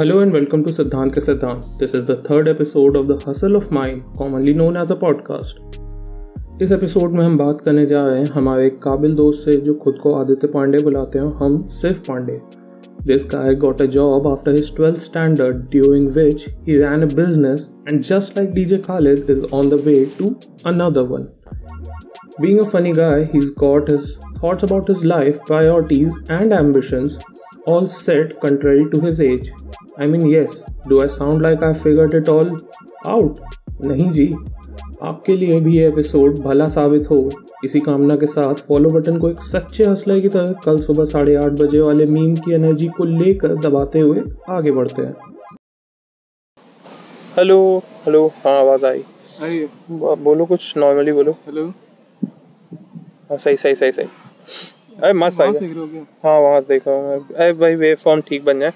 Hello and welcome to Siddhant Ke Siddhant. This is the third episode of the Hustle of Mine, commonly known as a podcast. इस episode में हम बात करने जा रहे हैं हमारे एक काबिल दोस्त से जो खुद को आदित्य पांडे बुलाते हैं हम सिर्फ Pandey This guy got a job after his 12th standard, during which he ran a business and just like DJ Khaled is on the way to another one. Being a funny guy, he's got his thoughts about his life, priorities, and ambitions all set contrary to his age. I mean, yes, do I sound like I figured it all out? नहीं जी। आपके लिए भी ये episode भला साबित हो। इसी कामना के साथ फॉलो बटन को एक सच्चे हौसले की तरह कल सुबह साढ़े आठ बजे वाले मीम की एनर्जी को लेकर दबाते हुए आगे बढ़ते हैं। हेलो हेलो हाँ आवाज़ आई। बोलो कुछ नॉर्मली बोलो। हेलो हाँ सही सही सही सही। अरे मस्त आई आप देख रहे हाँ वहाँ देखा हूँ अरे भाई वेव फॉर्म ठीक बन जाए।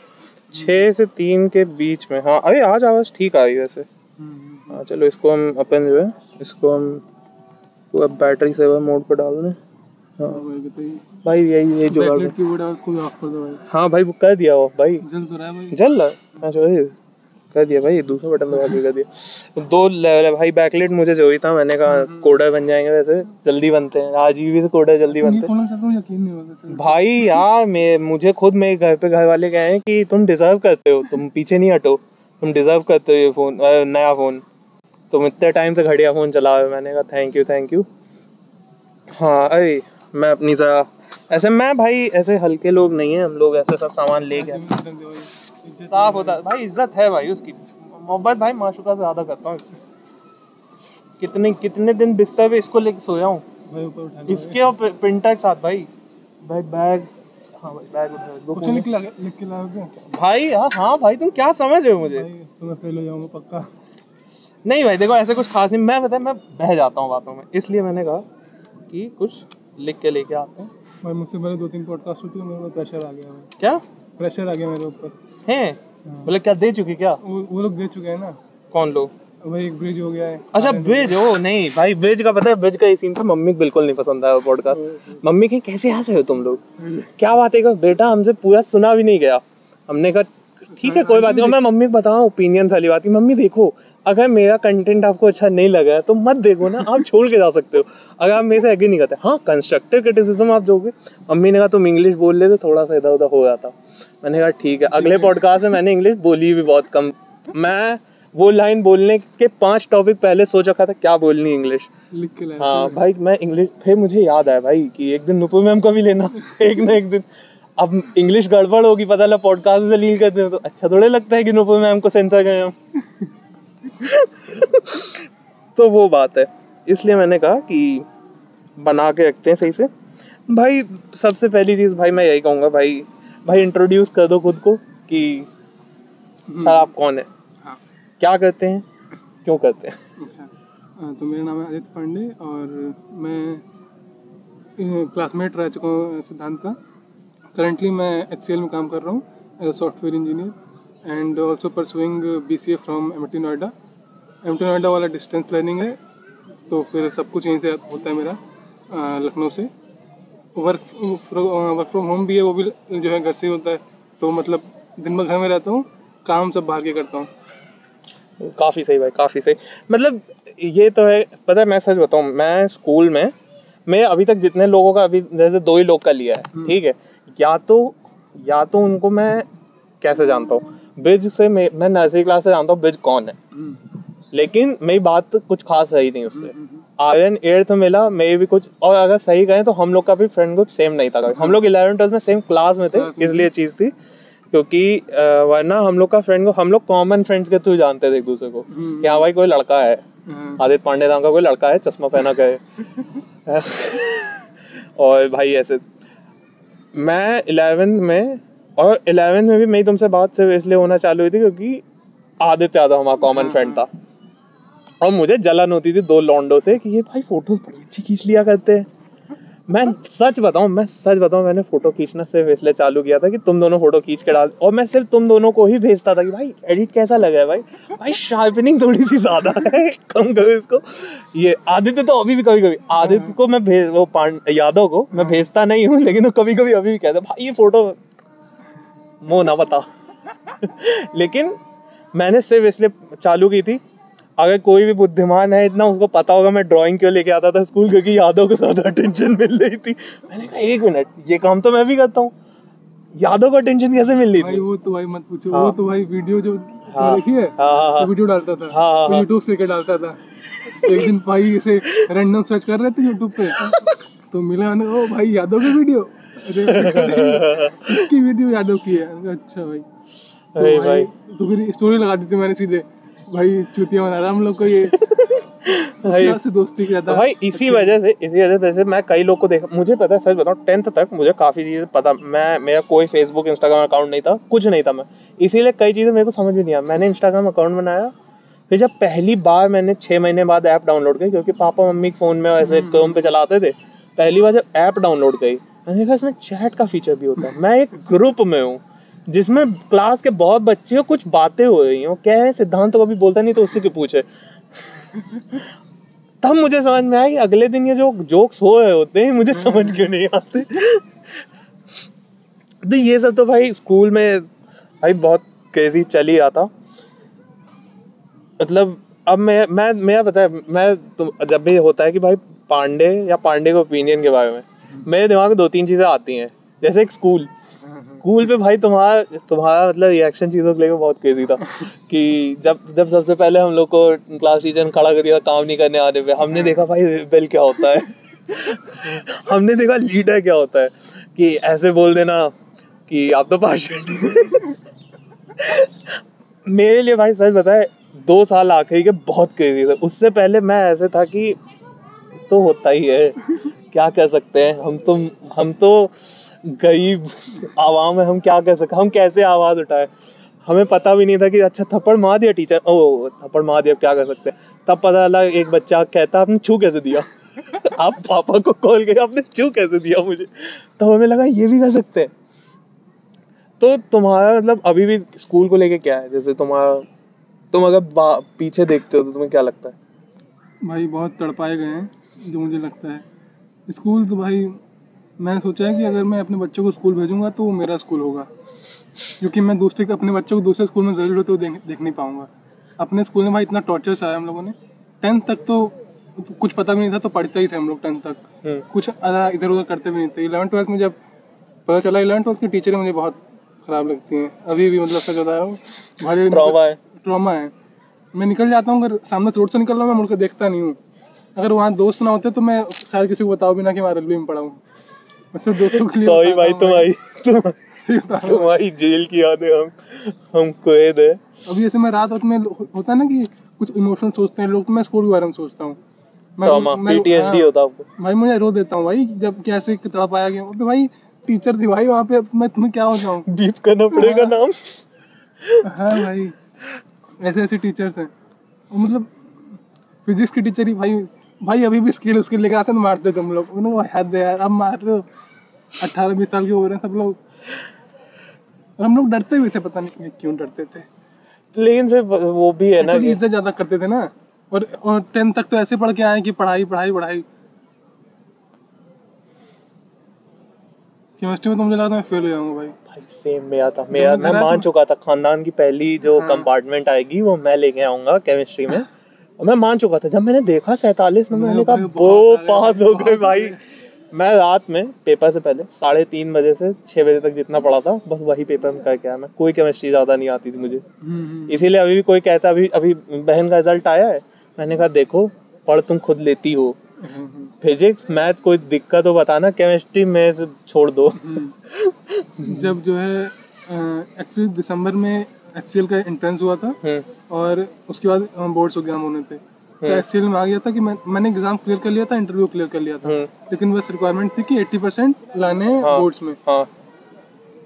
छः से तीन के बीच में हाँ। अरे आज आवाज़ ठीक आ रही है वैसे। हाँ चलो इसको हम अपन जो है इसको हम पूरा बैटरी सेवर मोड पर डाल दें। हाँ। हाँ भाई यही यही जुगाड़ है। भाई वो कर दिया ऑफ़ भाई। जल तो रहा है भाई। जल? रहा है? कर दिया भाई दूसरा बटन दबा के कर दिया। दो लेवल है भाई बैकलेट मुझे जो ही था मैंने कहा कोडर बन जाएँगे वैसे जल्दी बनते हैं। आज भी से कोडर जल्दी बनते हैं। भाई यार मैं मुझे खुद मेरे घर पे घर वाले कहे हैं कि तुम डिजर्व करते हो तुम पीछे नहीं हटो तुम डिजर्व करते हो ये फ़ोन नया फ़ोन तुम इतने टाइम से घटिया फ़ोन चला रहे हो मैंने कहा थैंक यू थैंक यू हाँ अरे मैं अपनी जरा ऐसे मैं भाई ऐसे हल्के लोग नहीं है हम लोग ऐसे सब सामान ले गए साफ़ होता है भाई इज़्ज़त है भाई उसकी। मोहब्बत भाई माशुका से ज़्यादा करता हूँ। कितने कितने दिन बिस्तर पे इसको लेके सोया हूँ? ऊपर इसके और प्रिंटर के साथ भाई। भाई बैग। हाँ भाई बैग उठा दो कुछ लिख लिख के लाओ भाई हाँ हाँ भाई तुम क्या समझ रहे हो मुझे? तो मैं फेल हो जाऊँगा पक्का। नहीं भाई देखो ऐसे कुछ खास नहीं। मैं पता है मैं बह जाता हूँ बातों में। इसलिए मैंने कहा कि कुछ लिख के लेके आता हूँ। भाई मुझसे पहले दो तीन पॉडकास्ट होती है मेरे को प्रेशर आ गया क्या? प्रेशर आ गया मेरे ऊपर। है? मतलब क्या दे चुके क्या? वो वो लोग दे चुके हैं ना। कौन लोग? वही एक ब्रिज हो गया है। अच्छा ब्रिज ओ नहीं भाई ब्रिज का पता है ब्रिज का ये सीन था। मम्मी को बिल्कुल नहीं पसंद आया पॉडकास्ट मम्मी कहीं कैसे हंसे हो तुम लोग? क्या बात है? बेटा हमसे पूरा सुना भी नहीं गया। हमने कहा ठीक है कोई बात नहीं। मैं मम्मी को बताऊँ ओपिनियन वाली बात मम्मी देखो अगर मेरा कंटेंट आपको अच्छा नहीं लगा है तो मत देखो ना आप छोड़ के जा सकते हो। अगर आप मेरे से एग्री नहीं करते हाँ कंस्ट्रक्टिव क्रिटिसिज्म आप दोगे। मम्मी ने कहा तुम इंग्लिश बोल ले तो थोड़ा सा इधर उधर हो जाता। मैंने कहा ठीक है। अगले पॉडकास्ट में मैंने इंग्लिश बोली भी बहुत कम। मैं वो लाइन बोलने के पाँच टॉपिक पहले सोच रखा था क्या बोलनी इंग्लिश हाँ भाई मैं इंग्लिश फिर मुझे याद आया भाई कि एक दिन नुपुर मैम का भी लेना एक ना एक दिन। अब इंग्लिश गड़बड़ होगी पता लगा पॉडकास्ट से लील करते हो तो अच्छा थोड़े लगता है कि नुपुर मैम को सेंसर गए हम। तो वो बात है। इसलिए मैंने कहा कि बना के रखते हैं सही से। भाई सबसे पहली चीज़ भाई मैं यही कहूँगा भाई भाई इंट्रोड्यूस कर दो खुद को कि सर आप कौन है? हाँ। क्या करते हैं? क्यों करते हैं? अच्छा। हाँ, तो मेरा नाम है आदित्य पांडे और मैं क्लासमेट रह चुका हूँ सिद्धांत का। करंटली मैं एचसीएल में काम कर रहा हूँ as a software engineer and also pursuing B C A from Amity Noida Amity Noida वाला डिस्टेंस लर्निंग है तो फिर सब कुछ यहीं से होता है मेरा लखनऊ से। वर्क वर्क फ्रॉम होम भी है वो भी जो है घर से ही होता है तो मतलब दिन भर घर में रहता हूँ काम सब बाहर के करता हूँ। काफ़ी सही भाई काफ़ी सही। मतलब ये तो है पता है मैं सच बताऊँ मैं स्कूल में मैं अभी तक जितने लोगों का अभी जैसे दो ही लोग का लिया है ठीक है? या तो या तो उनको मैं कैसे जानता हूँ? ब्रिज से मैं मैं नर्सरी क्लास से जानता हूँ ब्रिज कौन है। लेकिन मेरी बात कुछ खास रही नहीं उससे। आर्यन एट्थ मिला मैं भी कुछ और अगर सही कहें तो हम लोग का भी फ्रेंड ग्रुप सेम नहीं था हम लोग इलेवन ट्वेल्थ में सेम क्लास में थे इसलिए चीज़ थी। क्योंकि वरना हम लोग का फ्रेंड ग्रुप हम लोग कॉमन फ्रेंड्स के थ्रू जानते थे एक दूसरे को। कि हाँ भाई कोई लड़का हाँ, आदित्य पांडे नाम का कोई लड़का है चश्मा पहना गए और भाई ऐसे मैं इलेवेंथ में, और इलेवेंथ में भी मेरी तुमसे बात सिर्फ़ इसलिए होना चालू हुई थी क्योंकि आदित्य यादव हमारा कॉमन फ्रेंड था। और मुझे जलन होती थी दो लॉन्डो से कि ये भाई फ़ोटोज़ बड़ी अच्छी खींच लिया करते हैं। मैं सच बताऊँ, मैं सच बताऊँ, मैंने फ़ोटो खींचना सिर्फ़ इसलिए चालू किया था कि तुम दोनों फ़ोटो खींच के डाल, और मैं सिर्फ़ तुम दोनों को ही भेजता था कि भाई एडिट कैसा लगा है भाई? भाई शार्पनिंग थोड़ी सी ज़्यादा है, कम करो इसको। ये आदित्य तो अभी भी कभी कभी आदित्य को मैं भेज, वो यादव को मैं भेजता नहीं हूँ, लेकिन वो कभी कभी अभी भी कहता भाई, ये फ़ोटो मो ना बता। लेकिन मैंने सिर्फ़ इसलिए चालू की थी अगर कोई भी बुद्धिमान है इतना उसको पता होगा मैं ड्राइंग क्यों लेके आता था स्कूल क्योंकि यादव को ज़्यादा अटेंशन मिल रही थी मैंने कहा एक मिनट ये काम तो मैं भी करता हूँ यादव को अटेंशन कैसे मिल रही थी वो तो भाई मत पूछो हाँ। वो तो भाई वीडियो जो हाँ। हाँ, हाँ, हाँ। तो वीडियो डालता था हाँ, हाँ, हाँ। यूट्यूब से के डालता था एक दिन भाई रैंडम सर्च कर रहे थे यूट्यूब पे तो मिला मैंने ओ भाई यादव की वीडियो इसकी वीडियो यादव की है अच्छा भाई तो भाई। तो फिर स्टोरी लगा दी थी मैंने सीधे भाई चुतिया बना रहा हम लोग को ये। भाई से दोस्ती किया था भाई इसी वजह से इसी वजह से मैं कई लोग को देखा मुझे पता है सच बताऊँ टेंथ तक मुझे काफ़ी चीज़ें पता मैं मेरा कोई फेसबुक इंस्टाग्राम अकाउंट नहीं था कुछ नहीं था मैं। इसीलिए कई चीज़ें मेरे को समझ भी नहीं आया। मैंने इंस्टाग्राम अकाउंट बनाया फिर जब पहली बार मैंने छः महीने बाद ऐप डाउनलोड की क्योंकि पापा मम्मी के फ़ोन में ऐसे क्रोम पे चलाते थे पहली बार जब ऐप डाउनलोड की मैंने देखा इसमें चैट का फीचर भी होता है। मैं एक ग्रुप में हूँ जिसमें क्लास के बहुत बच्चे हो, कुछ बातें हो रही हो। कह रहे सिद्धांत तो कभी बोलता नहीं तो उससे क्यों पूछे। तब मुझे समझ में आया कि अगले दिन ये जो जोक्स हो रहे होते हैं, मुझे समझ क्यों नहीं आते। तो ये सब तो भाई स्कूल में भाई बहुत क्रेजी चल ही आता मतलब अब मैं मैं, मेरा पता है, मैं तुम जब भी होता है कि भाई पांडे या पांडे के ओपिनियन के बारे में, मेरे दिमाग में दो तीन चीज़ें आती हैं। जैसे एक स्कूल स्कूल पे भाई तुम्हारा तुम्हारा मतलब रिएक्शन चीज़ों को लेकर बहुत क्रेजी था कि जब जब सबसे पहले हम लोग को क्लास टीचर ने खड़ा कर दिया काम नहीं करने आने पे, हमने देखा भाई बेल क्या होता है। हमने देखा लीडर क्या होता है, कि ऐसे बोल देना कि आप तो पार्शियल मेरे लिए भाई सच बताए, दो साल आखिरी के बहुत क्रेजी थे। उससे पहले मैं ऐसे था कि तो होता ही है। क्या कह सकते हैं, हम तो हम तो गरीब आवाम है हम क्या कह सकते हम कैसे आवाज़ उठाए? हमें पता भी नहीं था कि अच्छा थप्पड़ मार दिया टीचर, ओ थप्पड़ मार दिया क्या कर सकते तब पता चला एक बच्चा कहता, आपने छू कैसे दिया? आप पापा को कॉल किया आपने छू कैसे दिया मुझे? तब हमें लगा, ये भी कर सकते हैं। तो तुम्हारा मतलब अभी भी स्कूल को लेके क्या है? जैसे तुम्हारा, तुम अगर पीछे देखते हो तो तुम्हें क्या लगता है? भाई, बहुत तड़पाए गए हैं, जो मुझे लगता है। स्कूल तो भाई मैंने सोचा है कि अगर मैं अपने बच्चों को स्कूल भेजूँगा तो वो मेरा स्कूल होगा। क्योंकि मैं दूसरे अपने बच्चों को दूसरे स्कूल में ज़रूर होते हुए देख, देख नहीं पाऊँगा। अपने स्कूल में भाई इतना टॉर्चर आया हम लोगों ने। टेंथ तक तो कुछ पता भी नहीं था तो पढ़ते ही थे हम लोग टेंथ तक। हम्म। कुछ इधर उधर करते भी नहीं थे। इलेवन ट्वेल्थ में जब पता चला इलेवन ट्वेल्थ की टीचरें मुझे बहुत ख़राब लगती हैं। अभी भी मतलब सच बता रहा हूँ भारी ट्रॉमा है। ट्रॉमा है। मैं निकल जाता हूँ अगर सामने रोड से निकल रहा हूँ मैं मुड़ के देखता नहीं हूँ। अगर वहाँ दोस्त ना होते तो मैं शायद किसी को बताऊँ भी ना कि मैं रेलवे में पढ़ा हूँ। मैं सिर्फ़ दोस्तों के लिए सॉरी भाई हूँ तुम्हारी हूँ। तुम्हारी जेल की यादें हम हम कैद है। अभी जैसे मैं रात वक्त में होता है ना कि कुछ इमोशनल सोचते हैं लोग तो मैं स्कूल के बारे में सोचता हूँ। पीटीएसडी हाँ, होता आपको। भाई मुझे रो देता हूँ भाई जब कैसे गया। भाई टीचर थी भाई वहाँ पे मैं तुम्हें क्या हो जाऊँ बीप करना पड़ेगा नाम। हाँ भाई ऐसे ऐसे टीचर्स हैं। मतलब फिजिक्स के टीचर ही भाई भाई अभी भी स्किल उसके लेके आते तो मारते तुम लोग। हद यार अब मार रहे हो। अट्ठारह बीस साल के हो रहे हैं सब लोग। और हम लोग डरते भी थे पता नहीं क्यों डरते थे। लेकिन फिर वो भी है ना इज़्ज़त ज़्यादा करते थे ना। और और टेंथ तक तो ऐसे पढ़ के आए कि पढ़ाई पढ़ाई पढ़ाई। केमिस्ट्री में तो मुझे लगा मैं फेल हो जाऊँगा भाई। भाई सेम मेरा था। मेरा मैं मान चुका था खानदान की पहली जो कंपार्टमेंट आएगी वो मैं लेके आऊँगा केमिस्ट्री में। और मैं मान चुका था जब मैंने देखा सैतालीस नंबर मैंने कहा वो पास हो गए भाई। मैं रात में पेपर से पहले साढ़े तीन बजे से छः बजे तक जितना पढ़ा था बस वही पेपर में करके आया मैं। कोई केमिस्ट्री ज़्यादा नहीं आती थी मुझे। हम्म, इसीलिए अभी भी कोई कहता अभी अभी बहन का रिज़ल्ट आया है। मैंने कहा देखो पढ़ तुम खुद लेती हो। हम्म, हम्म, फिजिक्स मैथ कोई दिक्कत हो बताना केमिस्ट्री में से छोड़ दो। हम्म। जब जो है एक्चुअली दिसंबर में एच का एंट्रेंस हुआ था हम्म। और उसके बाद बोर्ड्स एग्ज़ाम होने थे। तो एच में आ गया था कि मैं मैंने एग्ज़ाम क्लियर कर लिया था इंटरव्यू क्लियर कर लिया था। हम्म। लेकिन बस रिक्वायरमेंट थी कि 80 परसेंट लाने बोर्ड्स में। हाँ।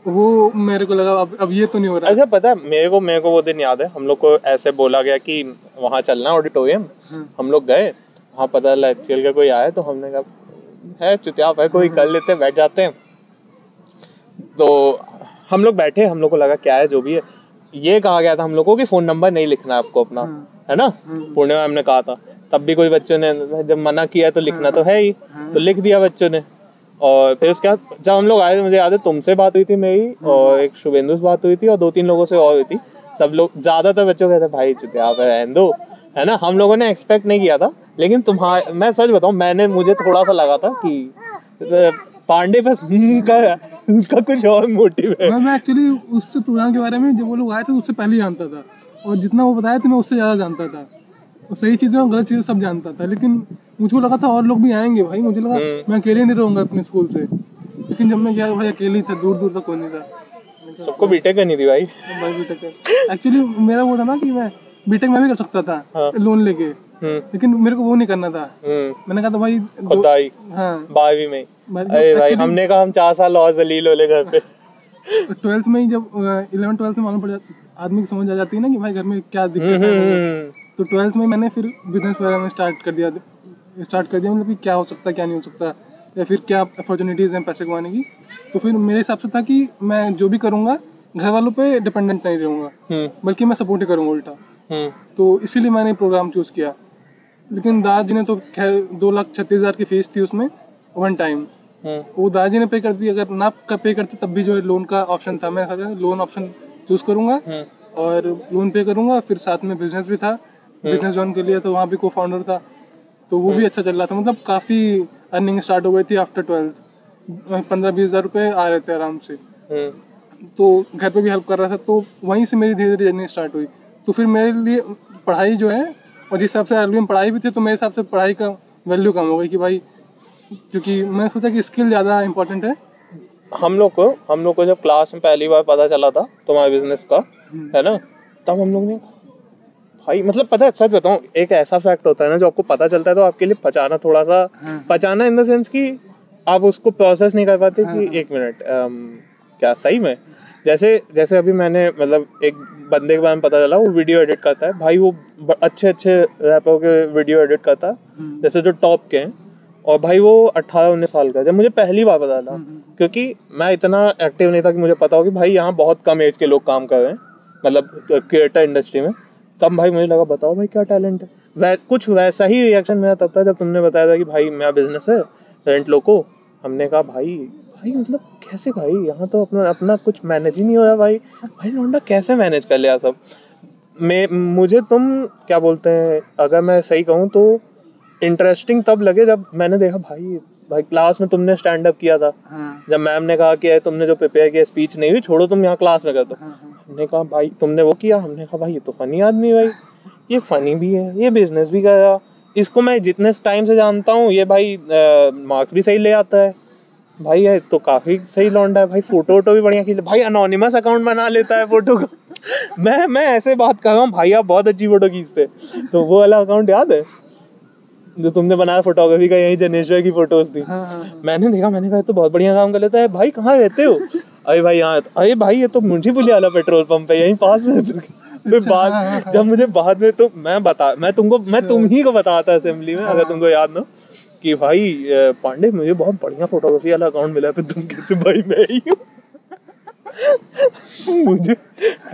वो मेरे को लगा अब अब ये तो नहीं हो रहा। अच्छा पता है मेरे को मेरे को वो दिन याद है हम लोग को ऐसे बोला गया कि वहाँ चलना ऑडिटोरियम हम लोग गए वहाँ पता चला एक्चुअल का कोई आया तो हमने कहा है चुतियाप है कोई कर लेते हैं बैठ जाते हैं। तो हम लोग बैठे हम लोग को लगा क्या है जो भी है। ये कहा गया था हम लोग को कि फ़ोन नंबर नहीं लिखना है आपको अपना। है ना? पूर्णिमा हमने कहा था। तब भी कोई बच्चों ने जब मना किया तो लिखना तो है ही। तो लिख दिया बच्चों ने। और फिर उसके बाद जब हम लोग आए थे मुझे याद है तुमसे बात हुई थी मेरी और एक शुभेंदु से बात हुई थी और दो तीन लोगों से और हुई थी। सब लोग, ज़्यादातर बच्चों कहते भाई, चुतिया पे रहने दो है ना? हम लोगों ने एक्सपेक्ट नहीं किया था, लेकिन तुम्हारा, मैं सच बताऊँ, मैंने, मुझे थोड़ा सा लगा था कि पांडे बस उसका कुछ और मोटिव है। मैं मैं एक्चुअली उस प्रोग्राम के बारे में जब वो लोग आए थे उससे पहले जानता था। और जितना वो बताया था मैं उससे ज़्यादा जानता था। और सही चीज़ें और गलत चीज़ें सब जानता था। लेकिन मुझको लगा था और लोग भी आएँगे भाई। मुझे लगा मैं अकेले नहीं रहूँगा अपने स्कूल से। लेकिन जब मैं गया भाई अकेले ही था दूर दूर तक कोई नहीं था। सबको बीटेक करनी थी भाई। भाई बीटेक एक्चुअली मेरा वो था ना कि मैं बीटेक में भी कर सकता था हाँ। लोन लेके। हम्म। लेकिन मेरे को वो नहीं करना था। हम्म। मैंने कहा था भाई खुदाई। हाँ। बारहवीं में अरे भाई हमने कहा हम चार साल और जलील होले घर पे। ट्वेल्थ में ही जब इलेवन ट्वेल्थ में मालूम पड़ जाती आदमी की समझ आ जाती है ना कि भाई घर में क्या दिक्कत है? हम्म, तो ट्वेल्थ में मैंने फिर बिज़नेस वगैरह में स्टार्ट कर दिया। स्टार्ट कर दिया मतलब कि क्या हो सकता है क्या नहीं हो सकता या फिर क्या अपॉर्चुनिटीज़ हैं पैसे कमाने की। तो फिर मेरे हिसाब से था कि मैं जो भी करूँगा घर वालों पे डिपेंडेंट नहीं रहूँगा हम्म। बल्कि मैं सपोर्ट ही करूँगा उल्टा। हम्म। तो इसीलिए मैंने प्रोग्राम चूज़ किया। लेकिन दादाजी ने तो खैर दो लाख छत्तीस हज़ार की फ़ीस थी उसमें वन टाइम हम्म। वो दादाजी ने पे कर दी अगर ना पे करते तब भी जो है लोन का ऑप्शन था। मैं लोन ऑप्शन चूज़ करूँगा हम्म और लोन पे करूँगा फिर साथ में बिज़नेस भी था। बिज़नेस ज्वाइन कर लिया तो वहाँ भी को फाउंडर था। तो वो भी अच्छा चल रहा था। मतलब काफ़ी अर्निंग स्टार्ट हो गई थी आफ्टर ट्वेल्थ पंद्रह बीस हज़ार रुपये आ रहे थे आराम से। तो घर पे भी हेल्प कर रहा था। तो वहीं से मेरी धीरे धीरे जर्नी स्टार्ट हुई। तो फिर मेरे लिए पढ़ाई जो है और जिस हिसाब से आरबी में पढ़ाई भी थी तो मेरे हिसाब से पढ़ाई का वैल्यू कम हो गई कि भाई क्योंकि मैंने सोचा कि स्किल ज़्यादा इंपॉर्टेंट है। हम लोग को हम लोग को जब क्लास में पहली बार पता चला था तुम्हारे बिज़नेस का है ना? तब हम लोग ने भाई मतलब पता है सच बताऊँ एक ऐसा फैक्ट होता है ना जो आपको पता चलता है तो आपके लिए पचाना थोड़ा सा पचाना इन द सेंस कि आप उसको प्रोसेस नहीं कर पाते कि एक मिनट क्या सही में? जैसे जैसे अभी मैंने मतलब एक बंदे के बारे में पता चला वो वीडियो एडिट करता है। भाई वो अच्छे अच्छे रैपर के वीडियो एडिट करता। है जैसे जो टॉप के हैं और भाई वो अट्ठारह उन्नीस साल का जब मुझे पहली बार पता था क्योंकि मैं इतना एक्टिव नहीं था कि मुझे पता हो कि भाई यहाँ बहुत कम एज के लोग काम कर रहे हैं मतलब क्रिएटर इंडस्ट्री में। तब भाई मुझे लगा बताओ भाई क्या टैलेंट है? वै कुछ वैसा ही रिएक्शन मेरा तब था जब तुमने बताया था कि भाई मेरा बिज़नेस है रेंट लो को। हमने कहा भाई भाई मतलब कैसे भाई? यहाँ तो अपना अपना कुछ मैनेज ही नहीं हो रहा भाई। भाई लोंडा कैसे मैनेज कर लिया सब? मैं मुझे तुम क्या बोलते हैं अगर मैं सही कहूँ तो इंटरेस्टिंग तब लगे जब मैंने देखा भाई भाई क्लास में तुमने स्टैंड अप किया था। हाँ। जब मैम ने कहा कि तुमने जो प्रिपेयर किया स्पीच नहीं हुई छोड़ो तुम यहाँ क्लास में कर दो। हमने कहा भाई तुमने वो किया? हमने कहा भाई ये तो फनी आदमी भाई। ये फनी भी है ये बिज़नेस भी कर। रहा इसको मैं जितने टाइम से जानता हूँ ये भाई मार्क्स भी सही ले आता है। भाई ये तो काफ़ी सही लौंडा है। भाई फ़ोटो वोटो भी बढ़िया खींच भाई अनोनिमस अकाउंट बना लेता है फ़ोटो का। मैं मैं ऐसे बात कर रहा हूँ भाई आप बहुत अच्छी फ़ोटो खींचते तो वो वाला अकाउंट याद है? जो तुमने बनाया फोटोग्राफी का यही जनेश्वर की फ़ोटोज़ थी। हाँ हाँ मैंने देखा मैंने कहा तो बहुत बढ़िया काम कर लेता है। भाई कहाँ रहते हो? अरे भाई यहाँ अरे भाई ये तो मुंशी पुलिया वाला पेट्रोल पंप है यहीं पास में है तो फिर बाद जब मुझे बाद में तो मैं बता मैं तुमको मैं तुम ही को बताया था असेंबली में अगर तुमको याद ना कि भाई पांडे मुझे बहुत बढ़िया फोटोग्राफी वाला अकाउंट मिला फिर तुम कहते भाई मैं ही हूँ। मुझे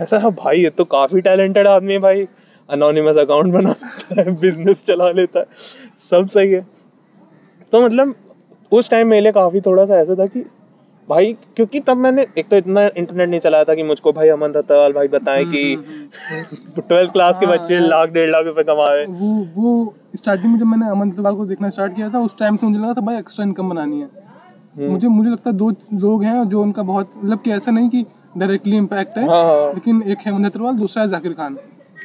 ऐसा भाई ये तो काफ़ी टैलेंटेड आदमी है भाई। अनोनिमस अकाउंट बना लेता है बिज़नेस चला लेता है। सब सही है। तो मतलब उस टाइम मेरे लिए काफ़ी थोड़ा सा ऐसा था कि भाई क्योंकि तब मैंने एक तो इतना इंटरनेट नहीं चलाया था कि मुझको भाई अमन दत्तावाल भाई बताएँ कि ट्वेल्थ क्लास के बच्चे लाख डेढ़ लाख रुपए कमा रहे हैं। वो वो स्टार्टिंग में जब मैंने अमन दत्तावाल को देखना स्टार्ट किया था उस टाइम से मुझे लगा था भाई एक्स्ट्रा इनकम बनानी है। मुझे मुझे लगता है दो लोग हैं जो उनका बहुत मतलब कि ऐसा नहीं कि डायरेक्टली इम्पैक्ट है हाँ हाँ। लेकिन एक है अमन दत्तावाल दूसरा है जाकिर खान।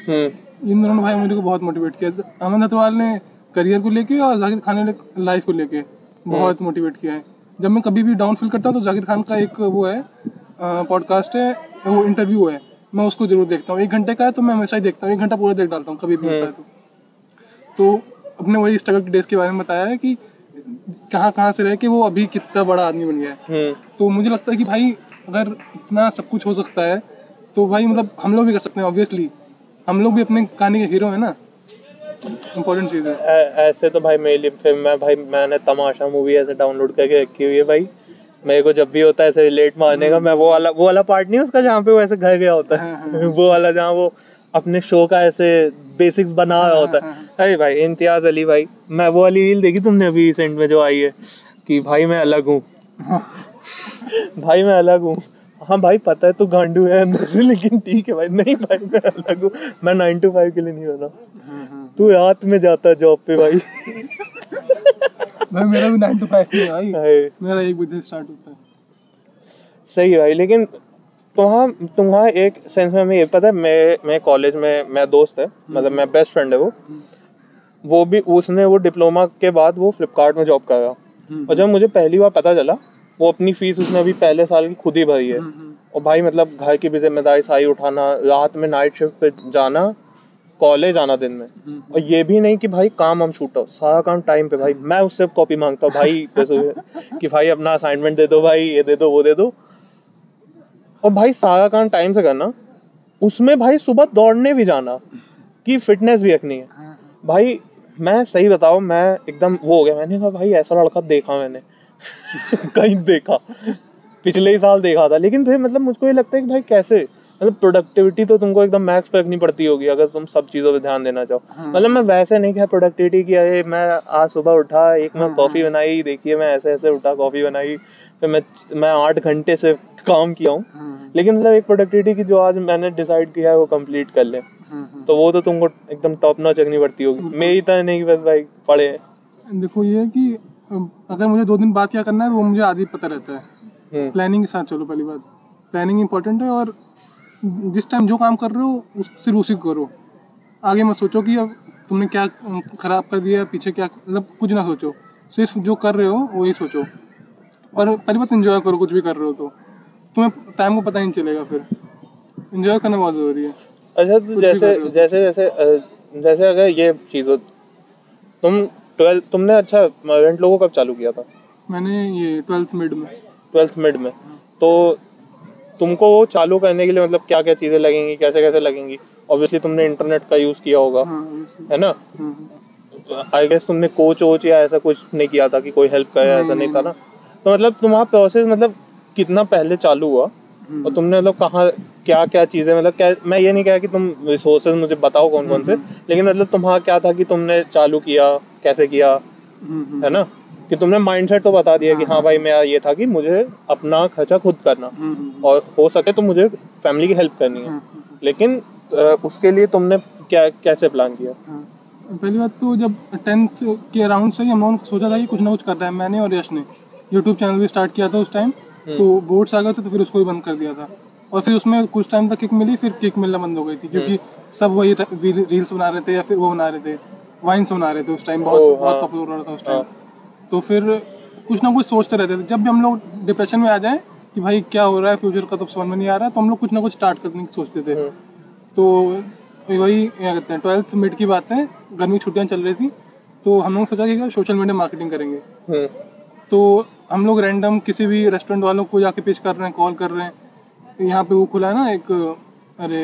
हम्म। इन दोनों भाई मुझे को बहुत मोटिवेट किया। अमन दत्तावाल ने करियर को लेके और जाकिर खान ने लाइफ को लेके बहुत मोटिवेट किया है। जब मैं कभी भी डाउन फील करता हूँ तो जाकिर खान का एक वो है पॉडकास्ट है वो इंटरव्यू है। मैं उसको ज़रूर देखता हूँ। एक घंटे का है तो मैं हमेशा ही देखता हूँ। एक घंटा पूरा देख डालता हूँ कभी भी होता है तो। तो अपने वही स्ट्रगल के डेज़ के बारे में बताया है कि कहाँ कहाँ से रह के वो अभी कितना बड़ा आदमी बन गया है। हम्म। तो मुझे लगता है कि भाई अगर इतना सब कुछ हो सकता है तो भाई मतलब हम लोग भी कर सकते हैं ऑब्वियसली हम लोग भी अपने कहानी के हीरो है ना? इम्पोर्टेंट चीज़ है। ऐसे तो भाई मेरे लिए फिर मैं भाई मैंने तमाशा मूवी ऐसे डाउनलोड करके रखी हुई है भाई। मेरे को जब भी होता है ऐसे लेट मारने का मैं वो वाला वो वाला पार्ट नहीं उसका जहाँ पे वो ऐसे घर गया होता है। वो वाला जहाँ वो अपने शो का ऐसे बेसिक्स बना रहा होता है। अरे भाई इम्तियाज़ अली भाई मैं वो वाली रील देखी तुमने अभी रिसेंट में जो आई है? कि भाई मैं अलग हूँ। भाई मैं अलग हूँ। हाँ भाई पता है तू तो गांडू है अंदर से लेकिन ठीक है भाई। नहीं भाई मैं अलग हूँ। मैं नाइन टू फाइव के लिए नहीं बना। तू रात में जाता जॉब पे भाई। भाई मेरा भी नाइन टू फाइव है भाई। मेरा एक बजे स्टार्ट होता है। सही है भाई लेकिन तुम्हारा तुम्हारा एक सेंस में ये पता है मैं मैं कॉलेज में मेरा दोस्त है मतलब मेरा बेस्ट फ्रेंड है वो। वो भी उसने वो डिप्लोमा के बाद वो फ्लिपकार्ट में जॉब करा। और जब मुझे पहली बार पता चला वो अपनी फ़ीस उसने अभी पहले साल की खुद ही भरी है। और भाई मतलब घर की भी ज़िम्मेदारी सारी उठाना रात में नाइट शिफ्ट पे जाना कॉलेज आना दिन में। और ये भी नहीं कि भाई काम हम छूटा सारा काम टाइम पे भाई मैं उससे कॉपी माँगता हूँ भाई कि भाई अपना असाइनमेंट दे दो भाई ये दे दो वो दे दो। और भाई सारा काम टाइम से करना उसमें भाई सुबह दौड़ने भी जाना कि फिटनेस भी रखनी है। भाई मैं सही बताओ मैं एकदम वो हो गया मैंने कहा भाई ऐसा लड़का देखा मैंने। कहीं देखा। पिछले ही साल देखा था। लेकिन फिर मतलब मुझको ये लगता है कि भाई कैसे? मतलब प्रोडक्टिविटी तो तुमको एकदम मैक्स पे रखनी पड़ती होगी अगर तुम सब चीज़ों पे ध्यान देना चाहो। मतलब मैं वैसे नहीं किया प्रोडक्टिविटी की अरे मैं आज सुबह उठा एक मैं कॉफ़ी बनाई देखिए मैं ऐसे ऐसे उठा कॉफ़ी बनाई फिर मैं मैं आठ घंटे से काम किया हूँ। लेकिन मतलब एक प्रोडक्टिविटी की जो आज मैंने डिसाइड किया है वो कंप्लीट कर ले। तो वो तो तुमको एकदम टॉप नॉच रखनी पड़ती होगी। मेरी तरह नहीं कि बस भाई पढ़े देखो ये कि अगर मुझे दो दिन बाद क्या करना है तो वो मुझे आदि पता रहता है। हम्म, प्लानिंग के साथ चलो पहली बात। प्लानिंग इंपॉर्टेंट है और जिस टाइम जो काम कर रहे हो उस सिर्फ़ उसी को करो। आगे मत सोचो कि अब तुमने क्या खराब कर दिया पीछे क्या मतलब कुछ ना सोचो। सिर्फ़ जो कर रहे हो वही सोचो। और पहली बात इन्जॉय करो कुछ भी कर रहे हो तो। तुम्हें टाइम को पता ही नहीं चलेगा फिर। इन्जॉय करना बहुत ज़रूरी है। अच्छा तो जैसे रहे हो। जैसे जैसे जैसे अगर ये चीज़ हो तुम ट्वेल्थ तुमने अच्छा रेंट लोगो कब चालू किया था? मैंने ये ट्वेल्थ मिड में। ट्वेल्थ मिड में। तो तुमको वो चालू करने के लिए मतलब क्या क्या चीज़ें लगेंगी कैसे कैसे लगेंगी? ऑब्वियसली तुमने इंटरनेट का यूज़ किया होगा हाँ है ना? हम्म, आई गेस तुमने कोच वोच या ऐसा कुछ नहीं किया था कि कोई हेल्प करे ऐसा नहीं था ना? तो मतलब तुम्हारा प्रोसेस मतलब कितना पहले चालू हुआ? और तुमने मतलब कहाँ क्या क्या चीज़ें मतलब क्या मैं ये नहीं कहा कि तुम रिसोर्सेज मुझे बताओ कौन कौन से लेकिन मतलब तुम्हारा क्या था कि तुमने चालू किया? कैसे किया? हम्म, हम्म, है ना? कि तुमने माइंडसेट तो बता दिया कि हाँ। भाई मेरा ये था कि मुझे अपना खर्चा खुद करना। हम्म, और हो सके तो मुझे फैमिली की हेल्प करनी है। लेकिन उसके लिए तुमने क्या कैसे प्लान किया? हाँ। पहली बात तो जब टेंथ के अराउंड से ही हम लोगों सोचा था कि कुछ ना कुछ कर रहा है मैंने और यश ने। यूट्यूब चैनल भी स्टार्ट किया था उस टाइम तो बोर्ड्स आ गए थे तो फिर उसको भी बंद कर दिया था। और फिर उसमें कुछ टाइम तक किक मिली फिर किक मिलना बंद हो गई थी। क्योंकि सब वही रील्स बना रहे थे या फिर वो बना रहे थे। वाइन्स बना रहे थे उस टाइम बहुत बहुत हाँ। पॉपुलर हो रहा था उस टाइम तो फिर कुछ ना कुछ सोचते रहते थे। जब भी हम लोग डिप्रेशन में आ जाए कि भाई क्या हो रहा है फ्यूचर का तो समझ में नहीं आ रहा है तो हम लोग कुछ ना कुछ स्टार्ट करने की सोचते थे। तो वही क्या कहते हैं ट्वेल्थ मिड की बात है गर्मी छुट्टियाँ चल रही थी तो हम लोग सोचा कि सोशल मीडिया मार्केटिंग करेंगे। हम्म। तो हम लोग रैंडम किसी भी रेस्टोरेंट वालों को जाके पिच कर रहे हैं कॉल कर रहे हैं। यहाँ पे वो खुला है ना एक अरे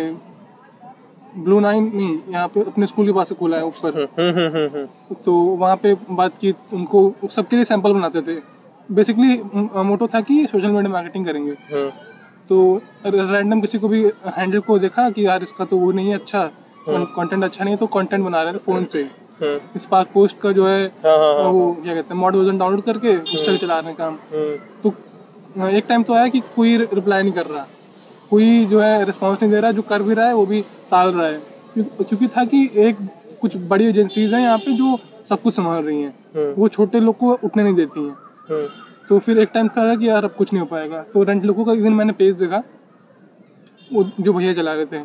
ब्लू नाइन नहीं यहाँ पे अपने स्कूल के पास से खुला है ऊपर। हम्म हम्म हम्म तो वहाँ पे बात की उनको सबके लिए सैंपल बनाते थे। बेसिकली मोटो था कि सोशल मीडिया मार्केटिंग करेंगे। तो रैंडम किसी को भी हैंडल को देखा कि यार इसका तो वो नहीं है अच्छा कंटेंट अच्छा नहीं है तो कंटेंट बना रहे थे फ़ोन से। स्पार्क पोस्ट का जो है हाँ हाँ हाँ वो क्या कहते हैं मॉड वर्जन डाउनलोड करके उससे चला रहे हैं काम। तो एक टाइम तो आया कि कोई रिप्लाई नहीं कर रहा। कोई जो है रिस्पॉन्स नहीं दे रहा है जो कर भी रहा है वो भी टाल रहा है। क्योंकि था कि एक कुछ बड़ी एजेंसीज हैं यहाँ पे जो सब कुछ संभाल रही हैं। हम्म। वो छोटे लोग को उठने नहीं देती हैं। हम्म। तो फिर एक टाइम था कि यार अब कुछ नहीं हो पाएगा। तो रेंट लोगों का एक दिन मैंने पेज देखा वो जो भैया चला रहे थे।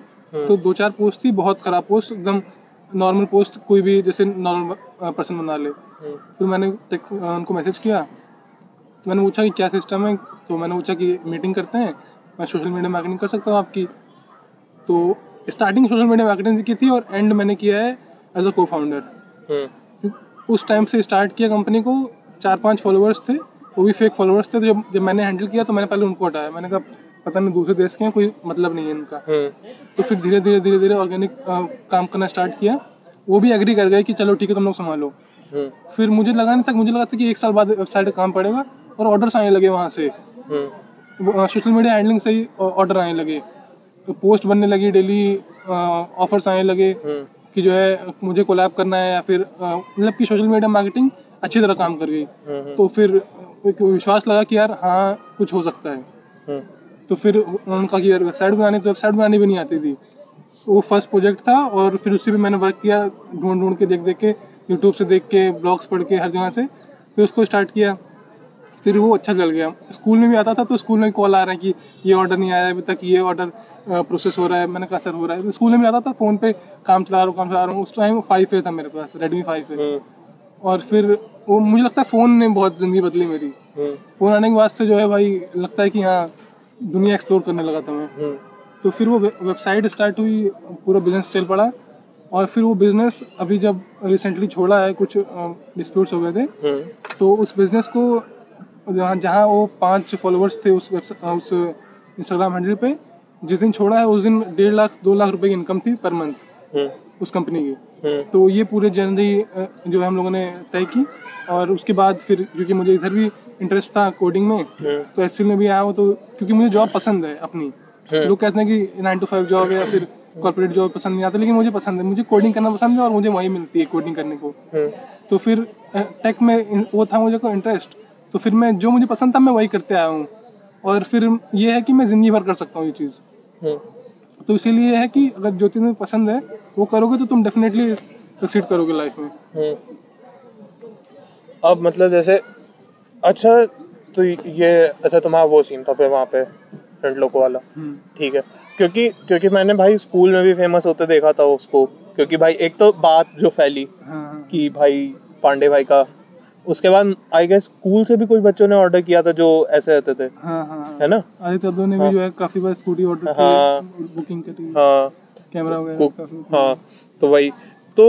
तो दो चार पोस्ट थी बहुत ख़राब पोस्ट एकदम नॉर्मल पोस्ट कोई भी जैसे नॉर्मल पर्सन बना ले। हम्म। फिर मैंने उनको मैसेज किया। तो मैंने पूछा कि क्या सिस्टम है? तो मैंने पूछा कि मीटिंग करते हैं। मैं सोशल मीडिया मार्केटिंग कर सकता हूँ आपकी। तो स्टार्टिंग सोशल मीडिया मार्केटिंग से की थी और एंड मैंने किया है एज अ को फाउंडर हम्म। उस टाइम से स्टार्ट किया कंपनी को चार पाँच फॉलोअर्स थे वो भी फेक फॉलोअर्स थे तो जब जब मैंने हैंडल किया तो मैंने पहले उनको हटाया। मैंने कहा पता नहीं दूसरे देश के हैं कोई मतलब नहीं है इनका। हम्म। तो फिर धीरे धीरे धीरे धीरे ऑर्गेनिक काम करना स्टार्ट किया। वो भी एग्री कर गए कि चलो ठीक है तुम लोग संभालो। हम्म। फिर मुझे लगा नहीं था मुझे लगा था कि एक साल बाद वेबसाइट काम पड़ेगा और ऑर्डर्स आने लगे वहाँ से। हम्म। सोशल मीडिया हैंडलिंग से ही ऑर्डर आने लगे। पोस्ट बनने लगी डेली ऑफर्स आने लगे हम्म। कि जो है मुझे कोलैब करना है या फिर मतलब कि सोशल मीडिया मार्केटिंग अच्छी तरह काम कर गई। हम्म तो फिर एक विश्वास लगा कि यार हाँ कुछ हो सकता है। हम्म, तो फिर उन्होंने कहा कि यार वेबसाइट बनानी तो वेबसाइट बनानी भी नहीं आती थी। वो फ़र्स्ट प्रोजेक्ट था और फिर उसी पे मैंने वर्क किया ढूंढ ढूंढ के देख देख के यूट्यूब से देख के ब्लॉग्स पढ़ के हर जगह से। फिर उसको स्टार्ट किया। फिर वो अच्छा चल गया। स्कूल में भी आता था तो स्कूल में कॉल आ रहा है कि ये ऑर्डर नहीं आया अभी तक ये ऑर्डर प्रोसेस हो रहा है मैंने कहा सर हो रहा है। स्कूल में भी आता था फ़ोन पे काम चला रहा हूँ काम चला रहा हूँ। उस टाइम फाइव ए था मेरे पास रेडमी फाइव ए हम्म, और फिर वो मुझे लगता है फ़ोन ने बहुत ज़िंदगी बदली मेरी। हम्म, फ़ोन आने के बाद से जो है भाई लगता है कि हाँ दुनिया एक्सप्लोर करने लगा था मैं। हम्म, तो फिर वो वेबसाइट स्टार्ट हुई पूरा बिज़नेस चल पड़ा। और फिर वो बिज़नेस अभी जब रिसेंटली छोड़ा है कुछ डिस्प्यूट्स हो गए थे हम्म, तो उस बिज़नेस को जहाँ जहाँ वो पाँच फॉलोअर्स थे उस उस इंस्टाग्राम हैंडल पे। जिस दिन छोड़ा है उस दिन डेढ़ लाख दो लाख रुपए की इनकम थी पर मंथ हम्म, उस कंपनी की। हम्म, तो ये पूरे जनवरी जो है हम लोगों ने तय की। और उसके बाद फिर क्योंकि मुझे इधर भी इंटरेस्ट था कोडिंग में हम्म, तो एससी में भी आया हूँ तो क्योंकि मुझे जॉब पसंद है अपनी। लोग कहते हैं कि नाइन टू फाइव जॉब या फिर कॉर्पोरेट जॉब पसंद नहीं आता लेकिन मुझे पसंद है। मुझे कोडिंग करना पसंद है और मुझे वही मिलती है कोडिंग करने को। तो फिर टेक में वो था मुझे को इंटरेस्ट तो फिर मैं जो मुझे पसंद था मैं वही करते आया हूँ। और फिर ये है कि मैं ज़िंदगी भर कर सकता हूँ ये चीज़। हम्म, तो इसीलिए है कि अगर जो चीज़ पसंद है वो करोगे तो तुम डेफिनेटली सक्सीड करोगे लाइफ में। हम्म। अब मतलब जैसे अच्छा तो ये अच्छा तुम्हारा वो सीन था फिर वहाँ पे फ्रंट लोको वाला। ठीक है। क्योंकि क्योंकि मैंने भाई स्कूल में भी फ़ेमस होते देखा था उसको। क्योंकि भाई एक तो बात जो फैली हाँ हाँ। कि भाई पांडे भाई का उसके बाद आई गेस स्कूल से भी कुछ बच्चों ने ऑर्डर किया था जो ऐसे रहते थे। हाँ हाँ हाँ। है ना? आदित्य अब्दुल ने भी जो है काफ़ी बार स्कूटी ऑर्डर हाँ। बुकिंग करी हाँ। कैमरा वगैरह हाँ तो वही। तो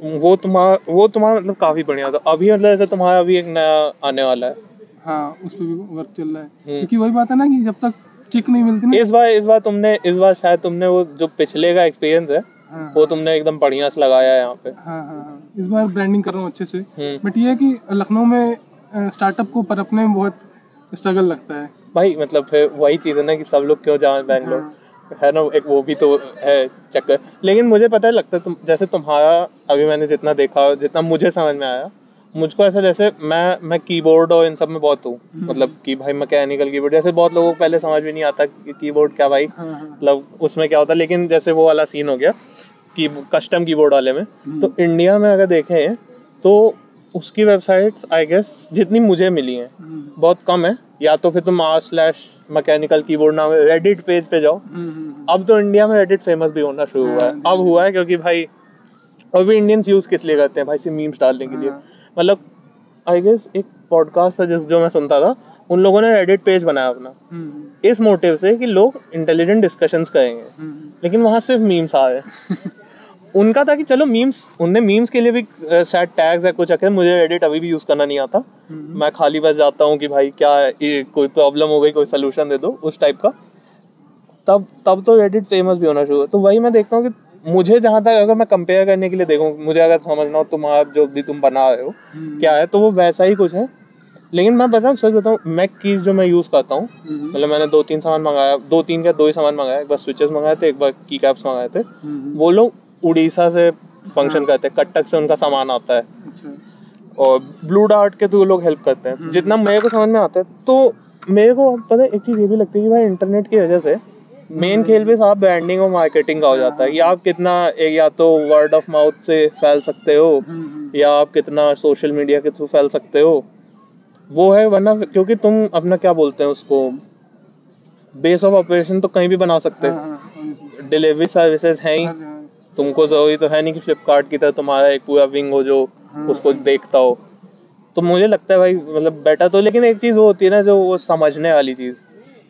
वो तुम्हारा वो तुम्हारा मतलब काफ़ी बढ़िया था। अभी मतलब ऐसे तुम्हारा अभी एक नया आने वाला है। हाँ उस पर भी वर्क चल रहा है। हम्म। क्योंकि वही बात है ना कि जब तक चिक नहीं मिलती ना इस बार इस बार तुमने इस बार शायद तुमने वो जो पिछले का एक्सपीरियंस है हाँ वो तुमने एकदम बढ़िया से लगाया है यहाँ पे। हाँ हाँ हाँ। इस बार ब्रांडिंग कर रहा हूँ अच्छे से। हम्म। बट ये है कि लखनऊ में स्टार्टअप को परपने में बहुत स्ट्रगल लगता है। भाई मतलब फिर वही चीज़ है ना कि सब लोग क्यों जाए बैंगलोर है। ना एक वो भी तो है चक्कर। लेकिन मुझे पता है लगता है तुम जैसे तुम्हारा अभी मैंने जितना देखा जितना मुझे समझ में आया मुझको ऐसा जैसे मैं मैं कीबोर्ड और इन सब में बहुत हूँ। मतलब कि भाई मैकेनिकल कीबोर्ड जैसे बहुत लोगों को पहले समझ भी नहीं आता कि कीबोर्ड क्या भाई हाँ हाँ। मतलब उसमें क्या होता है लेकिन जैसे वो वाला सीन हो गया। कि कस्टम कीबोर्ड वाले में। तो इंडिया में अगर देखें तो उसकी वेबसाइट्स आई गेस जितनी मुझे मिली हैं बहुत कम है। या तो फिर तुम आर स्लैश मैकेनिकल कीबोर्ड नाम रेडिट पेज पे जाओ। अब तो इंडिया में रेडिट फ़ेमस भी होना शुरू हुआ है। अब हुआ है क्योंकि भाई अभी इंडियंस यूज़ किस लिए करते हैं? भाई से मीम्स डालने के लिए। मतलब आई गेस एक पॉडकास्ट था जिस जो मैं सुनता था उन लोगों ने रेडिट पेज बनाया अपना। हम्म, इस मोटिव से कि लोग इंटेलिजेंट डिस्कशंस करेंगे। हम्म, लेकिन वहाँ सिर्फ़ मीम्स आ रहे उनका था कि चलो मीम्स उनने मीम्स के लिए भी शायद टैग्स है कुछ रखे। मुझे एडिट अभी भी यूज़ करना नहीं आता। मैं खाली बस जाता हूँ कि भाई क्या कोई प्रॉब्लम हो गई कोई सोल्यूशन दे दो उस टाइप का। तब तब तो एडिट फ़ेमस भी होना शुरू तो वही मैं देखता हूँ कि मुझे जहाँ तक अगर मैं कंपेयर करने के लिए देखूँ मुझे अगर समझना हो तुम्हारा जो भी तुम बना रहे हो क्या है तो वो वैसा ही कुछ है। लेकिन मैं बताऊँ सच बताऊँ मैक कीज जो मैं यूज़ करता हूँ मतलब मैंने दो तीन सामान मंगाया दो तीन का दो ही सामान मंगाया एक बार स्विचेस मंगाए थे एक बार की कैप्स मंगाए थे। हम्म, वो लोग उड़ीसा से फ़ंक्शन करते हैं कटक से उनका सामान आता है। अच्छा। और ब्लू डार्ट के थ्रू लोग हेल्प करते हैं। जितना मेरे को समझ में आता है तो मेरे को पता है एक चीज़ ये भी लगती है कि भाई इंटरनेट की वजह से मेन खेल भी साहब ब्रांडिंग और मार्केटिंग का हो जाता है। या आप कितना या तो वर्ड ऑफ़ माउथ से फैल सकते हो हम्म, हम्म, या आप कितना सोशल मीडिया के थ्रू फैल सकते हो। वो है वरना क्योंकि तुम अपना क्या बोलते हैं उसको बेस ऑफ़ ऑपरेशन तो कहीं भी बना सकते। हाँ, हो डिलीवरी सर्विसेज़ हैं ही। हाँ, हाँ, तुमको ज़रूरी तो है नहीं कि फ्लिपकार्ट की तरह तुम्हारा एक पूरा विंग हो जो उसको देखता हो। तो मुझे लगता है भाई मतलब बेटर तो लेकिन एक चीज़ वो होती है ना जो वो समझने वाली चीज़।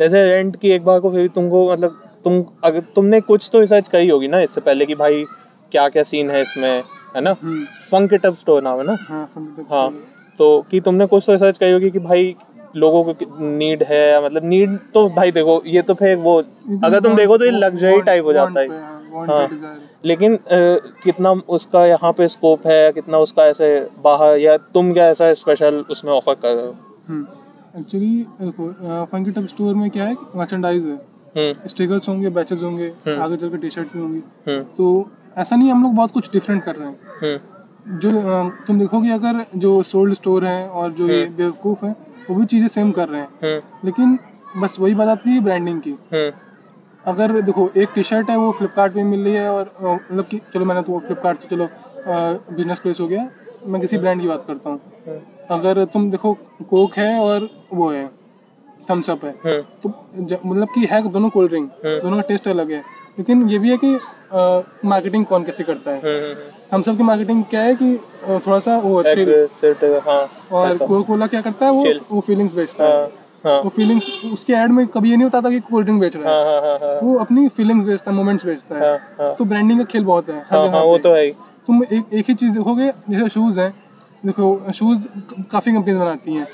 जैसे रेंट की एक बार को फिर तुमको मतलब तुम अगर तुमने कुछ तो रिसर्च करी होगी ना इससे पहले कि भाई क्या क्या सीन है इसमें है ना? फंक अप स्टोर नाम है ना? हाँ हाँ। तो कि तुमने कुछ तो रिसर्च करी होगी कि भाई लोगों को नीड है मतलब नीड तो भाई देखो ये तो फिर वो अगर तुम देखो तो ये लग्जरी टाइप हो जाता है। हाँ। लेकिन अ, कितना उसका यहाँ पे स्कोप है कितना उसका ऐसे बाहर या तुम क्या ऐसा स्पेशल उसमें ऑफ़र कर रहे हो? एक्चुअली देखो फंकी टप स्टोर में क्या है मर्चेंडाइज है। हम्म। स्टिकर्स होंगे बैचेस होंगे आगे चल के टी शर्ट भी होंगी। हम्म। तो ऐसा नहीं हम लोग बहुत कुछ डिफरेंट कर रहे हैं। हम्म। जो तुम देखोगे अगर जो सोल्ड स्टोर है और जो ये बेवकूफ़ है वो भी चीज़ें सेम कर रहे हैं। हम्म। लेकिन बस वही बात आती है ब्रांडिंग की। हम्म। अगर देखो एक टी शर्ट है वो फ्लिपकार्ट पे मिल रही है और मतलब कि चलो मैंने तो फ्लिपकार्ट तो चलो बिज़नेस प्लेस हो गया मैं किसी ब्रांड की बात करता हूँ। हम्म, अगर तुम देखो कोक है और वो है थम्स अप है। हम्म। तो मतलब कि है दोनों कोल्ड ड्रिंक दोनों का टेस्ट अलग है। लेकिन ये भी है कि मार्केटिंग कौन कैसे करता है? हम्म सब की मार्केटिंग क्या है कि थोड़ा सा वो हाँ और कोका कोला क्या करता है वो वो फीलिंग्स बेचता है। हाँ हाँ। वो फीलिंग्स उसके ऐड में कभी ये नहीं बताता कि कोल्ड ड्रिंक बेच रहा है। हाँ हाँ हाँ वो अपनी फीलिंग्स बेचता है मोमेंट्स बेचता है। तो ब्रांडिंग का खेल बहुत है हाँ हाँ वो तो है तुम एक एक ही चीज़ देखोगे जैसे शूज़ हैं। देखो शूज़ काफ़ी कंपनीज़ बनाती हैं।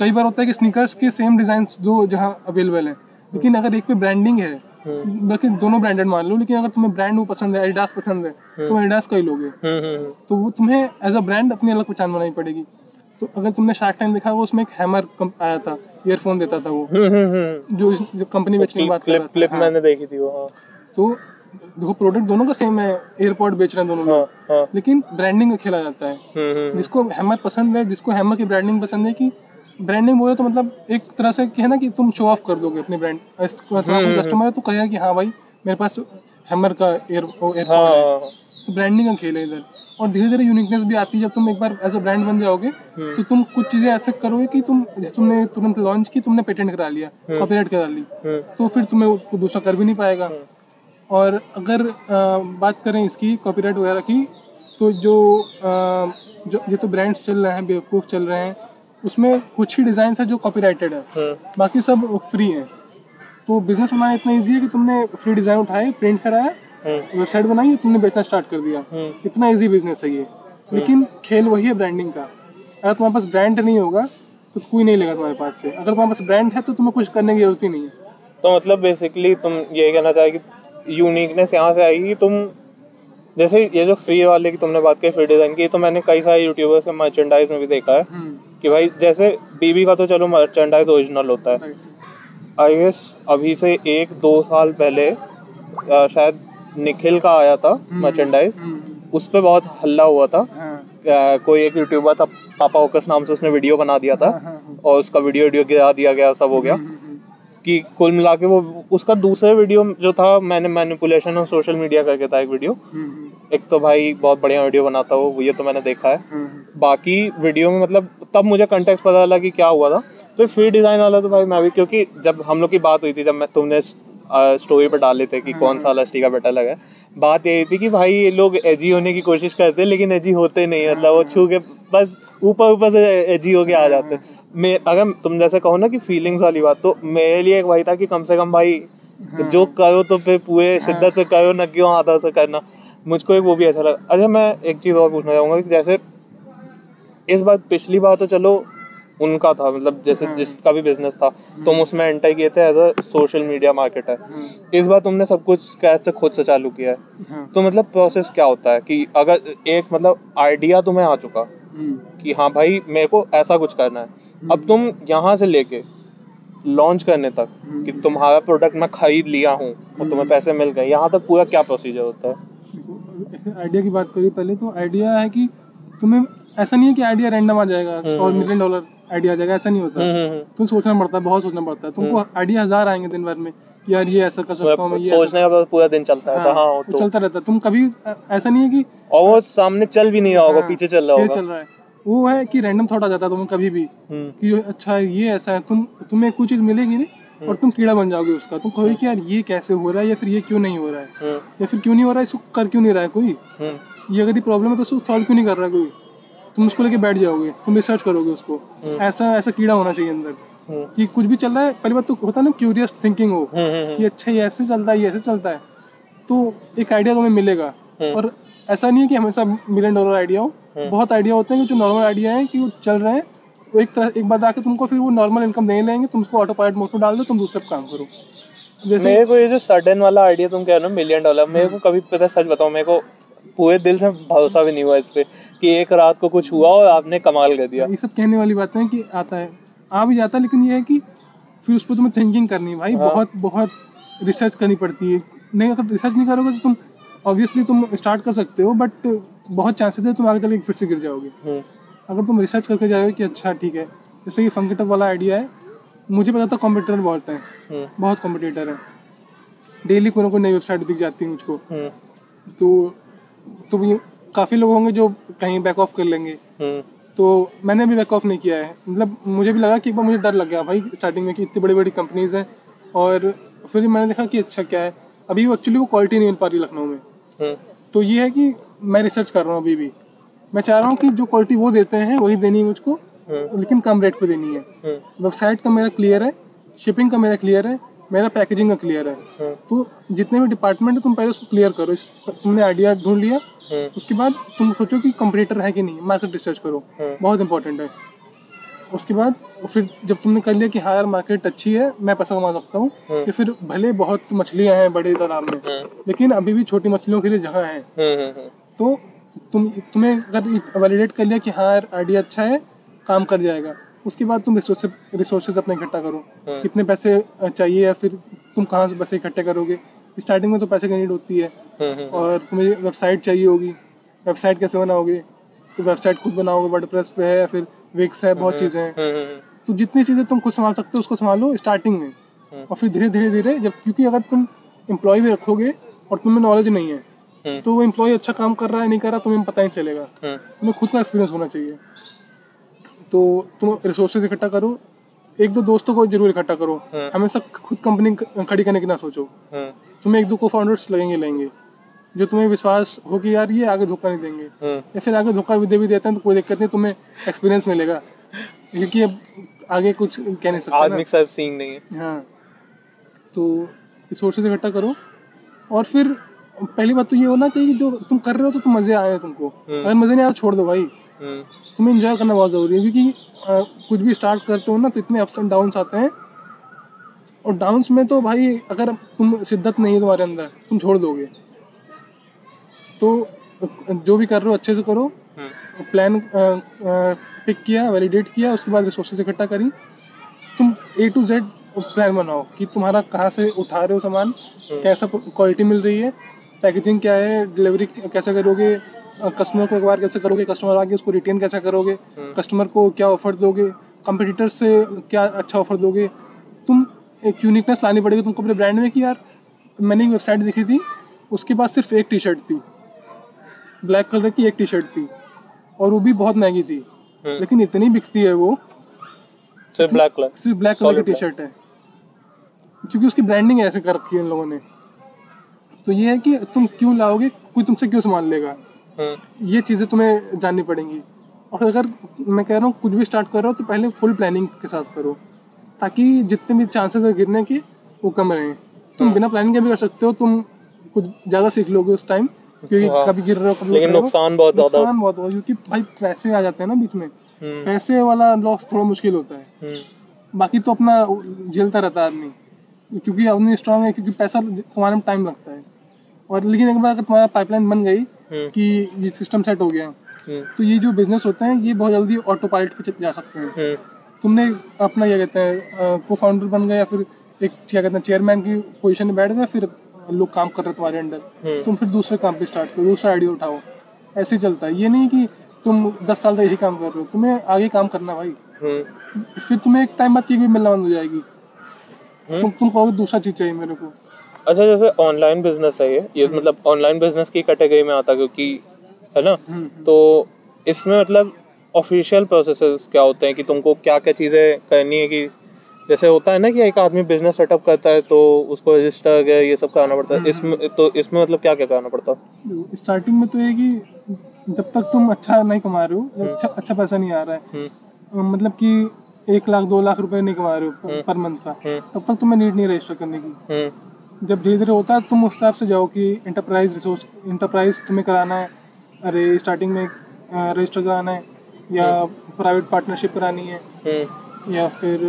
कई बार होता है कि स्नीकर्स के सेम डिज़ाइन दो जहाँ अवेलेबल है। लेकिन अगर एक पे ब्रांडिंग है बल्कि दोनों ब्रांडेड मान लो लेकिन अगर तुम्हें ब्रांड वो पसंद है एडिडास पसंद है तुम एडिडास का ही लोगे। हम्म हम्म तो वो तुम्हें एज अ ब्रांड अपनी अलग पहचान बनानी पड़ेगी। तो अगर तुमने शार्क टाइम देखा वो उसमें एक हैमर आया था ईयरफोन देता था वो। हम्म हम्म हम्म। जो जो कंपनी बेचने की बात कर रहा था। मैंने देखी थी वो हाँ। तो देखो प्रोडक्ट दोनों का सेम है एयरपॉड बेच रहे हैं दोनों लोग। हाँ हाँ। लेकिन ब्रांडिंग का खेला जाता है। हम्म हम्म जिसको हैमर पसंद है जिसको हैमर की ब्रांडिंग पसंद है कि ब्रांडिंग बोले तो मतलब एक तरह से है ना कि तुम शो ऑफ़ कर दोगे अपने ब्रांड कस्टमर है तो कहेगा कि हाँ भाई मेरे पास हैमर का एयर एयरपॉड है। तो ब्रांडिंग का खेल है इधर। और धीरे धीरे यूनिकनेस भी आती है जब तुम एक बार एज अ ब्रांड बन जाओगे तो तुम कुछ चीज़ें ऐसे करोगे कि तुम तुमने तुरंत लॉन्च की तुमने पेटेंट करा लिया कॉपीराइट करा ली हम्म। तो फिर तुम्हें दूसरा कर भी नहीं पाएगा। और अगर बात करें इसकी कॉपीराइट वगैरह की तो जो जो ये तो ब्रांड्स चल रहे हैं बेवकूफ़ चल रहे हैं उसमें कुछ ही डिज़ाइन है जो कॉपीराइटेड है। हम्म बाकी सब फ्री है। तो बिज़नेस बनाना इतना इजी है कि तुमने फ्री डिज़ाइन उठाए प्रिंट कराया हम्म वेबसाइट बनाई तुमने बेचना स्टार्ट कर दिया। हम्म इतना इजी बिज़नेस है ये। लेकिन खेल वही है ब्रांडिंग का। अगर तुम्हारे पास ब्रांड नहीं होगा तो कोई नहीं लेगा तुम्हारे पास से। अगर तुम्हारे पास ब्रांड है तो तुम्हें कुछ करने की ज़रूरत ही नहीं है। तो मतलब बेसिकली तुम ये कहना चाहे कि यूनिकनेस यहाँ से आएगी तुम जैसे ये जो फ्री वाले की तुमने बात की फ्री डिज़ाइन की तो मैंने कई सारे यूट्यूबर्स के मर्चेंडाइज में भी देखा है। कि भाई जैसे बीबी का तो चलो मर्चेंडाइज ओरिजिनल होता है। आई गेस अभी से एक दो साल पहले आ, शायद निखिल का आया था मर्चेंडाइज उस पर बहुत हल्ला हुआ था। आ, कोई एक यूट्यूबर था पापा ओकस नाम से उसने वीडियो बना दिया था। हाँ, हाँ। और उसका वीडियो वीडियो गिरा दिया गया सब हो गया। कि कुल मिला के वो उसका दूसरा वीडियो जो था मैंने मैनिपुलेशन और सोशल मीडिया करके था एक वीडियो एक तो भाई बहुत बढ़िया वीडियो बनाता वो ये तो मैंने देखा है। बाकी वीडियो में मतलब तब मुझे कंटेक्ट पता चला कि क्या हुआ था। तो फिर डिज़ाइन वाला तो भाई मैं भी क्योंकि जब हम लोग की बात हुई थी जब मैं तुमने स्टोरी पर डाले थे कि कौन सा लस्टी का बेटा लगा। बात यही थी कि भाई ये लोग एजी होने की कोशिश करते हैं लेकिन एजी होते नहीं मतलब वो छू के बस ऊपर ऊपर से एजी होके आ जाते मैं अगर तुम जैसे कहो ना कि फीलिंग्स वाली बात तो मेरे लिए एक भाई था कि कम से कम भाई जो करो तो फिर पूरे शिद्दत से करो न क्यों आता से करना। मुझको एक वो भी अच्छा लगा। अच्छा मैं एक चीज़ और पूछना चाहूँगा कि जैसे इस बार पिछली बार तो चलो उनका था मतलब जैसे जिसका भी बिज़नेस था तुम उसमें एंटर किए थे as a social media marketer इस बार तुमने सब कुछ स्क्रैच से खुद से चालू किया है। हाँ। तो मतलब प्रोसेस क्या होता है कि अगर एक मतलब आइडिया तुम्हें आ चुका कि हाँ भाई मेरे को ऐसा कुछ करना है। अब तुम यहाँ से लेके लॉन्च करने तक कि तुम्हारा प्रोडक्ट मैं खरीद लिया हूँ और तुम्हें पैसे मिल गए यहाँ तक पूरा क्या प्रोसीजर होता है? आइडिया की बात करी पहले तो आइडिया है कि तुम्हें ऐसा नहीं है कि आइडिया रैंडम आ जाएगा और मिलियन डॉलर आइडिया आ जाएगा ऐसा नहीं होता। हम्म, तुम सोचना पड़ता है बहुत सोचना पड़ता है। तुमको आइडिया हज़ार आएँगे दिन भर में यार ये ऐसा कर सकता हूँ सोचने का पूरा दिन चलता है। तो हाँ तो तो चलता रहता है। तुम कभी ऐसा नहीं है कि और वो सामने चल भी नहीं रहा होगा पीछे चल रहा होगा। चल रहा है। वो है कि रैंडम थॉट आ जाता है तुम्हें कभी भी हम्म, कि अच्छा ये ऐसा है तुम तुम्हें कोई चीज़ मिलेगी नहीं और तुम कीड़ा बन जाओगे उसका। तुम कहोगे कि यार ये कैसे हो रहा है या फिर ये क्यों नहीं हो रहा है? हम्म, या फिर क्यों नहीं हो रहा है इसको कर क्यों नहीं रहा है कोई? हम्म, ये अगर ये प्रॉब्लम है तो उसको सॉल्व क्यों नहीं कर रहा है कोई? तुम उसको लेके बैठ जाओगे तुम रिसर्च करोगे उसको। ऐसा ऐसा कीड़ा होना चाहिए अंदर। हम्म, कि कुछ भी चल रहा है पहली बात तो होता है ना क्यूरियस थिंकिंग हो हम्म, हम्म, कि अच्छा ये ऐसे चलता है ये ऐसे चलता है। तो एक आइडिया तुम्हें मिलेगा। और ऐसा नहीं है कि हमेशा मिलियन डॉलर आइडिया हो। बहुत आइडिया होते हैं कि जो नॉर्मल आइडिया है कि वो चल रहे हैं वो एक तरह एक बात आके तुमको फिर वो नॉर्मल इनकम नहीं लेंगे तुम उसको ऑटो पायलट मोड में डाल दो तुम दूसरे काम करो। जैसे मेरे को ये जो सडन वाला आइडिया तुम कह रहे हो मिलियन डॉलर मेरे को कभी पता सच बताओ मेरे को पूरे दिल से भरोसा भी नहीं हुआ इस पर कि एक रात को कुछ हुआ और आपने कमाल कर दिया। ये सब कहने वाली बातें हैं कि आता है। आ भी जाता है लेकिन ये है कि फिर उस पर तुम्हें थिंकिंग करनी है भाई। बहुत बहुत रिसर्च करनी पड़ती है। नहीं अगर रिसर्च नहीं करोगे तो तुम ऑब्वियसली तुम स्टार्ट कर सकते हो बट बहुत चांसेस है तुम आगे चल फिर से गिर जाओगे। हम्म, अगर तुम रिसर्च करके जाओगे कि अच्छा ठीक है। जैसे ये फंकेटअप वाला आइडिया है मुझे पता था कॉम्पिटिटर बहुत है। हम्म, बहुत कॉम्पिटिटर है। डेली कोई ना कोई नई वेबसाइट दिख जाती है मुझको। हम्म, तो तो काफ़ी लोग होंगे जो कहीं बैक ऑफ़ कर लेंगे। हम्म, तो मैंने भी बैक ऑफ़ नहीं किया है। मतलब मुझे भी लगा कि एक बार मुझे डर लग गया भाई स्टार्टिंग में कि इतनी बड़ी बड़ी कंपनीज़ हैं और फिर मैंने देखा कि अच्छा क्या है। अभी वो एक्चुअली वो क्वालिटी नहीं मिल पा रही लखनऊ में। हम्म, तो ये है कि मैं रिसर्च कर रहा हूँ अभी भी। मैं चाह रहा हूँ कि जो क्वालिटी वो देते हैं वही देनी है मुझको हम्म, लेकिन कम रेट पे देनी है। वेबसाइट का मेरा क्लियर है शिपिंग का मेरा क्लियर है मेरा पैकेजिंग का क्लियर है। हम्म, तो जितने भी डिपार्टमेंट है तुम पहले उसको क्लियर करो। तुमने आइडिया ढूंढ लिया। हम्म, उसके बाद तुम सोचो कि कंपटीटर है कि नहीं। मार्केट रिसर्च करो। हम्म। बहुत इंपॉर्टेंट है। उसके बाद फिर जब तुमने कर लिया कि हाँ यार मार्केट अच्छी है मैं पैसा कमा सकता हूँ। या फिर भले बहुत मछलियाँ हैं बड़े तालाब में लेकिन अभी भी छोटी मछलियों के लिए जगह है। तो तुम तुम्हें अगर वैलिडेट कर लिया कि हाँ यार आइडिया अच्छा है काम कर जाएगा। उसके बाद तुम रिसोर्सेज रिसोर्सेज अपने इकट्ठा करो। कितने पैसे चाहिए या फिर तुम कहाँ से पैसे इकट्ठे करोगे? स्टार्टिंग में तो पैसे की नीड होती है। हम्म, हम्म, और तुम्हें वेबसाइट चाहिए होगी। वेबसाइट कैसे बनाओगे? तो वेबसाइट खुद बनाओगे वर्डप्रेस पे है या फिर विक्स है बहुत चीज़ें हैं। तो जितनी चीज़ें तुम खुद संभाल सकते हो उसको संभालो स्टार्टिंग में। और फिर धीरे धीरे धीरे जब क्योंकि अगर तुम एम्प्लॉय भी रखोगे और तुम्हें नॉलेज नहीं है। तो वो एम्प्लॉय अच्छा काम कर रहा है नहीं कर रहा तुम्हें पता ही चलेगा। तुम्हें खुद का एक्सपीरियंस होना चाहिए। तो तुम रिसोर्सेज इकट्ठा करो। एक दो दोस्तों को ज़रूर इकट्ठा करो। हमेशा खुद कंपनी खड़ी करने की ना सोचो। हम्म, तुम्हें एक दो को फाउंडर्स लगेंगे लेंगे जो तुम्हें विश्वास हो कि यार ये आगे धोखा नहीं देंगे। हम्म, या फिर आगे धोखा भी दे भी देते हैं तो कोई दिक्कत नहीं तुम्हें एक्सपीरियंस मिलेगा। क्योंकि अब आगे कुछ कह नहीं सकते आदमी साथ सीन नहीं है। हाँ। तो रिसोर्सेज इकट्ठा करो। और फिर पहली बात तो ये होना चाहिए कि जो तुम कर रहे हो तो तुम मज़े आए तुमको। अगर मज़े नहीं आए तो छोड़ दो भाई। हम्म, तुम्हें इंजॉय करना बहुत ज़रूरी है क्योंकि अ, कुछ भी स्टार्ट करते हो ना तो इतने अप्स एंड डाउन्स आते हैं। और डाउन्स में तो भाई अगर तुम शिद्दत नहीं है तुम्हारे अंदर तुम छोड़ दोगे। तो जो भी कर रहे हो अच्छे से करो। प्लान पिक किया वैलिडेट किया उसके बाद रिसोर्सेज इकट्ठा करी। तुम ए टू जेड प्लान बनाओ कि तुम्हारा कहाँ से उठा रहे हो सामान कैसा क्वालिटी मिल रही है पैकेजिंग क्या है डिलीवरी कैसे करोगे कस्टमर को एक बार कैसे करोगे? कस्टमर आगे उसको रिटेन कैसे करोगे? कस्टमर को क्या ऑफ़र दोगे? कंपटीटर से क्या अच्छा ऑफ़र दोगे? तुम एक यूनिकनेस लानी पड़ेगी तुमको अपने ब्रांड में कि यार मैंने एक वेबसाइट देखी थी उसके पास सिर्फ़ एक टी शर्ट थी। ब्लैक कलर की एक टी शर्ट थी। और वो भी बहुत महँगी थी। लेकिन इतनी बिकती है वो। सिर्फ़ ब्लैक कलर सिर्फ़ ब्लैक कलर की टी शर्ट है। क्योंकि उसकी ब्रांडिंग ऐसे कर रखी है इन लोगों ने। तो ये है कि तुम क्यों लाओगे? कोई तुमसे क्यों सामान लेगा? हम्म, ये चीज़ें तुम्हें जाननी पड़ेंगी। और अगर मैं कह रहा हूँ कुछ भी स्टार्ट कर रहे हो तो पहले फुल प्लानिंग के साथ करो ताकि जितने भी चांसेस है गिरने के वो कम रहें। तुम बिना प्लानिंग के भी कर सकते हो तुम कुछ ज़्यादा सीख लोगे उस टाइम क्योंकि कभी गिर रहे हो कभी लेकिन हो। नुकसान बहुत ज़्यादा नुकसान बहुत होगा क्योंकि भाई पैसे आ जाते हैं ना बीच में। हम्म, पैसे वाला लॉस थोड़ा मुश्किल होता है। हम्म, बाकी तो अपना झेलता रहता है आदमी क्योंकि आदमी स्ट्रांग है क्योंकि पैसा कमाने में टाइम लगता है। और लेकिन एक बार अगर तुम्हारा पाइपलाइन बन गई। कि ये सिस्टम सेट हो गया। हम्म, तो ये जो बिज़नेस होते हैं ये बहुत जल्दी ऑटो पायलट पे जा सकते हैं। हम्म, तुमने अपना क्या कहते हैं को फाउंडर बन गए या फिर एक क्या कहते हैं चेयरमैन की पोजीशन में बैठ गए फिर लोग काम कर रहे हैं तुम्हारे अंडर तुम फिर दूसरे काम पे स्टार्ट करो दूसरा आइडिया उठाओ। ऐसे ही चलता है। ये नहीं कि तुम दस साल तक यही काम कर रहे हो। तुम्हें आगे काम करना भाई। हम्म, फिर तुम्हें एक टाइम बाद की भी मिलना बंद हो जाएगी। तुम तुम कहोगे दूसरा चीज़ चाहिए मेरे को। अच्छा जैसे ऑनलाइन बिज़नेस है ये ये मतलब ऑनलाइन बिज़नेस की कैटेगरी में आता है क्योंकि है ना? तो इसमें मतलब ऑफिशियल प्रोसेसेस क्या होते हैं कि तुमको क्या क्या चीज़ें करनी है कि जैसे होता है ना कि एक आदमी बिज़नेस सेटअप करता है तो उसको रजिस्टर ये सब कराना पड़ता है। इसमें तो इसमें मतलब क्या क्या कराना पड़ता? है स्टार्टिंग में तो ये कि जब तक तुम अच्छा नहीं कमा रहे हो अच्छा अच्छा पैसा नहीं आ रहा है मतलब कि एक लाख दो लाख रुपए नहीं कमा रहे हो पर मंथ का तब तक तुम्हें नीड नहीं रजिस्टर करने की। हम्म, जब धीरे धीरे होता है तुम उस हिसाब से जाओ कि इंटरप्राइज रिसोर्स इंटरप्राइज तुम्हें कराना है अरे स्टार्टिंग में रजिस्टर कराना है या प्राइवेट पार्टनरशिप करानी है हम्म, या फिर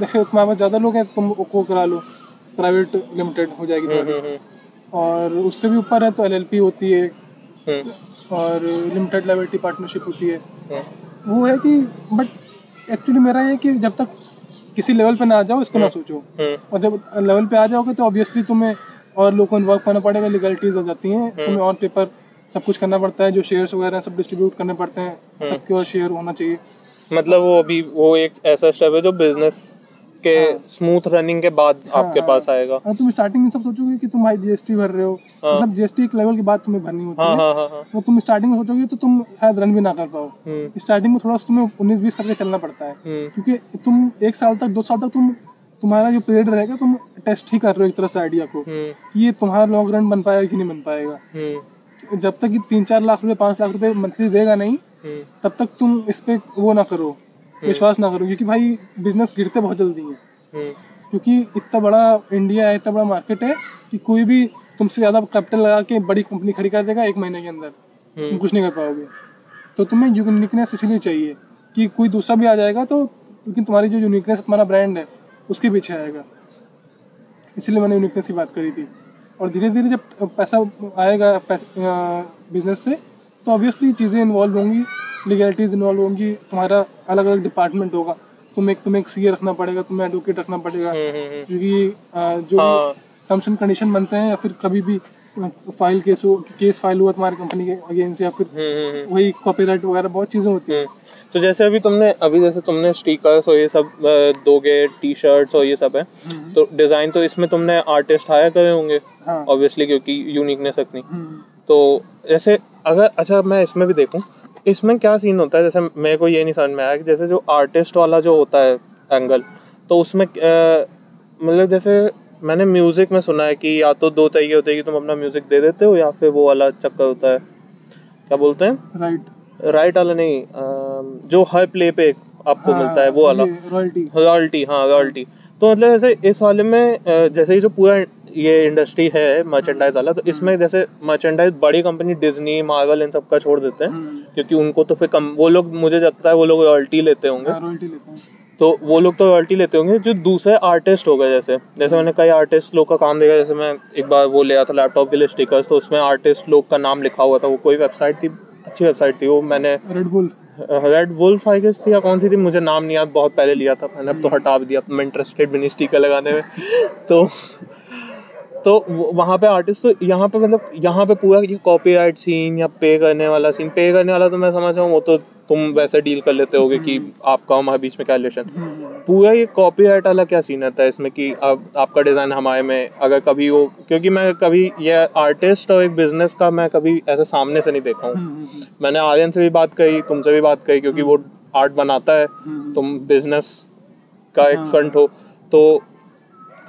देखिए तुम्हारे पास ज़्यादा लोग हैं तो तुम को करा लो प्राइवेट लिमिटेड हो जाएगी हम्म, और उससे भी ऊपर है तो एलएलपी होती है हम्म, और लिमिटेड लाइबिलिटी पार्टनरशिप होती है। हम्म, वो है कि बट एक्चुअली मेरा ये कि जब तक किसी लेवल पे ना आ जाओ इसको ना सोचो। हम्म, और जब लेवल पे आ जाओगे तो ऑब्वियसली तुम्हें और लोगों को इन्वॉल्व करना पड़ेगा लीगलिटीज आ जाती हैं। तुम्हें और पेपर सब कुछ करना पड़ता है जो शेयर्स वगैरह हैं, सब डिस्ट्रीब्यूट करने पड़ते हैं। सबके और शेयर होना चाहिए। मतलब वो अभी वो एक ऐसा स्टेप है जो बिज़नेस के स्मूथ रनिंग के बाद आपके पास आएगा। हाँ तुम स्टार्टिंग में सब सोचोगे कि तुम भाई जीएसटी भर रहे हो। मतलब जीएसटी एक लेवल के बाद तुम्हें भरनी होती हाँ है। हाँ हाँ हाँ। वो तुम स्टार्टिंग में सोचोगे तो तुम शायद रन भी ना कर पाओ। हम्म। स्टार्टिंग में थोड़ा तुम्हें उन्नीस बीस करके चलना पड़ता है। हम्म। क्योंकि तुम एक साल तक दो साल तक तुम तुम्हारा जो पीरियड रहेगा तुम टेस्ट ही कर रहे हो एक तरह से आइडिया को। हम्म। कि ये तुम्हारा लॉन्ग रन बन पाएगा कि नहीं बन पाएगा। हम्म। जब तक कि तीन चार लाख रुपए पाँच लाख रुपए मंथली देगा नहीं हम्म। तब तक तुम इस पे वो ना करो। विश्वास ना करो क्योंकि भाई बिज़नेस गिरते बहुत जल्दी है। हम्म। क्योंकि इतना बड़ा इंडिया है इतना बड़ा मार्केट है कि कोई भी तुमसे ज़्यादा कैपिटल लगा के बड़ी कंपनी खड़ी कर देगा एक महीने के अंदर। तुम कुछ नहीं कर पाओगे। तो तुम्हें यूनिकनेस इसीलिए चाहिए कि कोई दूसरा भी आ जाएगा तो लेकिन तुम्हारी जो यूनिकनेस तुम्हारा ब्रांड है उसके पीछे आएगा। इसीलिए मैंने यूनिकनेस की बात करी थी। और धीरे धीरे जब पैसा आएगा बिज़नेस से तो ऑब्वियसली चीज़ें इन्वॉल्व होंगी लीगलिटीज़ इन्वॉल्व होंगी तुम्हारा अलग अलग डिपार्टमेंट होगा। तुम्हें एक तुम्हें एक सी रखना पड़ेगा तुम्हें एडवोकेट रखना पड़ेगा। हम्म हम्म क्योंकि जो। टर्म्स एंड कंडीशन बनते हैं या फिर कभी भी फ़ाइल केस हो केस फ़ाइल हुआ तुम्हारी कंपनी के अगेंस्ट या फिर हम्म हम्म वही कॉपीराइट वगैरह बहुत चीज़ें होती हैं। हम्म। तो जैसे अभी तुमने अभी जैसे तुमने स्टिकर्स और ये सब दोगे टी शर्ट्स और ये सब है। तो डिज़ाइन तो इसमें तुमने आर्टिस्ट हायर करे होंगे ऑब्वियसली हाँ क्योंकि यूनिकनेस रखनी हम्म, तो जैसे अगर अच्छा मैं इसमें भी देखूँ इसमें क्या सीन होता है? जैसे मेरे को ये नहीं समझ में आया कि जैसे जो आर्टिस्ट वाला जो होता है एंगल तो उसमें मतलब जैसे मैंने म्यूज़िक में सुना है कि या तो दो तरीके होते हैं कि तुम अपना म्यूज़िक दे देते हो या फिर वो वाला चक्कर होता है। क्या बोलते हैं? राइट राइट वाला नहीं जो हर प्ले पे आपको हाँ, मिलता है वो वाला। रॉयल्टी रॉयल्टी हाँ रॉयल्टी तो मतलब जैसे इस वाले में जैसे ये जो पूरा ये इंडस्ट्री है मर्चेंडाइज वाला तो इसमें जैसे मर्चेंडाइज बड़ी कंपनी डिज्नी मार्वल इन सब का छोड़ देते हैं क्योंकि उनको तो फिर कम वो लोग मुझे लगता है वो लोग रॉयल्टी लेते होंगे। हैं तो वो लोग तो रॉयल्टी लेते होंगे जो दूसरे आर्टिस्ट हो गए जैसे। जैसे मैंने कई आर्टिस्ट लोग का काम देखा जैसे मैं एक बार वो ले आया था लैपटॉप के लिए स्टिकर्स तो उसमें आर्टिस्ट लोग का नाम लिखा हुआ था वो कोई वेबसाइट थी अच्छी वेबसाइट थी वो मैंने Red Bull Red Wolf I guess थी या कौन सी थी मुझे नाम नहीं याद बहुत पहले लिया था मैंने अब तो हटा भी दिया मैं इंटरेस्टेड भी नहीं स्टिकर लगाने में। तो तो वहाँ पे आर्टिस्ट तो यहाँ पे मतलब यहाँ पे पूरा ये कॉपीराइट सीन या पे करने वाला सीन पे करने वाला तो मैं समझ रहा हूँ वो तो तुम वैसे डील कर लेते होगे कि आपका और हमारे बीच में क्या रिलेशन पूरा ये कॉपीराइट वाला क्या सीन रहता है इसमें कि अब आपका डिज़ाइन हमारे में अगर कभी वो क्योंकि मैं कभी ये आर्टिस्ट और एक बिज़नेस का मैं कभी ऐसे सामने से नहीं देखा हूँ। मैंने आर्यन से भी बात कही तुमसे भी बात कही क्योंकि वो आर्ट बनाता है तुम बिज़नेस का एक फ्रंट हो तो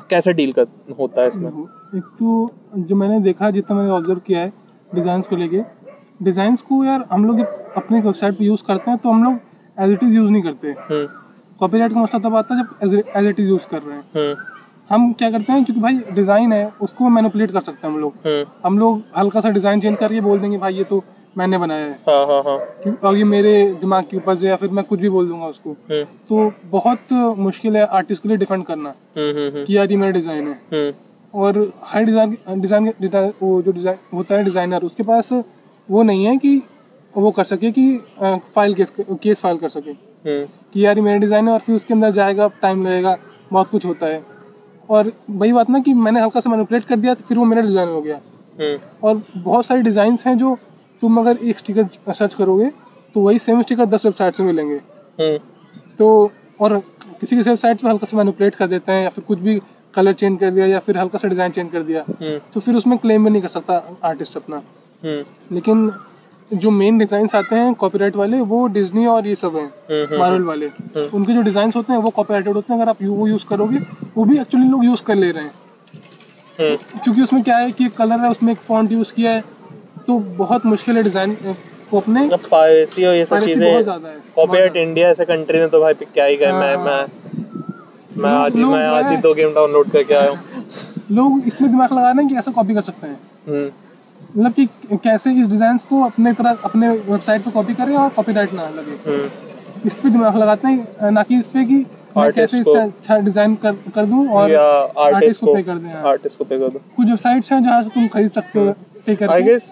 कैसे डील कर होता है इसमें? एक तो जो मैंने देखा जितना मैंने ऑब्ज़र्व किया है डिज़ाइंस को लेके डिज़ाइंस को यार हम लोग अपने वेबसाइट पे यूज़ करते हैं तो हम लोग एज इट इज़ यूज़ नहीं करते। हम्म। कॉपीराइट का मसला तब आता है जब एज इट इज़ यूज़ कर रहे हैं। हम्म। हम क्या करते हैं क्योंकि भाई डिज़ाइन है उसको मैनिपुलेट कर सकते हैं हम लोग। हम्म। हम लोग हल्का सा डिज़ाइन चेंज करके बोल देंगे भाई ये तो मैंने बनाया है। हाँ हाँ हाँ। और ये मेरे दिमाग की उपज है या फिर मैं कुछ भी बोल दूँगा उसको। हम्म। तो बहुत मुश्किल है आर्टिस्ट के लिए डिफेंड करना हम्म हम्म कि यार ये मेरा डिज़ाइन है। हम्म। और हर डिज़ाइन डिज़ाइन वो जो डिज़ाइन होता है डिज़ाइनर उसके पास वो नहीं है कि वो कर सके कि फ़ाइल केस केस फ़ाइल कर सके। हम्म। कि यार मेरा डिज़ाइन है और फिर उसके अंदर जाएगा टाइम लगेगा बहुत कुछ होता है। और वही बात ना कि मैंने हल्का सा मैनिपुलेट कर दिया तो फिर वो मेरा डिज़ाइन हो गया। हम्म। और बहुत सारे डिज़ाइंस हैं जो तुम अगर एक स्टिकर सर्च करोगे तो वही सेम स्टिकर दस वेबसाइट से मिलेंगे। हम्म। तो और किसी किसी वेबसाइट पर हल्का सा मैनिपुलेट कर देते हैं या फिर कुछ भी कलर चेंज कर दिया या फिर हल्का सा डिज़ाइन चेंज कर दिया हम्म। तो फिर उसमें क्लेम भी नहीं कर सकता आर्टिस्ट अपना। हम्म। लेकिन जो मेन डिज़ाइंस आते हैं कॉपीराइट वाले वो डिज्नी और ये सब हैं हम्म, मार्वल वाले। उनके जो डिज़ाइंस होते हैं वो कॉपीराइटेड होते हैं अगर आप वो यूज़ करोगे वो भी एक्चुअली लोग यूज़ कर ले रहे हैं। हम्म। क्योंकि उसमें क्या है कि कलर है उसमें एक फॉन्ट यूज़ किया है तो बहुत मुश्किल है डिज़ाइन को अपने पायरेसी और ये सब चीज़ें बहुत ज़्यादा है। कॉपीराइट इंडिया ऐसे कंट्री में तो भाई क्या ही कहें मैं मैं मैं आज ही मैं आज ही दो गेम डाउनलोड करके आया हूँ। लोग इसमें दिमाग लगा रहे हैं कि ऐसा कॉपी कर सकते हैं। हम्म। मतलब कि कैसे इस डिज़ाइन को अपने तरह अपने वेबसाइट पे कॉपी करें और कॉपीराइट ना लगे। हम्म। इस पे दिमाग लगाते हैं ना कि इस पे कि मैं कैसे इससे अच्छा डिज़ाइन कर कर दूँ और आर्टिस्ट को पे कर दें हाँ। आर्टिस्ट को पे कर दो। कुछ वेबसाइट्स हैं जहाँ से तुम खरीद सकते हो पे आई गेस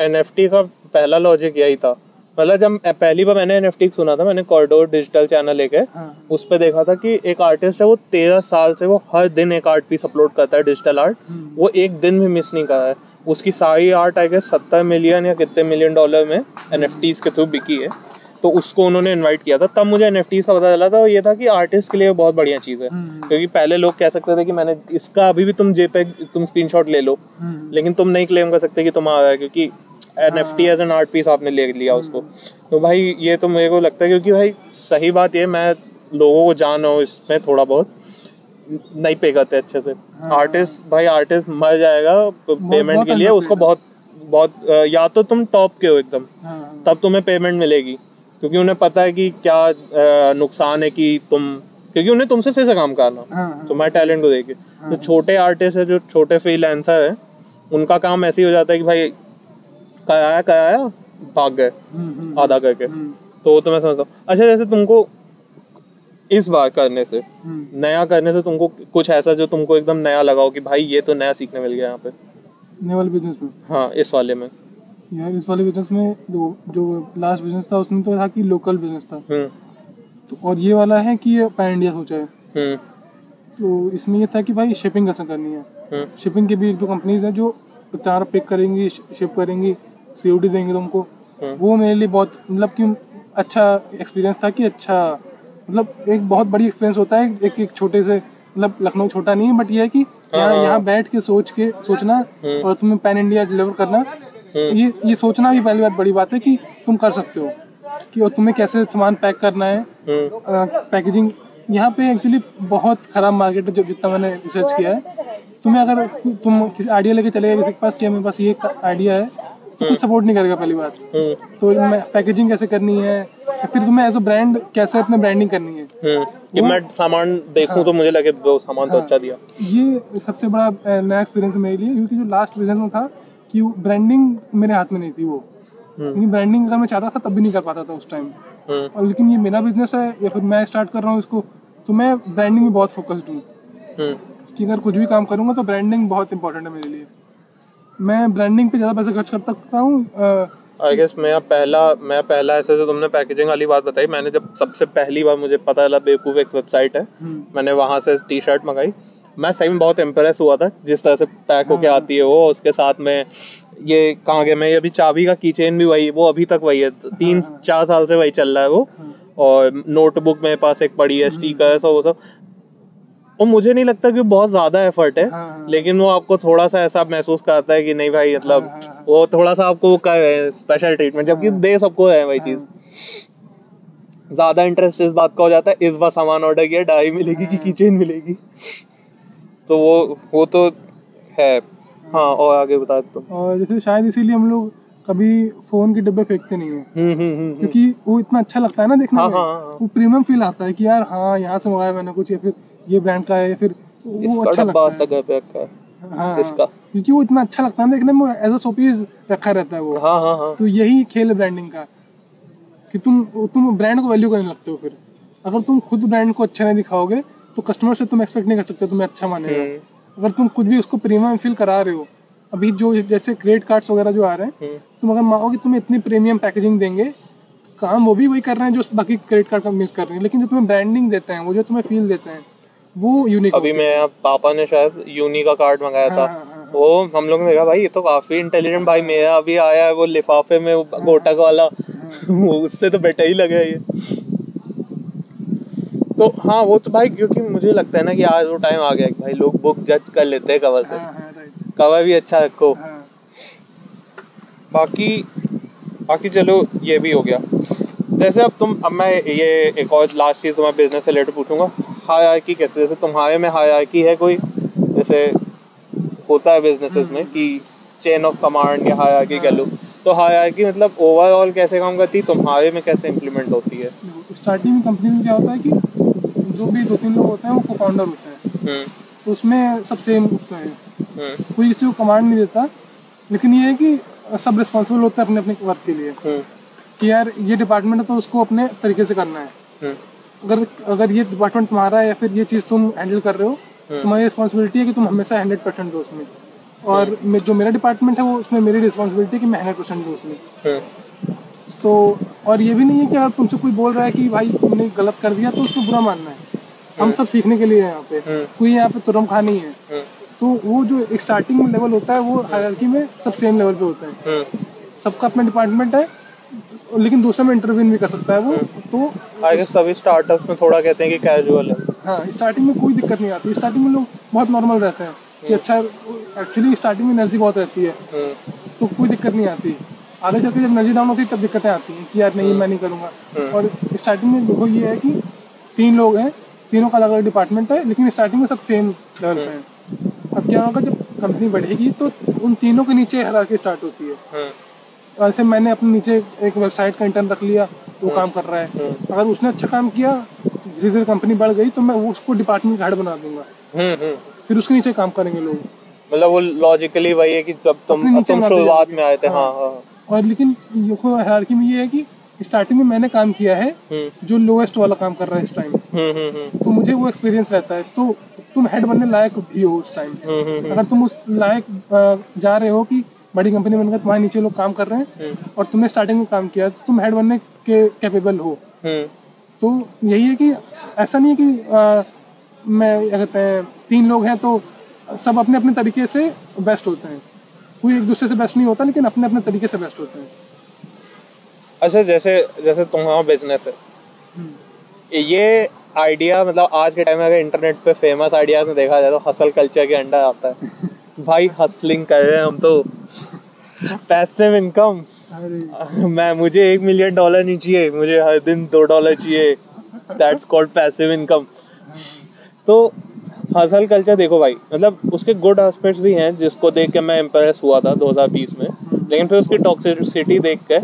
एनएफटी का पहला लॉजिक यही था। मतलब जब पहली बार मैंने एनएफटी सुना था मैंने कॉरिडोर डिजिटल चैनल एक है। उस पे देखा था कि एक आर्टिस्ट है वो तेरह साल से वो हर दिन एक आर्ट पीस अपलोड करता है डिजिटल आर्ट वो एक दिन भी मिस नहीं कर रहा है। उसकी सारी आर्ट आई गेस सत्तर मिलियन या कितने मिलियन डॉलर में एन के थ्रू बिकी है। तो उसको उन्होंने इनवाइट किया था। तब मुझे एन का पता चला था और ये था कि आर्टिस्ट के लिए बहुत बढ़िया चीज़ है। हम्म। क्योंकि पहले लोग कह सकते थे कि मैंने इसका अभी भी तुम जेपेग तुम स्क्रीनशॉट ले लो। हम्म। लेकिन तुम नहीं क्लेम कर सकते कि तुम आ है क्योंकि N F T as an art piece आपने ले लिया उसको। तो भाई ये तो मेरे को लगता है क्योंकि भाई सही बात ये मैं लोगों को जान रहा हूँ इसमें थोड़ा बहुत। नहीं पे करते अच्छे से। आर्टिस्ट भाई आर्टिस्ट मर जाएगा पेमेंट के लिए उसको बहुत बहुत या तो तुम टॉप के हो एकदम हाँ, हाँ। तब तुम्हें पेमेंट मिलेगी। क्योंकि उन्हें पता है कि क्या नुकसान है कि तुम क्योंकि उन्हें तुमसे फिर से काम करना। हाँ, हाँ। तुम्हारे टैलेंट को देखे जो छोटे आर्टिस्ट है जो छोटे फ्रीलांसर है उनका काम ऐसे ही हो जाता है कि भाई कराया कराया भाग गए हम्म, हम्म, आधा करके। हम्म, तो तो मैं समझता हूँ। अच्छा जैसे तुमको इस बार करने से हम्म। नया करने से तुमको कुछ ऐसा जो तुमको एकदम नया लगाओ कि भाई ये तो नया सीखने मिल गया यहाँ पे। नए वाले बिज़नेस में? हाँ इस वाले में। यार इस वाले बिज़नेस में दो जो लास्ट बिज़नेस था उसमें तो था कि लोकल बिज़नेस था। हम्म। तो और ये वाला है कि ये पैन इंडिया सोचा है। हम्म। तो इसमें ये था कि भाई शिपिंग कैसे करनी है? हम्म। शिपिंग के भी एक दो कंपनीज़ है जो तार पिक करेंगी शिप करेंगी। सी देंगे तुमको। वो मेरे लिए बहुत मतलब कि अच्छा एक्सपीरियंस था कि अच्छा मतलब एक बहुत बड़ी एक्सपीरियंस होता है एक एक छोटे से मतलब लखनऊ छोटा नहीं है बट ये है कि यहाँ यहाँ बैठ के सोच के सोचना और तुम्हें पैन इंडिया डिलीवर करना ये ये सोचना भी पहली बात बड़ी बात है कि तुम कर सकते हो कि और तुम्हें कैसे सामान पैक करना है। पैकेजिंग यहाँ पे एक्चुअली बहुत खराब मार्केट है जो जितना मैंने रिसर्च किया है। तुम्हें अगर तुम किसी आइडिया लेके चले गए किसी के पास कि मेरे पास ये आइडिया है तो कुछ सपोर्ट नहीं करेगा पहली बात। हम्म। तो मैं पैकेजिंग कैसे करनी है? फिर तुम्हें एज अ ब्रांड कैसे अपने ब्रांडिंग करनी है? हम्म। कि मैं सामान देखूँ हाँ, तो मुझे लगे वो सामान हाँ, तो अच्छा दिया। ये सबसे बड़ा नया एक्सपीरियंस है मेरे लिए क्योंकि जो लास्ट बिज़नेस में था कि ब्रांडिंग मेरे हाथ में नहीं थी वो। क्योंकि ब्रांडिंग अगर मैं चाहता था तब भी नहीं कर पाता था उस टाइम हम्म। और लेकिन ये मेरा बिज़नेस है या फिर मैं स्टार्ट कर रहा हूँ इसको तो मैं ब्रांडिंग में बहुत फोकस्ड हूँ। हम्म। कि अगर कुछ भी काम करूँगा तो ब्रांडिंग बहुत इंपॉर्टेंट है मेरे लिए। मैं ब्रांडिंग पे ज़्यादा पैसे खर्च कर सकता हूँ आई गेस मैं पहला मैं पहला ऐसे तो तुमने पैकेजिंग वाली बात बताई। मैंने जब सबसे पहली बार मुझे पता चला बेवकूफ़ एक वेबसाइट है। मैंने वहाँ से टी शर्ट मंगाई। मैं सही में बहुत इम्प्रेस हुआ था जिस तरह से पैक होके आती है वो उसके साथ में ये कहाँ गया मैं अभी चाबी का की चेन भी वही वो अभी तक वही है। तीन चार साल से वही चल रहा है वो। और नोटबुक मेरे पास एक पड़ी है स्टिकर्स और वो सब। और मुझे नहीं लगता कि बहुत ज़्यादा एफर्ट है हाँ, लेकिन वो आपको थोड़ा सा ऐसा महसूस कराता है कि नहीं भाई मतलब हाँ, वो थोड़ा सा आपको स्पेशल ट्रीटमेंट जबकि हाँ। दे सबको है वही चीज़। ज़्यादा इंटरेस्ट इस बात का हो जाता है इस बार सामान ऑर्डर किया डाई मिलेगी कि कीचेन मिलेगी। तो वो वो तो है। हाँ और आगे बता दो और जैसे शायद इसीलिए हम लोग कभी फ़ोन के डिब्बे फेंकते नहीं है। हम्म हम्म हम्म क्योंकि वो इतना अच्छा लगता है ना देखने हाँ, में। हाँ, हाँ। वो प्रीमियम फील आता है कि यार हाँ यहाँ से मंगाया मैंने कुछ या फिर ये ब्रांड का है या फिर वो अच्छा लगता आज तक घर पे रखा है है हाँ, इसका। क्योंकि वो इतना अच्छा लगता है देखने में एज अ शोपीस रखा रहता है वो। हाँ हाँ हाँ। तो यही खेल है ब्रांडिंग का कि तुम तुम ब्रांड को वैल्यू करने लगते हो फिर। अगर तुम खुद ब्रांड को अच्छा नहीं दिखाओगे तो कस्टमर से तुम एक्सपेक्ट नहीं कर सकते तुम्हें अच्छा मानेगा। अगर तुम कुछ भी उसको प्रीमियम फील करा रहे हो अभी जो जैसे क्रेडिट कार्ड्स वगैरह जो आ रहे हैं तुम अगर मानो कि तुम्हें इतनी प्रीमियम पैकेजिंग देंगे काम वो भी वही कर रहे हैं जो बाकी क्रेडिट कार्ड कंपनीज़ कर रही हैं। लेकिन जो तुम्हें ब्रांडिंग देते हैं वो जो तुम्हें फील देते हैं वो यूनिक अभी मैं पापा ने शायद यूनी का कार्ड मंगाया था। हाँ, वो हम लोग ने देखा भाई ये तो काफ़ी इंटेलिजेंट भाई मेरा अभी आया है वो लिफाफे में गोटक वाला। वो उससे तो बेटर ही लगे ये। तो हाँ वो तो भाई क्योंकि मुझे लगता है ना कि आज वो टाइम आ गया भाई लोग बुक जज कर लेते हैं कवर से। हाँ हाँ कवर भी अच्छा रखो। हाँ। बाकी बाकी चलो ये भी हो गया। जैसे अब तुम अब मैं ये एक और लास्ट चीज़ तुम्हारे बिज़नेस से रिलेटेड पूछूँगा। हायरकी कैसे? जैसे तुम्हारे में हायरकी है कोई? जैसे होता है बिजनेसेस में कि चेन ऑफ़ कमांड या हायरकी कह लो। तो हायरकी मतलब ओवरऑल कैसे काम करती है तुम्हारे में कैसे इम्प्लीमेंट होती है? स्टार्टिंग में कंपनी में क्या होता है कि जो भी दो तीन लोग होते हैं वो को फाउंडर होते हैं। हम्म। तो उसमें सब सेम उसका है। हम्म। कोई किसी को कमांड नहीं देता लेकिन ये है कि सब रिस्पॉन्सिबल होते हैं अपने अपने वर्क के लिए। हम्म। कि यार ये डिपार्टमेंट है तो उसको अपने तरीके से करना है। हम्म। अगर अगर ये डिपार्टमेंट तुम्हारा है या फिर ये चीज़ तुम हैंडल कर रहे हो तुम्हारी रिस्पॉन्सिबिलिटी है कि तुम हमेशा हंड्रेड परसेंट दो उसमें और जो मेरा डिपार्टमेंट है वो उसमें मेरी रिस्पॉन्सिबिलिटी है कि मैं हंड्रेड परसेंट दूँ उसमें हम्म। तो और ये भी नहीं है कि अगर तुमसे कोई बोल रहा है कि भाई तुमने गलत कर दिया तो उसको बुरा मानना है। हम सब सीखने के लिए हैं यहाँ पे। कोई यहाँ पे तुरम खा नहीं है। हम्म। तो वो जो स्टार्टिंग में लेवल होता है वो हायरार्की में सब सेम लेवल पे होता है। हम्म। सबका अपना डिपार्टमेंट है लेकिन दूसरे में इंटरव्यू भी कर सकता है वो तो आई गेस तभी स्टार्टअप में थोड़ा कहते हैं कि कैजुअल है। हाँ स्टार्टिंग में कोई दिक्कत नहीं आती। स्टार्टिंग में लोग बहुत नॉर्मल रहते हैं कि अच्छा एक्चुअली स्टार्टिंग में एनर्जी बहुत रहती है। हम्म, तो कोई दिक्कत नहीं आती। आगे चल के जब एनर्जी डाउन होती है तब दिक्कतें आती हैं कि यार नहीं मैं नहीं करूँगा। और स्टार्टिंग में देखो ये है कि तीन लोग हैं तीनों का अलग अलग डिपार्टमेंट है लेकिन स्टार्टिंग में सब सेम लेवल पे हैं। अब क्या होगा जब कंपनी बढ़ेगी तो उन तीनों के नीचे हरारकी स्टार्ट होती है। हम्म, वैसे मैंने अपने नीचे एक वेबसाइट का इंटर्न रख लिया वो काम कर रहा है। अगर उसने अच्छा काम किया धीरे धीरे कंपनी बढ़ गई तो मैं उसको डिपार्टमेंट हेड बना दूँगा। हम्म, हम्म। फिर उसके नीचे काम करेंगे लोग। मतलब वो लॉजिकली वही है कि जब तुम तुम शुरुआत में आए थे हाँ। हाँ और लेकिन हायरार्की में ये है कि स्टार्टिंग में मैंने काम किया है हम्म, जो लोएस्ट वाला काम कर रहा है इस टाइम हम्म, हम्म, हम्म, तो मुझे वो एक्सपीरियंस रहता है। तो तुम हेड बनने लायक भी हो उस टाइम हम्म, हम्म, अगर तुम उस लायक जा रहे हो कि बड़ी कंपनी बनकर तुम्हारे नीचे लोग काम कर रहे हैं और तुमने स्टार्टिंग में काम किया तो तुम हेड बनने के कैपेबल हो। हम्म, तो यही है कि ऐसा नहीं है कि अ, मैं क्या कहते हैं तीन लोग हैं तो सब अपने अपने तरीके से बेस्ट होते हैं। कोई एक दूसरे से बेस्ट नहीं होता लेकिन अपने अपने तरीके से बेस्ट होते हैं। अच्छा जैसे जैसे तुम्हारा बिज़नेस है। ये आइडिया मतलब आज के टाइम में अगर इंटरनेट पे फ़ेमस आइडियाज़ में देखा जाए तो हसल कल्चर के अंडर आता है। भाई हसलिंग कर रहे हैं हम तो। पैसिव इनकम मैं मुझे एक मिलियन डॉलर नहीं चाहिए मुझे हर दिन दो डॉलर चाहिए। दैट्स कॉल्ड पैसिव इनकम तो हसल कल्चर देखो भाई मतलब उसके गुड एस्पेक्ट्स भी हैं जिसको देख के मैं इम्प्रेस हुआ था 2020 में। लेकिन फिर उसकी टॉक्सिसिटी देख के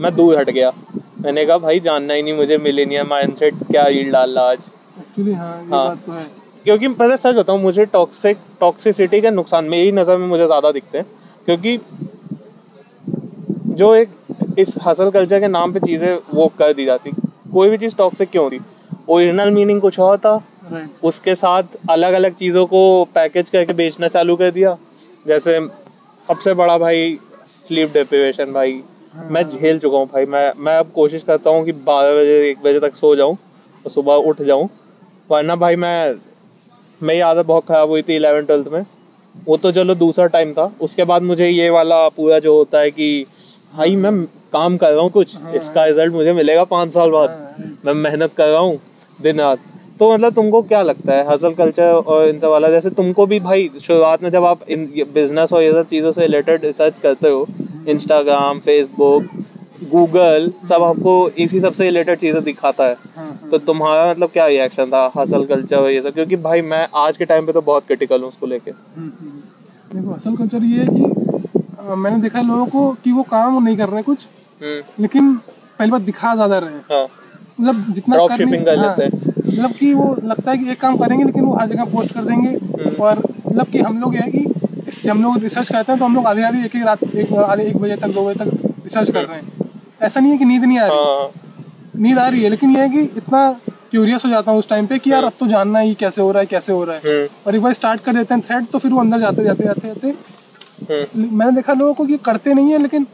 मैं दूर हट गया। मैंने कहा भाई जानना ही नहीं मुझे मिलेनियम माइंडसेट क्या यील्ड डाल रहा आज? एक्चुअली हाँ ये हाँ। है क्योंकि पता सच बताऊँ मुझे टॉक्सिक टॉक्सिसिटी के नुकसान मेरी नज़र में मुझे ज़्यादा दिखते हैं। क्योंकि जो एक इस हसल कल्चर के नाम पे चीज़ें वो कर दी जाती। कोई भी चीज़ टॉक्सिक क्यों रही? ओरिजिनल मीनिंग कुछ और था। उसके साथ अलग अलग चीज़ों को पैकेज करके बेचना चालू कर दिया। जैसे सबसे बड़ा भाई स्लीप डिप्रिवेशन भाई। मैं झेल चुका हूँ भाई। मैं मैं अब कोशिश करता हूँ कि बारह बजे एक बजे तक सो जाऊँ और सुबह उठ जाऊँ। वरना भाई मैं मेरी आदत बहुत ख़राब हुई थी इलेवन ट्वेल्थ में। वो तो चलो दूसरा टाइम था। उसके बाद मुझे ये वाला पूरा जो होता है कि भाई मैं काम कर रहा हूँ कुछ। इसका रिज़ल्ट मुझे मिलेगा पाँच साल बाद। मैं मेहनत कर रहा हूँ दिन रात। तो मतलब तुमको क्या लगता है? हसल कल्चर और इन सब वाला जैसे तुमको भी भाई शुरुआत में जब आप इन बिज़नेस और ये सब चीज़ों से रिलेटेड रिसर्च करते हो इंस्टाग्राम फेसबुक गूगल सब आपको इसी सबसे रिलेटेड चीज़ें दिखाता है। हाँ। तो तुम्हारा मतलब क्या रिएक्शन था? हसल कल्चर ये सब? क्योंकि भाई मैं आज के टाइम पे तो बहुत क्रिटिकल हूँ उसको लेके। देखो असल कल्चर ये है कि अ, मैंने देखा है लोगों को कि वो काम नहीं कर रहे हैं कुछ हम्म, लेकिन पहली बात दिखा ज़्यादा रहे हैं। हाँ। मतलब जितना कर हाँ, लेते हैं। मतलब कि वो लगता है कि एक काम करेंगे लेकिन वो हर जगह पोस्ट कर देंगे। हम्म। और मतलब कि हम लोग ये है कि जब हम लोग रिसर्च करते हैं तो हम लोग आधी आधी एक एक रात एक आधे एक बजे तक दो बजे तक रिसर्च कर रहे हैं। ऐसा नहीं है कि नींद नहीं आ रही। हाँ। नींद आ रही है लेकिन ये है कि इतना क्यूरियस हो जाता हूँ उस टाइम पे कि यार अब तो जानना ही कैसे हो रहा है कैसे हो रहा है। हम्म, और एक बार स्टार्ट कर देते हैं थ्रेड तो फिर वो अंदर जाते जाते जाते जाते। हम्म, मैंने देखा लोगों को कि करते नहीं है लेकिन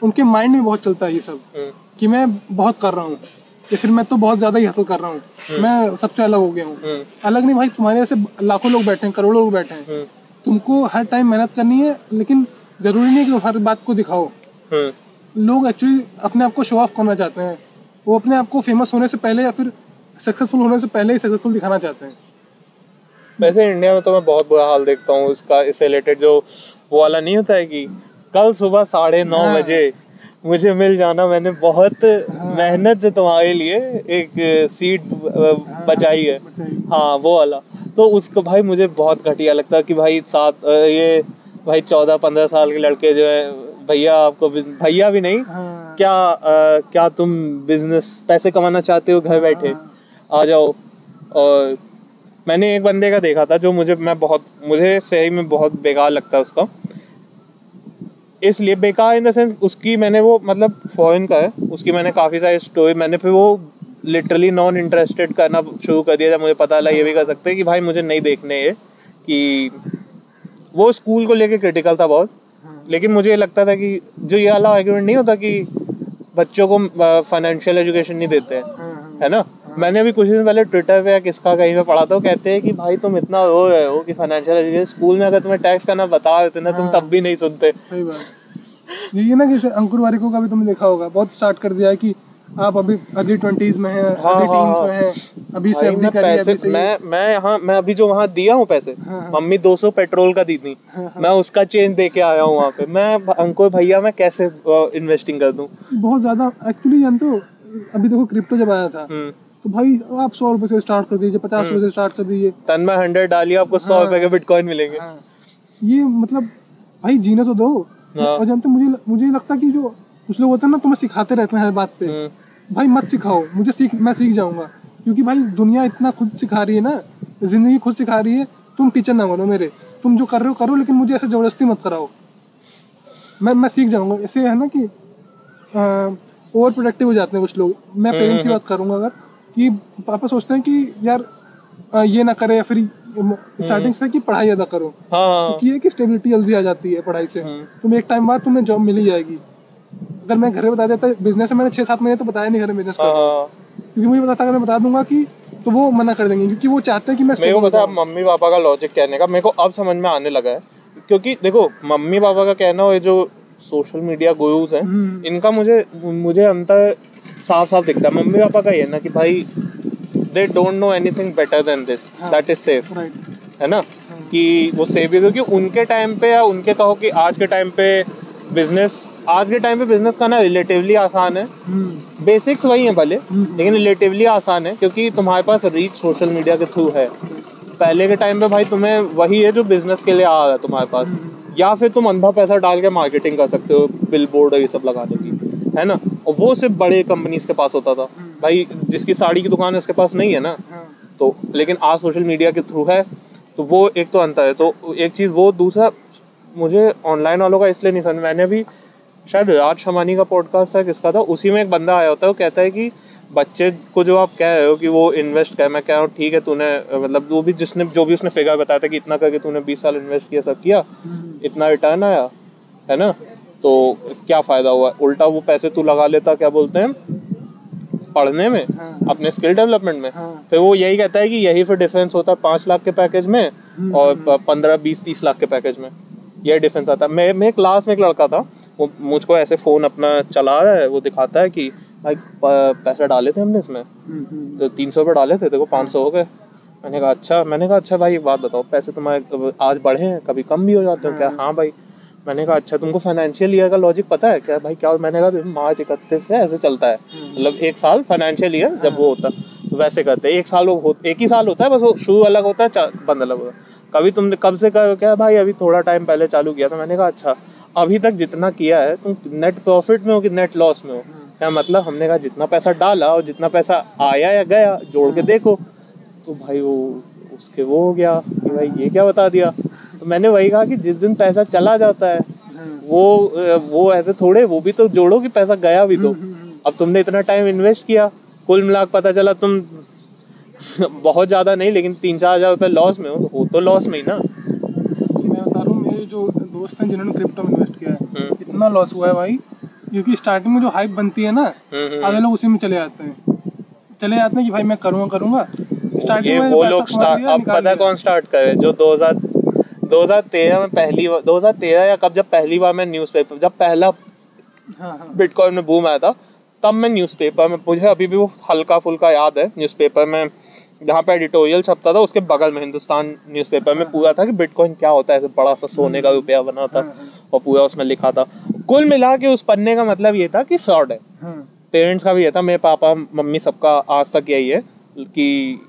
उनके माइंड में बहुत चलता है ये सब हम्म, कि मैं बहुत कर रहा हूँ या फिर मैं तो बहुत ज़्यादा ही हसल कर रहा हूँ। मैं सबसे अलग हो गया हूँ। अलग नहीं भाई तुम्हारे जैसे लाखों लोग बैठे हैं करोड़ों लोग बैठे हैं। तुमको हर टाइम मेहनत करनी है लेकिन ज़रूरी नहीं कि तुम हर बात को दिखाओ। लोग एक्चुअली अपने आप को शो ऑफ़ करना चाहते हैं। वो अपने आप को फ़ेमस होने से पहले या फिर सक्सेसफुल होने से पहले ही सक्सेसफुल दिखाना चाहते हैं। वैसे इंडिया में तो मैं बहुत बुरा हाल देखता हूँ इसका इससे रिलेटेड जो वो वाला नहीं होता है कि कल सुबह साढ़े नौ हाँ। बजे मुझे मिल जाना मैंने बहुत मेहनत से तुम्हारे लिए एक सीट बचाई है। हाँ। वो वाला। तो उसको भाई मुझे बहुत घटिया लगता है कि भाई सात ये भाई चौदह पंद्रह साल के लड़के जो है भैया आपको भैया भी नहीं हाँ। क्या अ, क्या तुम बिज़नेस पैसे कमाना चाहते हो घर बैठे? आ जाओ। और मैंने एक बंदे का देखा था जो मुझे मैं बहुत मुझे सही में बहुत बेकार लगता है उसका। इसलिए बेकार इन द सेंस उसकी मैंने वो मतलब फॉरेन का है उसकी मैंने काफ़ी सारी स्टोरी मैंने फिर वो लिटरली नॉन इंटरेस्टेड करना शुरू कर दिया जब मुझे पता लगा ये भी कर सकते हैं कि भाई मुझे नहीं देखने ये कि वो स्कूल को लेके क्रिटिकल था बहुत। लेकिन मुझे ये लगता था कि जो ये वाला आर्ग्यूमेंट नहीं होता कि बच्चों को फाइनेंशियल एजुकेशन नहीं देते हैं हाँ हाँ। है ना? मैंने अभी कुछ दिन पहले ट्विटर पे या किसका कहीं पे पढ़ा था वो कहते हैं कि भाई तुम इतना रो रहे हो कि फाइनेंशियल एजुकेशन स्कूल में अगर तुम्हें टैक्स करना बता देते ना तुम तब भी नहीं सुनते। सही बात। ये ना कि जैसे अंकुर वारिको का भी तुमने देखा होगा बहुत स्टार्ट कर दिया है कि आप अभी अर्ली ट्वेंटीज में हैं हाँ, अर्ली हाँ, टीन्स हाँ। में हैं अभी से मैं पैसे अभी से मैं मैं यहाँ मैं अभी जो वहाँ दिया हूँ पैसे हाँ, हाँ। मम्मी 200 पेट्रोल का दी थी मैं उसका चेंज दे के आया हूँ वहाँ पे मैं अंकुर भैया मैं कैसे इन्वेस्टिंग कर दूँ बहुत ज़्यादा एक्चुअली जानते हो अभी देखो क्रिप्टो जब आया था हम्म। तो भाई आप सौ रुपए से स्टार्ट कर दीजिए पचास रुपए से स्टार्ट कर दीजिए तन में हंड्रेड डालिए आपको सौ रुपए के बिटकॉइन मिलेंगे हाँ। ये मतलब भाई जीने तो दो हाँ। और जानते मुझे मुझे लगता है कि जो कुछ लोग होते हैं ना तुम्हें सिखाते रहते हैं हर बात पे हम्म। भाई मत सिखाओ मुझे सीख मैं सीख जाऊँगा। क्योंकि भाई दुनिया इतना खुद सिखा रही है ना ज़िंदगी खुद सिखा रही है तुम टीचर ना बनो मेरे। तुम जो कर रहे हो करो लेकिन मुझे ऐसे ज़बरदस्ती मत कराओ। मैं मैं सीख जाऊँगा। ऐसे है ना कि ओवर प्रोडक्टिव हो जाते हैं कुछ लोग। मैं हम्म, पेरेंट्स की बात करूँगा अगर कि पापा सोचते हैं कि यार अ, ये ना करे या फिर स्टार्टिंग से कि पढ़ाई अदा करो। हाँ। हाँ कि है कि स्टेबिलिटी जल्दी आ जाती है पढ़ाई से। तुम एक टाइम बाद तुम्हें जॉब मिल ही जाएगी। अगर मैं घर में बता देता बिज़नेस मैंने छः सात महीने तो बताया नहीं घर में बिज़नेस हाँ, हाँ। क्योंकि मुझे पता था अगर मैं बता दूँगा कि तो वो मना कर देंगे क्योंकि वो चाहते हैं कि मैं मेरे को पता है मम्मी पापा का लॉजिक कहने का मेरे को अब समझ में आने लगा है। क्योंकि देखो मम्मी पापा का कहना हो जो सोशल मीडिया गोयूज हैं इनका मुझे मुझे अंतर साफ़ साफ़ दिखता है। मम्मी पापा का ये ना कि भाई they don't know anything better than this that is safe है ना? कि वो सेफ़ भी क्योंकि उनके टाइम पे या उनके कहो कि आज के टाइम पे बिज़नेस आज के टाइम पे बिज़नेस करना रिलेटिवली आसान है। बेसिक्स वही हैं भले लेकिन रिलेटिवली आसान है क्योंकि तुम्हारे पास रीच सोशल मीडिया के थ्रू है। पहले के टाइम पे भाई तुम्हें वही है जो बिज़नेस के लिए आ रहा है तुम्हारे पास। या फिर तुम अंधा पैसा डाल के मार्केटिंग कर सकते हो बिल बोर्ड और ये सब लगाने की है ना? और वो सिर्फ़ बड़े कंपनीज़ के पास होता था। भाई जिसकी साड़ी की दुकान है उसके पास नहीं है ना? तो लेकिन आज सोशल मीडिया के थ्रू है तो वो एक तो अंतर है। तो एक चीज़ वो दूसरा मुझे ऑनलाइन वालों का इसलिए नहीं समझ मैंने भी शायद राज शमानी का पॉडकास्ट था किसका था? उसी में एक बंदा आया होता है वो कहता है कि बच्चे को जो आप कह रहे हो कि वो इन्वेस्ट कर मैं कह रहा हूँ ठीक है तूने मतलब वो भी जिसने जो भी उसने फिगर बताया था कि इतना करके तूने बीस साल इन्वेस्ट किया सब किया इतना रिटर्न आया है ना? तो क्या फ़ायदा हुआ? उल्टा वो पैसे तू लगा लेता क्या बोलते हैं? पढ़ने में हाँ। अपने स्किल डेवलपमेंट में। हाँ। फिर वो यही कहता है कि यही फिर डिफरेंस होता है पाँच लाख के पैकेज में और पंद्रह बीस तीस लाख के पैकेज में। यही डिफरेंस आता है। मैं मेरे क्लास में एक लड़का था वो मुझको ऐसे फ़ोन अपना चला रहा है वो दिखाता है कि भाई पैसे डाले थे हमने इसमें। तो तीन सौ रुपये डाले थे देखो पाँच सौ हो गए। मैंने कहा अच्छा। मैंने कहा अच्छा भाई एक बात बताओ पैसे तुम्हारे आज बढ़े हैं कभी कम भी हो जाते हो क्या? हाँ। भाई। मैंने कहा अच्छा तुमको फाइनेंशियल ईयर का लॉजिक पता है क्या? भाई क्या मैंने कहा मार्च इकतीस से ऐसे चलता है। मतलब एक साल फाइनेंशियल ईयर जब वो होता तो वैसे करते हैं। एक साल वो हो, एक ही साल होता है बस वो शुरू अलग होता है बंद अलग होता है। कभी तुमने कब से कर क्या भाई अभी थोड़ा टाइम पहले चालू किया था? मैंने कहा अच्छा। अभी तक जितना किया है तुम नेट प्रॉफिट में हो कि नेट लॉस में हो? क्या मतलब? हमने कहा जितना पैसा डाला और जितना पैसा आया या गया जोड़ के देखो। तो भाई वो उसके वो हो गया। कि भाई ये क्या बता दिया? तो मैंने वही कहा कि जिस दिन पैसा चला जाता है वो वो ऐसे थोड़े वो भी तो जोड़ो कि पैसा गया भी तो। अब तुमने इतना टाइम इन्वेस्ट किया कुल मिला के पता चला तुम बहुत ज़्यादा नहीं लेकिन तीन चार हज़ार रुपये लॉस में हो तो हो तो लॉस में ही ना। हूँ मेरे जो दोस्त हैं जिन्होंने क्रिप्टो में इन्वेस्ट किया है हम्म। इतना लॉस हुआ है भाई क्योंकि स्टार्टिंग में जो हाइप बनती है ना। आधे लोग उसी में चले जाते हैं चले जाते हैं कि भाई मैं करूँगा करूँगा स्टार्टिंग में वो लोग अब पता है कौन स्टार्ट करे जो 2000 2013 में पहली बार 2013 या कब जब पहली बार मैं न्यूज़पेपर जब पहला हाँ हाँ बिटकॉइन में बूम आया था तब मैं न्यूज़पेपर में मुझे अभी भी वो हल्का फुल्का याद है न्यूज़पेपर में जहाँ पे एडिटोरियल छपता था उसके बगल में हिंदुस्तान न्यूज़पेपर में पूरा था कि बिटकॉइन क्या होता है ऐसे बड़ा सा सोने का रुपया बना था और पूरा उसमें लिखा था। कुल मिला के उस पन्ने का मतलब ये था कि फ्रॉड है। हाँ। पेरेंट्स का भी ये था मेरे पापा मम्मी सबका आज तक यही है कि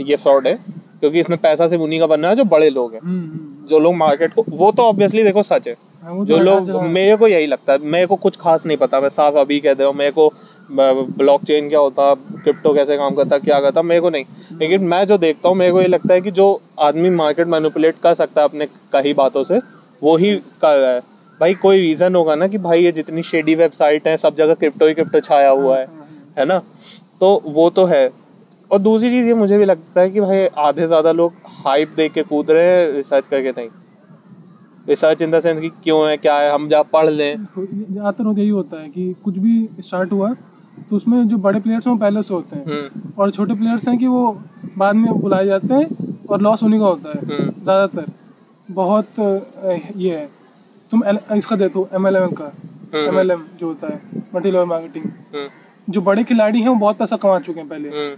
ये फ्रॉड है क्योंकि इसमें पैसा सिर्फ़ उन्हीं का बनना है जो बड़े लोग हैं। हम्म, हम्म। जो लोग मार्केट को वो तो ऑब्वियसली देखो सच है। हाँ, तो जो लोग मेरे को यही लगता है। मेरे को कुछ खास नहीं पता मैं साफ़ अभी कह दे रहा हूँ मेरे को ब्लॉकचेन क्या होता क्रिप्टो कैसे काम करता, क्या करता, मेरे को नहीं। लेकिन मैं जो देखता हूँ, मेरे को ये लगता है कि जो आदमी मार्केट मैनिपुलेट कर सकता है अपने कई बातों से, वो ही कर रहा है। भाई, कोई रीज़न होगा ना कि भाई ये जितनी शेडी वेबसाइट है, सब जगह क्रिप्टो ही क्रिप्टो छाया हुआ है है ना? तो वो तो है। और दूसरी चीज़ ये मुझे भी लगता है कि भाई, आधे ज़्यादा लोग हाइप देख के कूद रहे हैं रिसर्च करके नहीं। रिसर्च इन द सेंस कि क्यों है, क्या है, हम जा पढ़ लें। ज़्यादातर यही होता है कि कुछ भी स्टार्ट हुआ तो उसमें जो बड़े प्लेयर्स हैं वो पहले से होते हैं। हम्म। और छोटे प्लेयर्स हैं कि वो बाद में बुलाए जाते हैं और लॉस उन्हीं का होता है हम्म। ज़्यादातर। बहुत ये है। तुम इसका देखो एम एल का। एम एल एम जो होता है मल्टी लेवल मार्केटिंग हम्म, जो बड़े खिलाड़ी हैं वो बहुत पैसा कमा चुके हैं पहले। हम्म,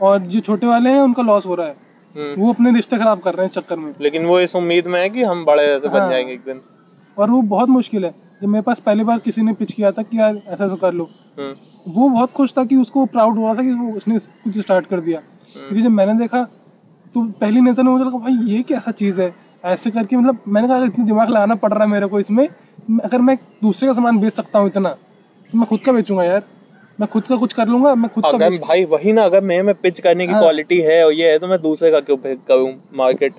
और जो छोटे वाले हैं उनका लॉस हो रहा है। हम्म। वो अपने रिश्ते खराब कर रहे हैं चक्कर में। लेकिन वो इस उम्मीद में है कि हम बड़े ऐसे हाँ। बन। जाएँगे एक दिन। और वो बहुत मुश्किल है। जब मेरे पास पहली बार किसी ने पिच किया था कि यार ऐसा ऐसा कर लो। हम्म, वो बहुत खुश था कि उसको प्राउड हुआ था कि वो उसने कुछ स्टार्ट कर दिया। क्योंकि जब मैंने देखा तो पहली नज़र में मुझे लगा भाई ये कैसा चीज़ है? ऐसे करके मतलब मैंने कहा अगर इतना दिमाग लगाना पड़ रहा है मेरे को इसमें। अगर मैं दूसरे का सामान बेच सकता हूँ इतना तो मैं खुद का बेचूँगा यार। मैं खुद का कुछ कर लूँगा मैं खुद का अगर भाई वही ना अगर मैं में पिच करने की हाँ। क्वालिटी है और ये है तो मैं दूसरे का क्यों करूँ मार्केट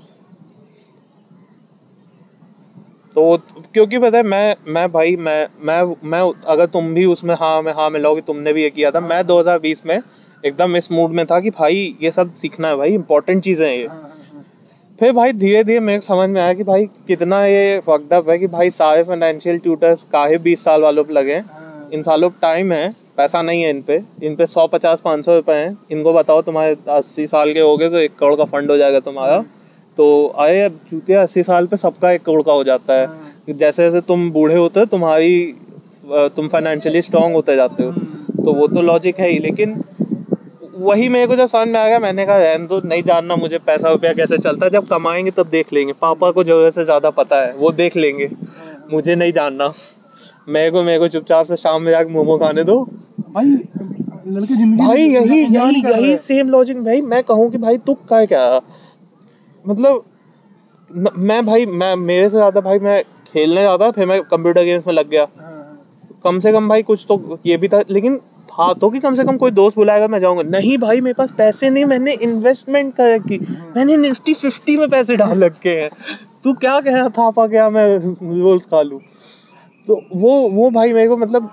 तो क्योंकि पता है मैं मैं भाई मैं मैं मैं अगर तुम भी उसमें हाँ में हाँ मिलाओगे तुमने भी ये किया था। मैं 2020 में एकदम इस मूड में था कि भाई ये सब सीखना है भाई इंपॉर्टेंट चीज़ें हैं ये। हाँ, हाँ, हाँ। फिर भाई धीरे धीरे मेरे को समझ में आया कि भाई कितना ये फकड है कि भाई सारे फाइनेंशियल ट्यूटर्स काहे बीस साल वालों पर लगे हाँ, इन सालों पर टाइम है पैसा नहीं है इन पे। इन पे सौ पचास पाँच सौ रुपये हैं। इनको बताओ तुम्हारे अस्सी साल के हो गए तो एक करोड़ का फंड हो जाएगा तुम्हारा। तो आए अब चूतिया अस्सी साल पे सबका एक करोड़ का हो जाता है। जैसे जैसे तुम बूढ़े होते हो तुम्हारी तुम फाइनेंशियली स्ट्रांग होते जाते हो। तो वो तो लॉजिक है ही लेकिन वही मेरे को जब समझ में आ गया मैंने कहा रहने दो नहीं जानना मुझे पैसा रुपया कैसे चलता है। जब कमाएँगे तब देख लेंगे। पापा को ज़रूरत से ज़्यादा पता है वो देख लेंगे। मुझे नहीं जानना। मेरे को मेरे को चुपचाप से शाम में जाके मोमो खाने दो। भाई लड़के ज़िंदगी भाई यही यही यही सेम लॉजिक भाई मैं कहूँ कि भाई तू का क्या? मतलब न- मैं भाई मैं मेरे से ज़्यादा भाई मैं खेलने जाता फिर मैं कंप्यूटर गेम्स में लग गया। कम से कम भाई कुछ तो ये भी था लेकिन था तो कि कम से कम कोई दोस्त बुलाएगा मैं जाऊँगा नहीं भाई मेरे पास पैसे नहीं मैंने इन्वेस्टमेंट कर रखी मैंने निफ्टी फिफ्टी में पैसे डाल रखे हैं तू क्या कह रहा था पा क्या मैं रोल्स खा लूँ तो वो वो भाई मेरे को मतलब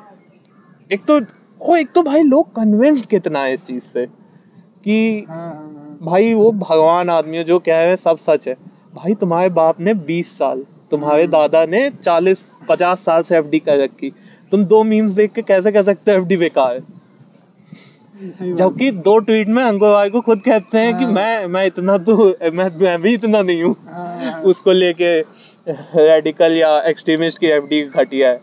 एक तो ओ एक तो भाई लोग कन्विंस्ड कितना है इस चीज़ से कि हाँ, हाँ। भाई वो भगवान आदमी है जो कह रहे हैं सब सच है। भाई तुम्हारे बाप ने 20 साल तुम्हारे दादा ने 40 50 साल से एफडी कर रखी। तुम दो मीम्स देख के कैसे कह सकते हो एफडी बेकार है? जबकि दो ट्वीट में अंगोवाई को खुद कहते हैं कि मैं मैं इतना तो मैं मैं भी इतना नहीं हूँ। हाँ, हाँ, उसको लेके रेडिकल या एक्सट्रीमिस्ट की एफडी घटिया है।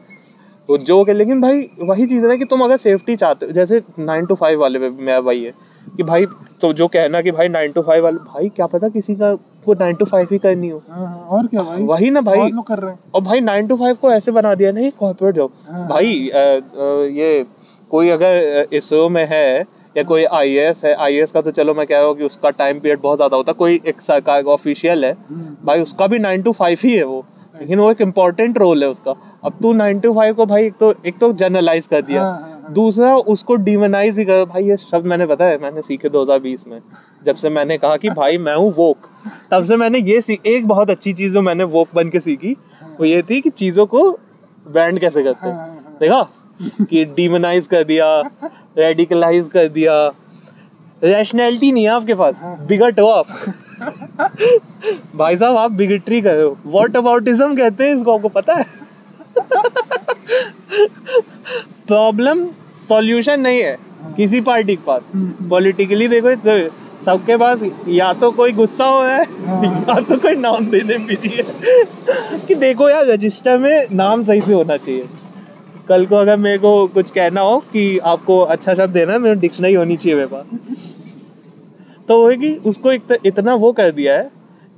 तो जो के लेकिन भाई वही चीज़ है कि तुम अगर सेफ्टी चाहते हो जैसे नाइन टू फाइव वाले पे मेरा भाई है। कि भाई तो जो कहना कि भाई नाइन टू फाइव वाले भाई क्या पता किसी का वो नाइन टू फाइव ही करनी हो। हाँ, हाँ, और क्या भाई? वही ना भाई। लोग कर रहे हैं। और भाई नाइन टू फाइव को ऐसे बना दिया नहीं कॉर्पोरेट जॉब हाँ। भाई अ, अ, ये कोई अगर इसरो में है या कोई आई है आई का तो चलो मैं कह रहा हूँ कि उसका टाइम पीरियड बहुत ज़्यादा होता है। कोई एक सरकार का ऑफिशियल है हम्म। भाई उसका भी नाइन टू फाइव ही है वो। लेकिन वो एक इम्पोर्टेंट रोल है उसका। अब तू नाइन टू फाइव को भाई एक तो एक तो जनरलाइज कर दिया। हाँ। दूसरा उसको डिमोनाइज भी कर, भाई ये शब्द मैंने पता है, मैंने सीखे 2020 में, जब से मैंने कहा कि भाई मैं हूँ वोक तब से मैंने ये सीख एक बहुत अच्छी चीज़ जो मैंने वोक बन के सीखी, वो ये थी कि चीज़ों को बैंड कैसे करते हाँ। देखा? कि डिमोनाइज कर दिया रेडिकलाइज कर दिया। रैशनैलिटी नहीं है आपके पास बिगट हो आप। भाई साहब, आप बिगट्री कर रहे हो। वॉट अबाउटिज्म कहते हैं इसको, आपको पता है? प्रॉब्लम सॉल्यूशन नहीं है किसी पार्टी के पास। पॉलिटिकली देखो तो सबके पास या तो कोई गुस्सा हो रहा है या तो कोई नाम देने बिज़ी है। कि देखो यार रजिस्टर में नाम सही से होना चाहिए। कल को अगर मेरे को कुछ कहना हो कि आपको अच्छा शब्द देना है मेरे डिक्शनरी होनी चाहिए मेरे पास। तो वो है कि उसको इतना वो कर दिया है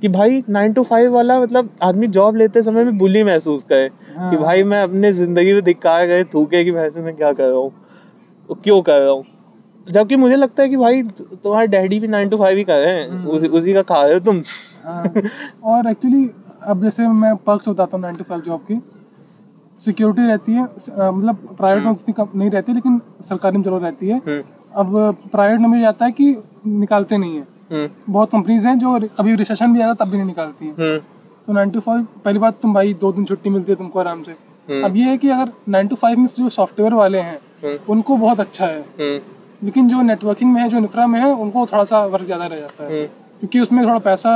कि भाई नाइन टू फाइव वाला मतलब आदमी जॉब लेते समय में बुली महसूस करे हाँ। कि भाई मैं अपने ज़िंदगी में धिक्कार गए थूके कि वैसे मैं क्या कर रहा हूँ? वो क्यों कर रहा हूँ? जबकि मुझे लगता है कि भाई तुम्हारे डैडी भी नाइन टू फाइव ही कर रहे हैं। उसी, उसी का खा रहे हो तुम। हाँ, और एक्चुअली अब जैसे मैं पर्क्स बताता हूँ नाइन टू फाइव जॉब की। सिक्योरिटी रहती है मतलब प्राइवेट में उतनी नहीं रहती लेकिन सरकारी में ज़रूर रहती है। हम्म, अब प्राइवेट में भी जाता है कि निकालते नहीं है। हम्म, बहुत कंपनीज़ हैं जो अभी रिसेशन भी आता तब भी नहीं निकालती हैं। हम्म, तो नाइन टू फाइव पहली बात तुम भाई दो दिन छुट्टी मिलती है तुमको आराम से। हम्म। अब ये है कि अगर नाइन टू फाइव में जो सॉफ्टवेयर वाले हैं हम्म। उनको बहुत अच्छा है। हम्म, लेकिन जो नेटवर्किंग में है जो इंफ्रा में है उनको थोड़ा सा वर्क ज़्यादा रह जाता है। हम्म, क्योंकि उसमें थोड़ा पैसा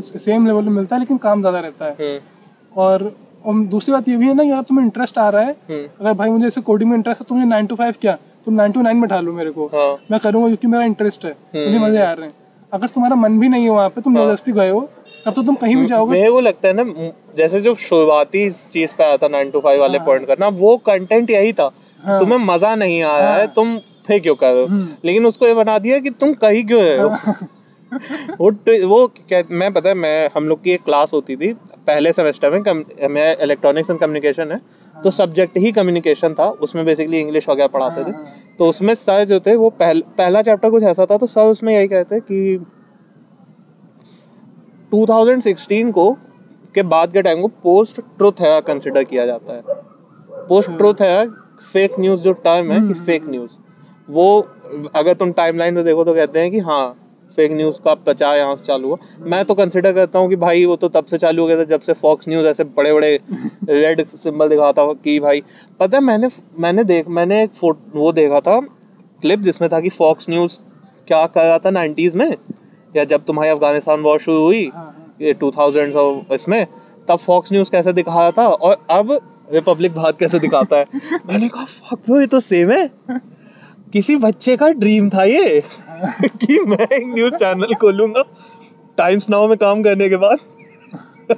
सेम लेवल में मिलता है लेकिन काम ज़्यादा रहता है। हम्म, और और दूसरी बात ये भी है ना यार तुम्हें इंटरेस्ट आ रहा है। हम्म। अगर भाई मुझे ऐसे कोडिंग में इंटरेस्ट है तो मुझे नाइन टू फाइव क्या? तुम नाइन टू नाइन में ढालो मेरे को। हाँ। मैं करूँगा क्योंकि मेरा इंटरेस्ट है। मुझे मज़े आ रहे हैं। अगर तुम्हारा मन भी नहीं है वहाँ पे तुम ज़बरदस्ती गए हो तब तो तुम कहीं भी जाओगे मेरे को लगता है ना जैसे जो शुरुआती चीज़ पे आया था नाइन टू फाइव हाँ। वाले पॉइंट करना वो कंटेंट यही था तुम्हें मज़ा नहीं आया हाँ। है तुम फिर क्यों कर रहे हो हम्म। लेकिन उसको ये बना दिया कि तुम कहीं क्यों रहे हो वो वो क्या मैं पता है मैं हम लोग की एक क्लास होती थी पहले सेमेस्टर में कम, मैं इलेक्ट्रॉनिक्स एंड कम्युनिकेशन है तो सब्जेक्ट ही कम्युनिकेशन था उसमें बेसिकली इंग्लिश वगैरह पढ़ाते थे। तो उसमें सर जो थे वो पहल, पहला चैप्टर कुछ ऐसा था तो सर उसमें यही कहते कि 2016 को के बाद के टाइम को पोस्ट ट्रुथ है कंसिडर किया जाता है। पोस्ट ट्रुथ है फेक न्यूज़ जो टर्म है कि फेक न्यूज़ वो अगर तुम टाइमलाइन में देखो तो कहते हैं कि हाँ फेक न्यूज़ का प्रचार यहाँ से चालू हुआ। मैं तो कंसिडर करता हूँ कि भाई वो तो तब से चालू हो गया था जब से फॉक्स न्यूज़ ऐसे बड़े बड़े रेड सिंबल दिखाता था कि भाई पता है मैंने मैंने देख मैंने एक फ़ोटो वो देखा था क्लिप जिसमें था कि फॉक्स न्यूज़ क्या कर रहा था नाइन्टीज़ में या जब तुम्हारी अफ़गानिस्तान वॉर शुरू हुई ये टू थाउज़ेंड और इसमें तब फॉक्स न्यूज़ कैसे दिखा रहा था और अब रिपब्लिक भारत कैसे दिखाता है? मैंने कहा फक ये तो सेम है। किसी बच्चे का ड्रीम था ये कि मैं एक न्यूज़ चैनल खोलूँगा टाइम्स नाउ में काम करने के बाद।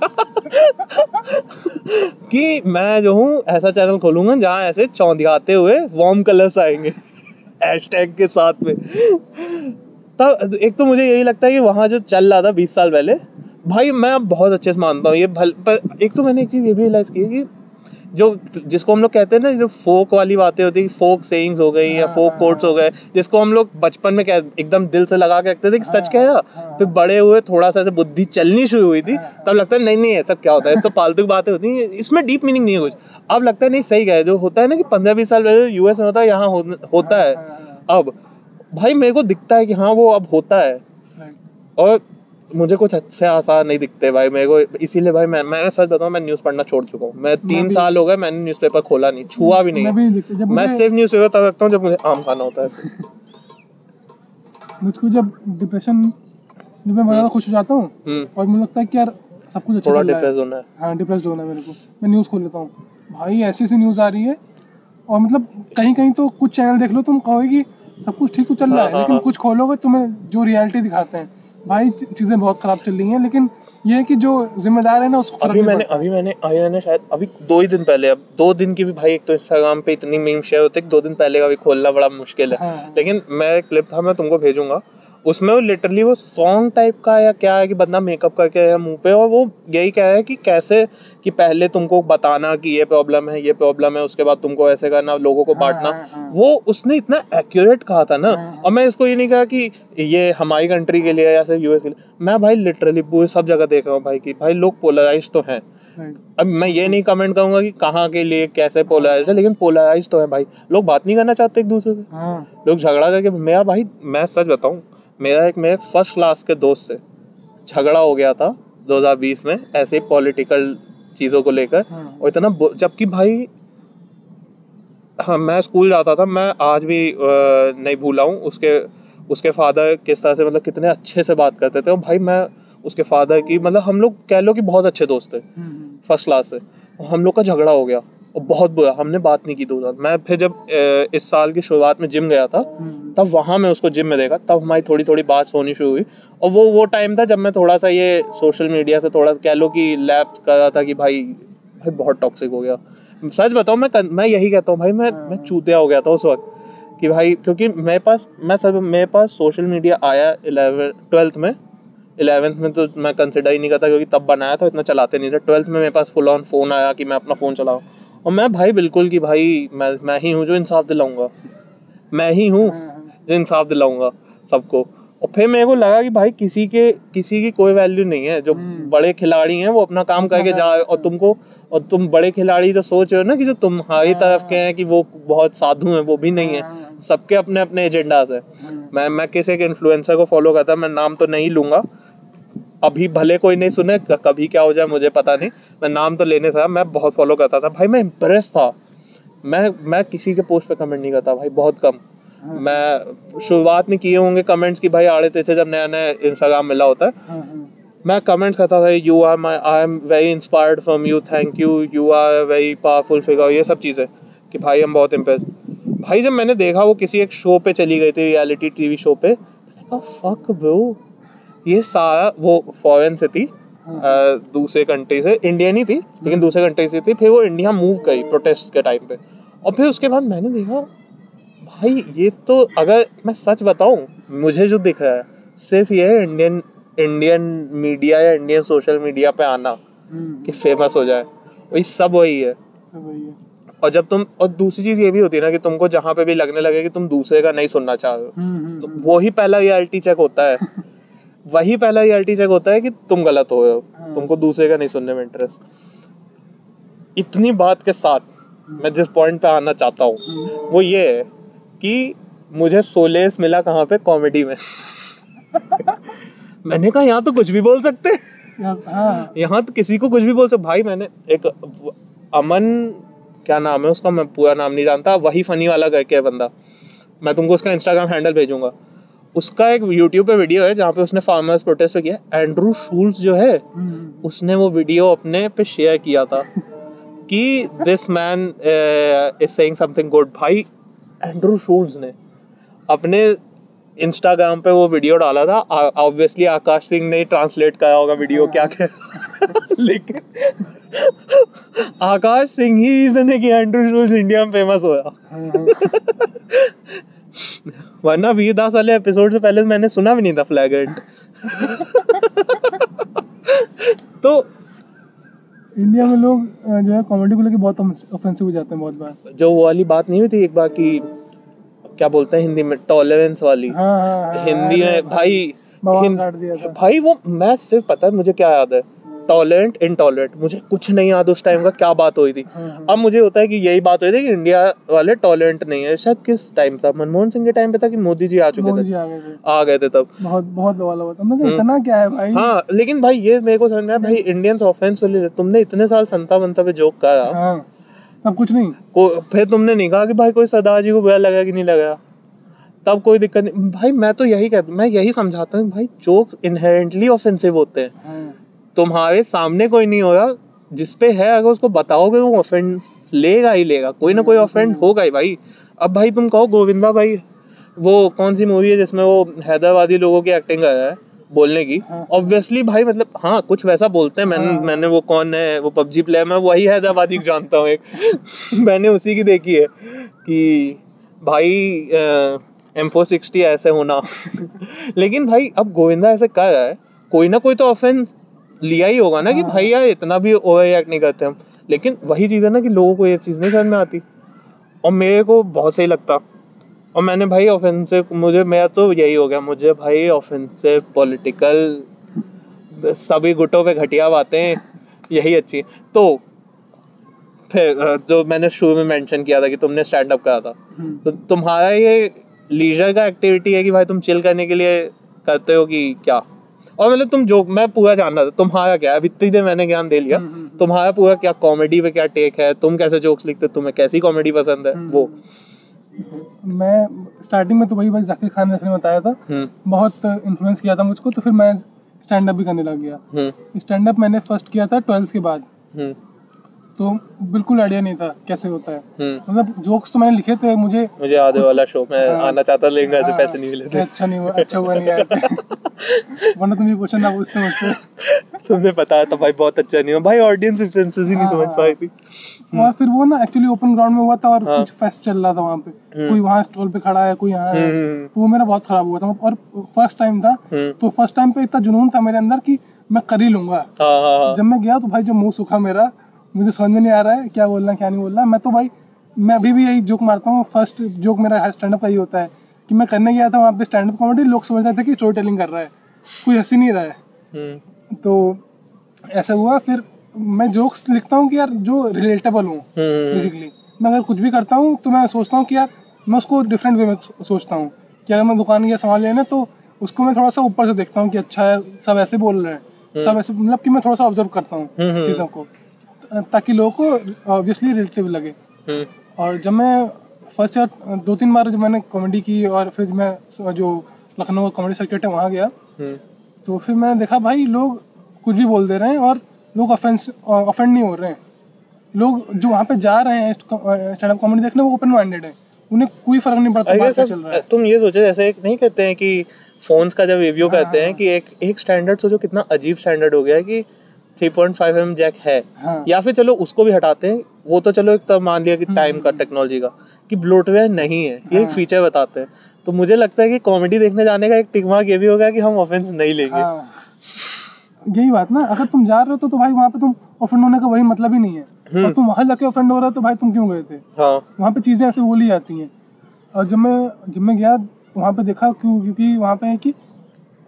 कि मैं जो हूँ ऐसा चैनल खोलूँगा जहाँ ऐसे चौंधियाते हुए वार्म कलर्स आएँगे हैशटैग के साथ में। तब एक तो मुझे यही लगता है कि वहाँ जो चल रहा था बीस साल पहले भाई मैं अब बहुत अच्छे से मानता हूँ ये भल पर एक तो मैंने एक चीज़ ये भी रियलाइज़ की है कि जो जिसको हम लोग कहते हैं ना जो फोक वाली बातें होती है फोक सेइंग्स हो गई या फोक कोट्स हो गए जिसको हम लोग बचपन में कह एकदम दिल से लगा के रखते थे कि सच कह रहा फिर बड़े हुए थोड़ा सा ऐसे बुद्धि चलनी शुरू हुई थी तब लगता है नहीं नहीं ऐसा क्या होता है तो फालतू की बातें होती हैं इसमें डीप मीनिंग नहीं है कुछ। अब लगता है नहीं सही कह जो होता है ना कि पंद्रह बीस साल पहले यूएस में होता है यहाँ होता है अब भाई मेरे को दिखता है कि हाँ वो अब होता है। और मुझे कुछ अच्छे आसार नहीं दिखते भाई मेरे को इसीलिए भाई मैं मैं सच बताऊँ मैं न्यूज़ पढ़ना छोड़ चुका हूँ। मैं तीन मैं साल हो गए मैंने न्यूज़पेपर खोला नहीं छुआ भी नहीं मैं भी है। नहीं मैं सिर्फ़ न्यूज़पेपर तब रखता हूँ जब मुझे आम खाना होता है। मुझको जब डिप्रेशन जब मैं ज़्यादा खुश हो जाता हूँ हम्म। और मुझे लगता है कि यार सब कुछ अच्छा है। डिप्रेस होना है। हाँ डिप्रेस होना है मेरे को। मैं न्यूज़ खोल लेता हूँ। भाई ऐसी ऐसी न्यूज़ आ रही है और मतलब कहीं कहीं तो कुछ चैनल देख लो तुम कहोगे कि सब कुछ ठीक तो चल रहा है हाँ, लेकिन हाँ। कुछ खोलोगे तुम्हें जो रियलिटी दिखाते हैं। भाई चीज़ें बहुत ख़राब चल रही हैं लेकिन ये है कि जो जिम्मेदार है ना उसको अभी मैंने अभी मैंने अभी मैंने शायद अभी दो ही दिन पहले अब दो दिन की भी भाई एक तो इंस्टाग्राम पे इतनी मीम शेयर होते है दो दिन पहले का भी खोलना बड़ा मुश्किल है। हाँ। लेकिन मैं क्लिप था मैं तुमको भेजूँगा। उसमें वो लिटरली वो सॉन्ग टाइप का या क्या है कि बंदा मेकअप करके है मुँह पे और वो यही कह है कि कैसे कि पहले तुमको बताना कि ये प्रॉब्लम है ये प्रॉब्लम है उसके बाद तुमको ऐसे करना लोगों को बांटना। हाँ, वो उसने इतना एक्यूरेट कहा था ना और मैं इसको ये नहीं कहा कि ये हमारी कंट्री के लिए या सिर्फ़ यूएस के लिए। मैं भाई लिटरली पूरी सब जगह देख रहा हूँ भाई कि भाई लोग पोलराइज तो हैं। अब मैं ये नहीं कमेंट करूँगा कि कहाँ के लिए कैसे पोलराइज है लेकिन पोलराइज तो है भाई। लोग बात नहीं करना चाहते एक दूसरे से। हाँ। लोग झगड़ा करके मेरा भाई मैं सच बताऊँ मेरा एक मेरे फ़र्स्ट क्लास के दोस्त से झगड़ा हो गया था 2020 में ऐसे ही पॉलिटिकल चीज़ों को लेकर। हाँ। और इतना जबकि भाई हाँ मैं स्कूल जाता था मैं आज भी नहीं भूला हूँ। उसके उसके फादर किस तरह से मतलब कितने अच्छे से बात करते थे। और भाई मैं उसके फादर की मतलब हम लोग कह लो कि बहुत अच्छे दोस्त थे हम्म, फ़र्स्ट क्लास से। हम लोग का झगड़ा हो गया। और बहुत बुरा हमने बात नहीं की दो साल मैं फिर जब इस साल की शुरुआत में जिम गया था हम्म, तब वहाँ मैं उसको जिम में देखा तब हमारी थोड़ी थोड़ी बात होनी शुरू हुई। और वो वो टाइम था जब मैं थोड़ा सा ये सोशल मीडिया से थोड़ा कह लो कि लैप कर रहा था कि भाई भाई बहुत टॉक्सिक हो गया। सच बताऊँ मैं मैं यही कहता हूँ भाई मैं मैं चूतिया हो गया था उस वक्त कि भाई क्योंकि मेरे पास मैं सब मेरे पास सोशल मीडिया आया इलेवन ट्वेल्थ में। इलेवेंथ में तो मैं कंसिडर ही नहीं करता क्योंकि तब बनाया था इतना चलाते नहीं थे। ट्वेल्थ में मेरे पास फुल ऑन फ़ोन आया कि मैं अपना फ़ोन चलाऊँ। और मैं भाई बिल्कुल कि भाई मैं मैं ही हूँ जो इंसाफ दिलाऊँगा। मैं ही हूँ जो इंसाफ दिलाऊँगा सबको। और फिर मेरे को लगा कि भाई किसी के किसी की कोई वैल्यू नहीं है। जो बड़े खिलाड़ी हैं वो अपना काम करके जाए और तुमको और तुम बड़े खिलाड़ी जो सोच रहे हो ना कि जो तुम्हारी तरफ़ के हैं कि वो बहुत साधु हैं वो भी नहीं है। सबके अपने अपने एजेंडाज है मैं मैं किसी के इन्फ्लुएंसर को फॉलो करता मैं नाम तो नहीं लूँगा। अभी भले कोई नहीं सुने कभी क्या हो जाए मुझे पता नहीं। मैं नाम तो लेने से मैं बहुत फॉलो करता था। भाई मैं इम्प्रेस था। मैं मैं किसी के पोस्ट पे कमेंट नहीं करता भाई बहुत कम। मैं शुरुआत में किए होंगे कमेंट्स की भाई आड़े तेचे जब नया नया इंस्टाग्राम मिला होता है। हाँ, हाँ, मैं कमेंट्स करता था you are my I am very inspired from you thank you you are very powerful figure ये सब चीज़ें कि भाई हम बहुत इम्प्रेस भाई जब मैंने देखा वो किसी एक शो पे चली गई थी रियलिटी टीवी शो पे मैंने कहा फक ब्रो ये सारा वो फॉरेन से थी अ, दूसरे कंट्री से इंडियन ही थी लेकिन दूसरे कंट्री से थी फिर वो इंडिया मूव गई प्रोटेस्ट के टाइम पे। और फिर उसके बाद मैंने देखा भाई ये तो अगर मैं सच बताऊँ मुझे जो दिख रहा है सिर्फ़ ये है इंडियन इंडियन मीडिया या इंडियन सोशल मीडिया पे आना हम्म, कि फ़ेमस हो जाए। वही सब वही है। सब वही है। और जब तुम और दूसरी चीज़ ये भी होती है ना कि तुमको जहाँ पे भी लगने लगे कि तुम दूसरे का नहीं सुनना चाह रहे हो हम्म, हम्म, तो वही पहला रियलिटी चेक होता है। वही पहला रियलिटी चेक होता है कि तुम गलत हो हो। तुमको दूसरे का नहीं सुनने में इंटरेस्ट इतनी बात के साथ मैं जिस पॉइंट पे आना चाहता हूँ वो ये है कि मुझे सोलेस मिला कहाँ पे? कॉमेडी में। मैंने कहा यहाँ तो कुछ भी बोल सकते हाँ। यहाँ तो किसी को कुछ भी बोल सकते भाई मैंने एक अमन क्या नाम है उसका? मैं पूरा नाम नहीं जानता। वही फनी वाला करके है बंदा। मैं तुमको उसका इंस्टाग्राम हैंडल भेजूँगा। उसका एक यूट्यूब पे वीडियो है जहाँ पे उसने फार्मर्स प्रोटेस्ट पे किया। एंड्रू शूल्स जो है हम्म, उसने वो वीडियो अपने पे शेयर किया था कि this man is saying something good भाई एंड्रू शूल्स ने अपने इंस्टाग्राम पे वो वीडियो डाला था। ऑब्वियसली आकाश सिंह ने ट्रांसलेट करा होगा वीडियो क्या क्या। लेकिन आकाश सिंह ही रीजन है कि एंड्रू शूल्स इंडिया में फ़ेमस होया। हाँ, हाँ, वरना वीर दास वाले एपिसोड से पहले मैंने सुना भी नहीं था फ्लैगेंट तो इंडिया में लोग जो है कॉमेडी को लेके बहुत ऑफेंसिव हो जाते हैं बहुत बार। जो वो वाली बात नहीं हुई थी एक बार की क्या बोलते हैं हिंदी में? टॉलरेंस वाली। हाँ हाँ हाँ हिंदी में भाई हिंद- भाई वो मैं सिर्फ़ पता है मुझे क्या याद है? टॉलरेंट इनटॉलरेंट मुझे कुछ नहीं याद उस टाइम का क्या बात हुई थी। हाँ, अब मुझे होता है कि यही बात हुई थी कि इंडिया वाले टॉलरेंट नहीं है। शायद किस टाइम था? मनमोहन सिंह के टाइम पे था कि मोदी जी आ चुके थे? आ गए थे। आ गए थे तब। बहुत बहुत बवाल हुआ था। हमने कहा इतना क्या है भाई? हाँ लेकिन भाई ये मेरे को समझ में आया भाई इंडियंस ऑफेंस तुमने इतने साल संता बनता पे जोक करा। हाँ। तब कुछ नहीं। को फिर तुमने नहीं कहा कि भाई कोई सरदार जी को बुरा लगा कि नहीं लगा? तब कोई दिक्कत नहीं। भाई मैं तो यही कहता मैं यही समझाता हूँ भाई जोक इनहेरेंटली ऑफेंसिव होते हैं हाँ। तुम्हारे सामने कोई नहीं होगा जिसपे है अगर उसको बताओगे वो ऑफेंड लेगा ही लेगा कोई ना कोई ऑफेंड होगा ही भाई। अब भाई तुम कहो गोविंदा भाई वो कौन सी मूवी है जिसमें वो हैदराबादी लोगों की एक्टिंग कर रहा है बोलने की? ऑब्वियसली भाई मतलब हाँ कुछ वैसा बोलते हैं। मैंने मैंने वो कौन है वो पबजी प्लेयर मैं वही हैदराबादी जानता हूँ एक। मैंने उसी की देखी है कि भाई एम फोर सिक्सटी ऐसे होना। लेकिन भाई अब गोविंदा ऐसे कर रहा है कोई ना कोई तो ऑफेंस लिया ही होगा ना कि भाई यार इतना भी ओवर रिएक्ट नहीं करते हम। लेकिन वही चीज़ है ना कि लोगों को ये चीज़ नहीं समझ में आती। और मेरे को बहुत सही लगता। और मैंने भाई ऑफेंसिव मुझे मेरा तो यही हो गया। मुझे भाई ऑफेंसिव पॉलिटिकल सभी गुटों पे घटिया बातें यही अच्छी। तो फिर जो मैंने शुरू में मेंशन किया था कि तुमने स्टैंड अप करा था। तो तुम्हारा ये लीजर का एक्टिविटी है कि भाई तुम चिल करने के लिए करते हो कि क्या? और मतलब तुम जो मैं पूरा जानना था तुम्हारा क्या है? अभी इतनी देर मैंने ज्ञान दे लिया। तुम्हारा पूरा क्या कॉमेडी पे क्या टेक है? तुम कैसे जोक्स लिखते हो? तुम्हें कैसी कॉमेडी पसंद है? वो। मैं स्टार्टिंग में तो वही भाई जाकिर खान जैसे ने बताया था। हम्म। बहुत इन्फ्लुएंस किया था मुझको तो फिर मैं स्टैंड अप भी करने लग गया। हम्म। स्टैंड अप मैंने फ़र्स्ट किया था ट्वेल्थ के बाद। हम्म। तो बिल्कुल आइडिया नहीं था कैसे होता है। हम्म। मतलब जोक्स तो मैंने लिखे थे मुझे मुझे है वाला शो मैं आना चाहता लेकिन ऐसे हाँ, पैसे नहीं मिले थे। अच्छा नहीं हुआ अच्छा हुआ नहीं आया वरना तुम ये क्वेश्चन ना पूछते मुझसे। तुमने बताया था भाई बहुत अच्छा नहीं हुआ। भाई ऑडियंस रेफरेंसेस ही नहीं समझ पाई थी। और फिर वो ना एक्चुअली ओपन ग्राउंड में हुआ था और कुछ फेस्ट चल रहा था वहाँ पे। कोई वहाँ स्टॉल पे खड़ा है कोई यहाँ है। हम्म। तो वो मेरा बहुत खराब हुआ था। और फ़र्स्ट टाइम था हम्म। तो फ़र्स्ट टाइम पे इतना जुनून था मेरे अंदर कि मैं कर ही लूँगा। हाँ हाँ हाँ। जब मैं गया तो भाई जो मुँह सूखा मेरा मुझे समझ में नहीं आ रहा है क्या बोलना क्या नहीं बोलना। मैं तो भाई मैं अभी भी यही जोक मारता हूँ। फ़र्स्ट जोक मेरा स्टैंड अप का ही होता है कि मैं करने गया था वहाँ पे स्टैंड अप कॉमेडी लोग समझ रहे थे कि स्टोरी टेलिंग कर रहा है। कोई हँसी नहीं रहा है। हम्म। तो ऐसा हुआ फिर मैं जोक्स लिखता हूँ कि यार जो रिलेटेबल हूँ हम्म। बेसिकली मैं अगर कुछ भी करता हूँ तो मैं सोचता हूँ कि यार मैं उसको डिफरेंट वे में सोचता हूँ। कि अगर मैं दुकान गया सामान लेने तो उसको मैं थोड़ा सा ऊपर से देखता हूँ कि अच्छा है सब ऐसे बोल रहे हैं। सब ऐसे मतलब कि मैं थोड़ा सा ऑब्ज़र्व करता हूँ चीज़ों को। ताकि लोगों को ऑब्वियसली रिलेटिव लगे। हम्म। और जब मैं फ़र्स्ट ईयर दो तीन बार जब मैंने कॉमेडी की और फिर मैं जो लखनऊ का कॉमेडी सर्किट है वहाँ गया। हम्म। तो फिर मैंने देखा भाई लोग कुछ भी बोल दे रहे हैं और लोग ऑफेंस ऑफेंड नहीं हो रहे हैं। लोग जो वहाँ पे जा रहे हैं स्टैंड अप कॉमेडी देखने वो ओपन माइंडेड है। उन्हें कोई फ़र्क नहीं पड़ता चल रहा है। तुम ये सोचो जैसे एक नहीं कहते हैं कि फोन्स का जब रिव्यू करते हैं कि एक एक स्टैंडर्ड सोचो कितना अजीब स्टैंडर्ड हो गया है कि three point five M jack है। हाँ। या फिर चलो उसको भी हटाते हैं। वो तो चलो एक तब मान लिया कि टाइम का टेक्नोलॉजी का कि ब्लोटवेयर नहीं है। ये हाँ. एक फीचर बताते हैं। तो मुझे लगता है कि कॉमेडी देखने जाने का एक टिक मार्क ये भी होगा कि हम ऑफेंस नहीं लेंगे। हाँ। यही बात ना अगर तुम जा रहे हो तो, तो भाई वहाँ पे तुम ऑफेंड होने का वही मतलब ही नहीं है। और तुम वहाँ जाके ऑफेंड हो रहा हो तो भाई तुम क्यों गए थे? हाँ। वहाँ पे चीज़ें ऐसे बोली जाती हैं। और जब मैं जब मैं गया तो वहाँ पे देखा क्यों क्योंकि वहाँ पे है कि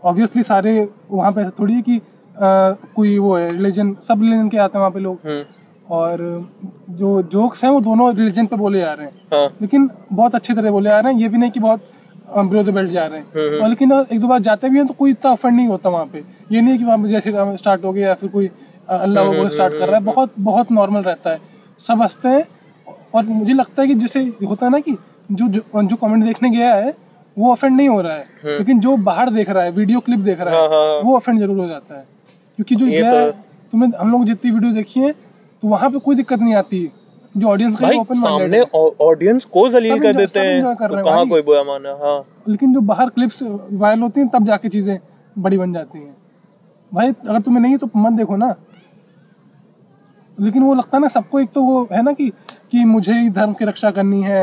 ऑब्वियसली सारे वहाँ पे ऐसा थोड़ी है कि कोई वो है रिलीजन सब रिलीजन के आते हैं वहाँ पे लोग। हम्म। और जो जोक्स हैं वो दोनों रिलीजन पे बोले जा रहे हैं। हाँ। लेकिन बहुत अच्छी तरह बोले जा रहे हैं। ये भी नहीं कि बहुत बिलो द बेल्ट जा रहे हैं। और लेकिन एक दो बार जाते भी हैं तो कोई इतना ऑफेंड नहीं होता वहाँ पे। ये नहीं है कि वहाँ पे जैसे स्टार्ट हो गया या फिर कोई अल्लाह वो स्टार्ट कर रहा है। बहुत बहुत नॉर्मल रहता है। सब हँसते हैं। और मुझे लगता है कि जैसे होता है ना कि जो जो, जो कमेंट देखने गया है वो ऑफेंड नहीं हो रहा है। लेकिन जो बाहर देख रहा है वीडियो क्लिप देख रहा हाँ, हाँ, है वो ऑफेंड ज़रूर हो जाता है। क्योंकि जो ये गया तो है तुमने हम लोग जितनी वीडियो देखी है तो वहाँ पे कोई दिक्कत नहीं आती। जो ऑडियंस का ओपन सामने ऑडियंस को जलील कर देते हैं। तो कहाँ कोई बुरा माना हाँ। लेकिन जो बाहर क्लिप्स वायरल होती हैं तब जाके चीज़ें बड़ी बन जाती हैं। भाई अगर तुम्हें नहीं है तो मत देखो ना। लेकिन वो लगता है ना सबको एक तो वो है ना कि कि मुझे ही धर्म की रक्षा करनी है।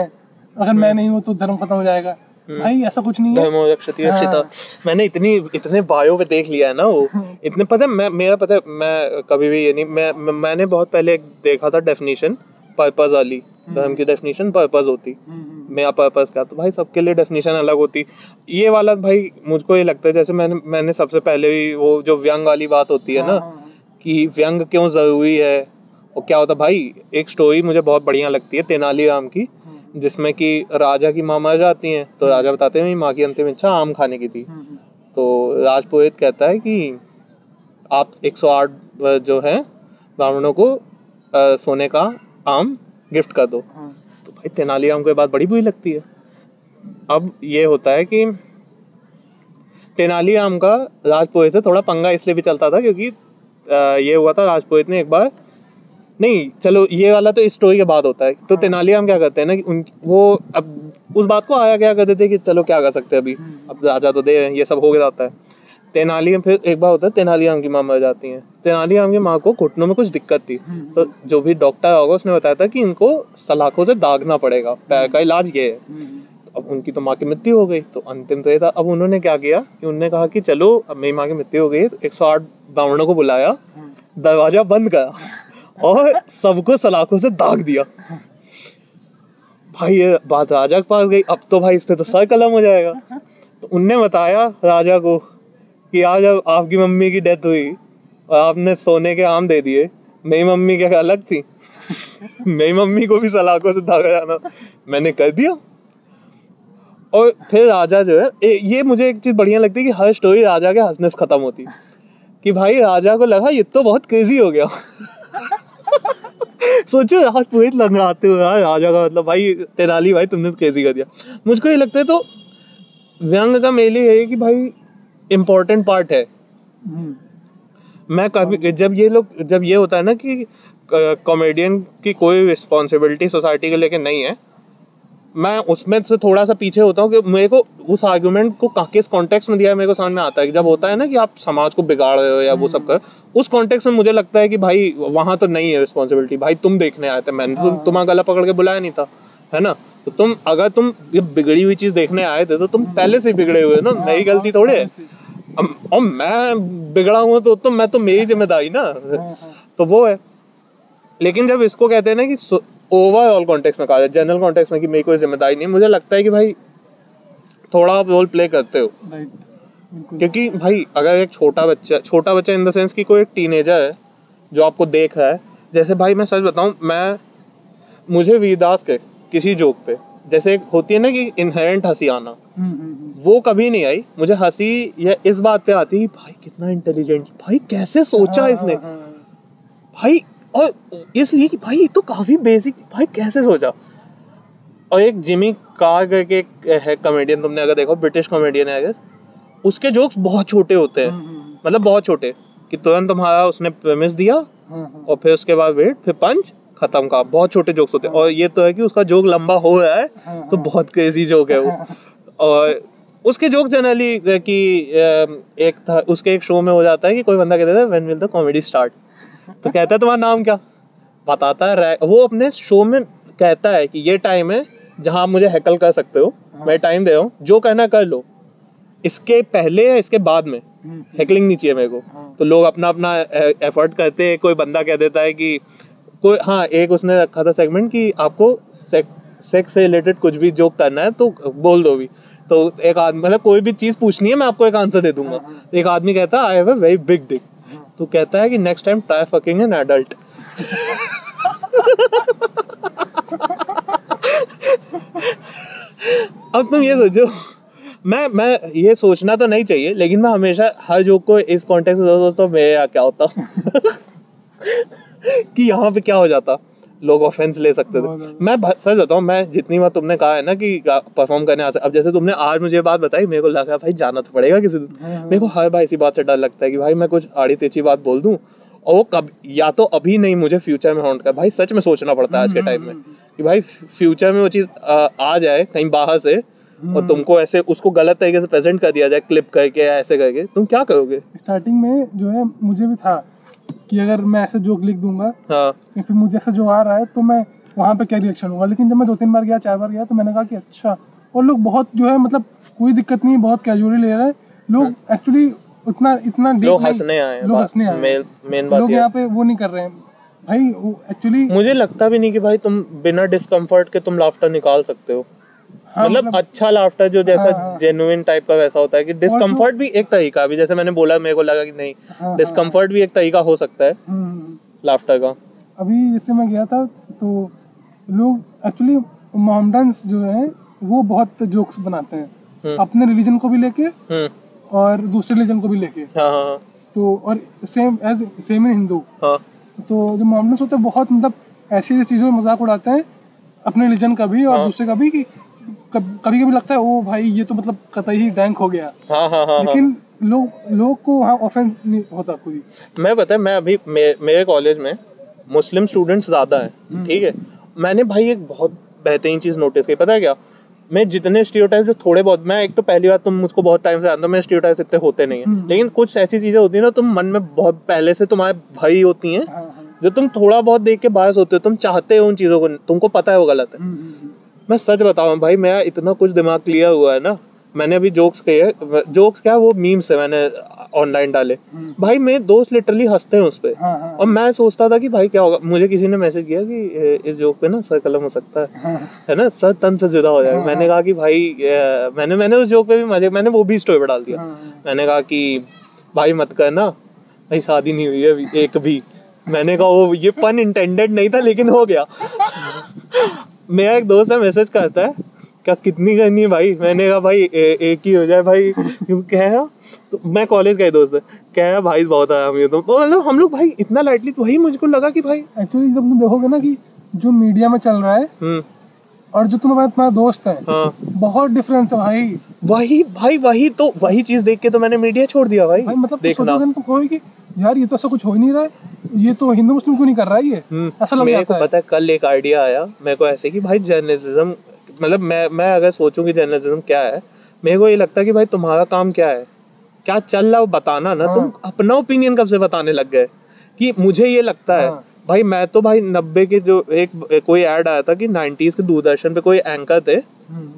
अगर मैं नहीं हूँ तो धर्म खत्म हो जाएगा। भाई ऐसा कुछ नहीं है। रक्षति रक्षिता मैंने इतनी इतने बायो पे देख लिया है ना वो। इतने पता है मैं मेरा पता है मैं कभी भी ये नहीं मैं मैंने बहुत पहले एक देखा था डेफिनेशन पर्पस वाली। धर्म की डेफिनेशन पर्पस होती। मेरा पर्पस क्या तो भाई सबके लिए डेफिनेशन अलग होती। ये वाला भाई मुझको ये लगता है जैसे मैंने मैंने सबसे पहले भी वो जो व्यंग वाली बात होती है ना कि व्यंग क्यों ज़रूरी है? और क्या होता भाई एक स्टोरी मुझे बहुत बढ़िया लगती है तेनालीराम की। जिसमें कि राजा की माँ मर जाती हैं तो राजा बताते हैं मेरी माँ की अंतिम इच्छा आम खाने की थी। तो राजपुरोहित कहता है कि आप 108 जो है ब्राह्मणों को अ, सोने का आम गिफ्ट कर दो। तो भाई तेनालीराम को ये बात बड़ी बुरी लगती है। अब ये होता है कि तेनालीराम का राजपुरोहित से थोड़ा पंगा इसलिए भी चलता था क्योंकि अ, ये हुआ था राजपुरोहित ने एक बार नहीं चलो ये वाला तो इस स्टोरी के बाद होता है। तो तेनालीराम क्या करते हैं ना कि उन वो अब उस बात को आया क्या करते थे कि चलो क्या कर सकते हैं अभी? अब राजा तो दे ये सब हो जाता है। तेनालीराम फिर एक बार होता है तेनालीराम की माँ मर जाती है। तेनालीराम की माँ को घुटनों में कुछ दिक्कत थी। तो जो भी डॉक्टर होगा उसने बताया था कि इनको सलाखों से दागना पड़ेगा पैर का इलाज ये है। अब उनकी तो माँ की मृत्यु हो गई। तो अंतिम तो ये था अब उन्होंने क्या किया कि उन्होंने कहा कि चलो अब मेरी माँ की मृत्यु हो गई। एक सौ आठ ब्राह्मणों को बुलाया। दरवाज़ा बंद करा। और सबको सलाखों से दाग दिया। भाई ये बात राजा के पास गई अब तो भाई इस पे तो सर कलम हो जाएगा। तो उनने बताया राजा को कि आज जब आपकी मम्मी की डेथ हुई और आपने सोने के आम दे दिए। मेरी मम्मी क्या अलग थी? मेरी मम्मी को भी सलाखों से दागा जाना। मैंने कर दिया। और फिर राजा जो है ए, ये मुझे एक चीज़ बढ़िया लगती है कि हर स्टोरी राजा के हंसने से खत्म होती कि भाई राजा को लगा ये तो बहुत क्रेजी हो गया। सोचो यार पूरी लंगड़ाते हुए यार राजा का मतलब भाई तेनाली भाई तुमने तो कैसी कर दिया। मुझको ये लगता है तो व्यंग का मेले है कि भाई इम्पोर्टेंट पार्ट है। मैं कभी जब ये लोग जब ये होता है ना कि कॉमेडियन की कोई रिस्पॉन्सिबिलिटी सोसाइटी के लेके नहीं है मैं उसमें से थोड़ा सा पीछे होता हूँ कि मेरे को उस आर्गुमेंट को किस कॉन्टेक्स्ट में दिया है मेरे को समझ में आता है कि जब होता है ना कि आप समाज को बिगाड़ रहे हो या वो सब कर उस कॉन्टेक्स्ट में मुझे लगता है कि भाई वहाँ तो नहीं है रिस्पॉन्सिबिलिटी भाई तुम देखने आए थे मैंने तो तुम्हारा गला पकड़ के बुलाया नहीं था है ना? तो तुम अगर तुम ये बिगड़ी हुई चीज़ देखने आए थे तो तुम पहले से बिगड़े हुए हो ना मेरी गलती थोड़े है और मैं बिगड़ा हुआ तो, तो मैं तो मेरी ज़िम्मेदारी ना। तो वो है। लेकिन जब इसको कहते हैं ना कि ओवरऑल कॉन्टेक्स्ट में कहा जाए जनरल कॉन्टेक्स्ट में कि मेरी कोई ज़िम्मेदारी नहीं मुझे लगता है कि भाई थोड़ा आप रोल प्ले करते हो। क्योंकि भाई अगर एक छोटा बच्चा छोटा बच्चा इन द सेंस कि कोई एक टीनेजर है जो आपको देख रहा है जैसे भाई मैं सच बताऊँ मैं मुझे वीरदास के किसी जोक पे जैसे एक होती है ना कि इनहेरेंट हँसी आना हम्म, हम्म, हम्म। वो कभी नहीं आई। मुझे हँसी या इस बात पे आती है, भाई कितना इंटेलिजेंट भाई कैसे सोचा इसने? भाई और इसलिए कि भाई ये तो काफ़ी बेसिक भाई कैसे सोचा? और एक जिमी कार करके एक है कॉमेडियन तुमने अगर देखो ब्रिटिश कॉमेडियन है गेस उसके जोक्स बहुत छोटे होते हैं। मतलब बहुत छोटे। कि तुरंत तुम्हारा उसने प्रेमिस दिया हाँ, हाँ। और फिर उसके बाद वेट फिर पंच खत्म का। बहुत छोटे जोक्स होते हैं। और ये तो है कि उसका जोक लंबा हो रहा है तो बहुत क्रेजी जोक है वो। और उसके जोक जनरली कि एक था उसके एक शो में हो जाता है कि कोई बंदा कहता है when will the comedy start तो कहता है तुम्हारा नाम क्या? बताता है वो अपने शो में कहता है कि ये टाइम है जहाँ आप मुझे हैकल कर सकते हो। मैं टाइम दे रहा हूँ। जो कहना कर लो। इसके पहले या इसके बाद में हैकलिंग नहीं चाहिए मेरे को। तो लोग अपना अपना एफर्ट करते हैं। कोई बंदा कह देता है कि कोई हाँ एक उसने रखा था सेगमेंट कि आपको सेक्स से रिलेटेड कुछ भी जोक करना है तो बोल दो भी। तो एक आदमी मतलब कोई भी चीज़ पूछनी है मैं आपको एक आंसर दे दूँगा। एक आदमी कहता है I have a very big dick तो कहता है कि next time try fucking an adult अब तुम ये सोचो, मैं मैं ये सोचना तो नहीं चाहिए, लेकिन मैं हमेशा हर जोक को इस कॉन्टेक्स्ट में दोस्तों मैं क्या होता हूँ? कि यहाँ पे क्या हो जाता? लोग ऑफेंस ले सकते थे। मैं सच बताऊँ मैं जितनी बार तुमने कहा है ना कि परफॉर्म करने आ सकते अब जैसे तुमने आज मुझे बात बताई मेरे को लगा भाई जाना तो पड़ेगा किसी दिन। मेरे को हर बार इसी बात से डर लगता है कि भाई मैं कुछ आड़ी तेची बात बोल दूँ और वो कब या तो अभी नहीं मुझे फ्यूचर में हॉन्ट कर भाई सच में सोचना पड़ता है आज के टाइम में कि भाई फ्यूचर में वो चीज़ आ जाए कहीं बाहर से और तुमको ऐसे उसको गलत तरीके से प्रेजेंट कर दिया जाए क्लिप करके या ऐसे करके तुम क्या करोगे? स्टार्टिंग में जो है मुझे भी था कि अगर मैं ऐसे जोक लिख दूँगा हाँ। या फिर मुझे ऐसा जो आ रहा है तो मैं वहाँ पे क्या रिएक्शन होगा? लेकिन जब मैं दो तीन बार गया चार बार गया तो मैंने कहा कि अच्छा और लोग बहुत जो है मतलब कोई दिक्कत नहीं बहुत कैजुअली ले रहे हैं। लोग एक्चुअली उतना इतना लोग हंसने आए लोग हंसने आए मेन मेन बात लोग यहाँ पे वो नहीं कर रहे हैं। भाई एक्चुअली मुझे लगता भी नहीं कि भाई तुम बिना डिस्कम्फर्ट के तुम लाफ्टर निकाल सकते हो। हाँ, मतलब अच्छा लाफ्टर जो जैसा हाँ, हाँ। जेन्युइन टाइप का वैसा होता है कि डिस्कम्फर्ट भी एक तरीका अभी जैसे मैंने बोला मेरे को लगा कि नहीं हाँ, डिस्कम्फर्ट भी एक तरीका हो सकता है लाफ्टर का। अभी जैसे मैं गया था तो लोग एक्चुअली मोहम्मडन्स जो है वो बहुत जोक्स बनाते हैं। अपने रिलीजन को भी लेके हम्म। और दूसरे रिलीजन को भी लेके। हाँ हाँ तो और same as same in Hindu हाँ। तो जो मोहम्मदन्स होते हैं बहुत मतलब ऐसी ऐसी चीज़ों में मज़ाक उड़ाते हैं अपने रिलीजन का भी और दूसरे का भी कि कभी कभी लगता है ओ भाई ये तो मतलब कतई ही डैंक हो गया। हाँ हाँ हाँ हाँ। लेकिन लोग लोग को वहाँ ऑफेंस नहीं होता कोई। मैं पता है मैं अभी मे, मेरे कॉलेज में मुस्लिम स्टूडेंट्स ज़्यादा हैं ठीक है? मैंने भाई एक बहुत बेहतरीन चीज़ नोटिस की पता है क्या? मैं जितने स्टीरियोटाइप जो थोड़े बहुत मैं एक तो पहली बार तुम मुझको बहुत टाइम से जानता हूँ मेरे स्टीरियोटाइप्स इतने होते नहीं है। लेकिन कुछ ऐसी चीज़ें होती है ना तुम मन में बहुत पहले से तुम्हारे भई होती हैं हाँ हाँ। जो तुम थोड़ा बहुत देख के बायस होते हो तुम चाहते हो उन चीज़ों को तुमको पता है वो गलत है। हम्म, हम्म, हम्म। मैं सच बताऊँ भाई मेरा इतना कुछ दिमाग क्लियर हुआ है ना। मैंने अभी जोक्स किए जोक्स क्या वो मीम्स है मैंने ऑनलाइन डाले। भाई मेरे दोस्त लिटरली हँसते हैं उस पर हाँ हाँ। और मैं सोचता था कि भाई क्या होगा? मुझे किसी ने मैसेज किया कि इस जोक पे ना सर कलम हो सकता है। हाँ। है ना? सर तन से जुदा हो जाएगा। मैंने कहा कि भाई मैंने मैंने उस जोक पे भी मज़े मैंने वो भी स्टोरी पर डाल दिया। मैंने कहा कि भाई मत करना। भाई शादी नहीं हुई है अभी एक भी। मैंने कहा वो ये पन इंटेंडेड नहीं था लेकिन हो गया। मेरा एक दोस्त है मैसेज करता है क्या कितनी करनी है भाई? मैंने कहा भाई ए, एक ही हो जाए भाई क्यों कह तो मैं कॉलेज का ही दोस्त है कह भाई बहुत आया हम ये तो तो मतलब हम लोग भाई इतना लाइटली तो वही मुझको लगा कि भाई एक्चुअली जब तुम देखोगे ना कि जो मीडिया में चल रहा है हम्म। और जो तुम्हारा तुम्हारा दोस्त है हाँ। बहुत डिफरेंस है भाई। वही भाई वही तो वही चीज़ देख के तो मैंने मीडिया छोड़ दिया भाई। भाई मतलब देखना। ना, तुम कहोगे कि यार ये तो ऐसा कुछ हो ही नहीं रहा है। ये तो हिंदू मुस्लिम क्यों नहीं कर रहा है ये? ऐसा लग हम्म। मेरे को जाता है। पता है कल एक आइडिया आया मेरे को ऐसे कि भाई जर्नलिज्म मतलब मैं मैं अगर सोचूं कि जर्नलिज्म क्या है मेरे को ये लगता है कि भाई तुम्हारा काम क्या है? क्या चल रहा है वो बताना ना तुम अपना ओपिनियन कब से बताने लग गए? कि मुझे ये लगता है हाँ। भाई मैं तो भाई नब्बे के जो एक कोई एड आया था कि नाइन्टीज के दूरदर्शन पे कोई एंकर थे हम्म,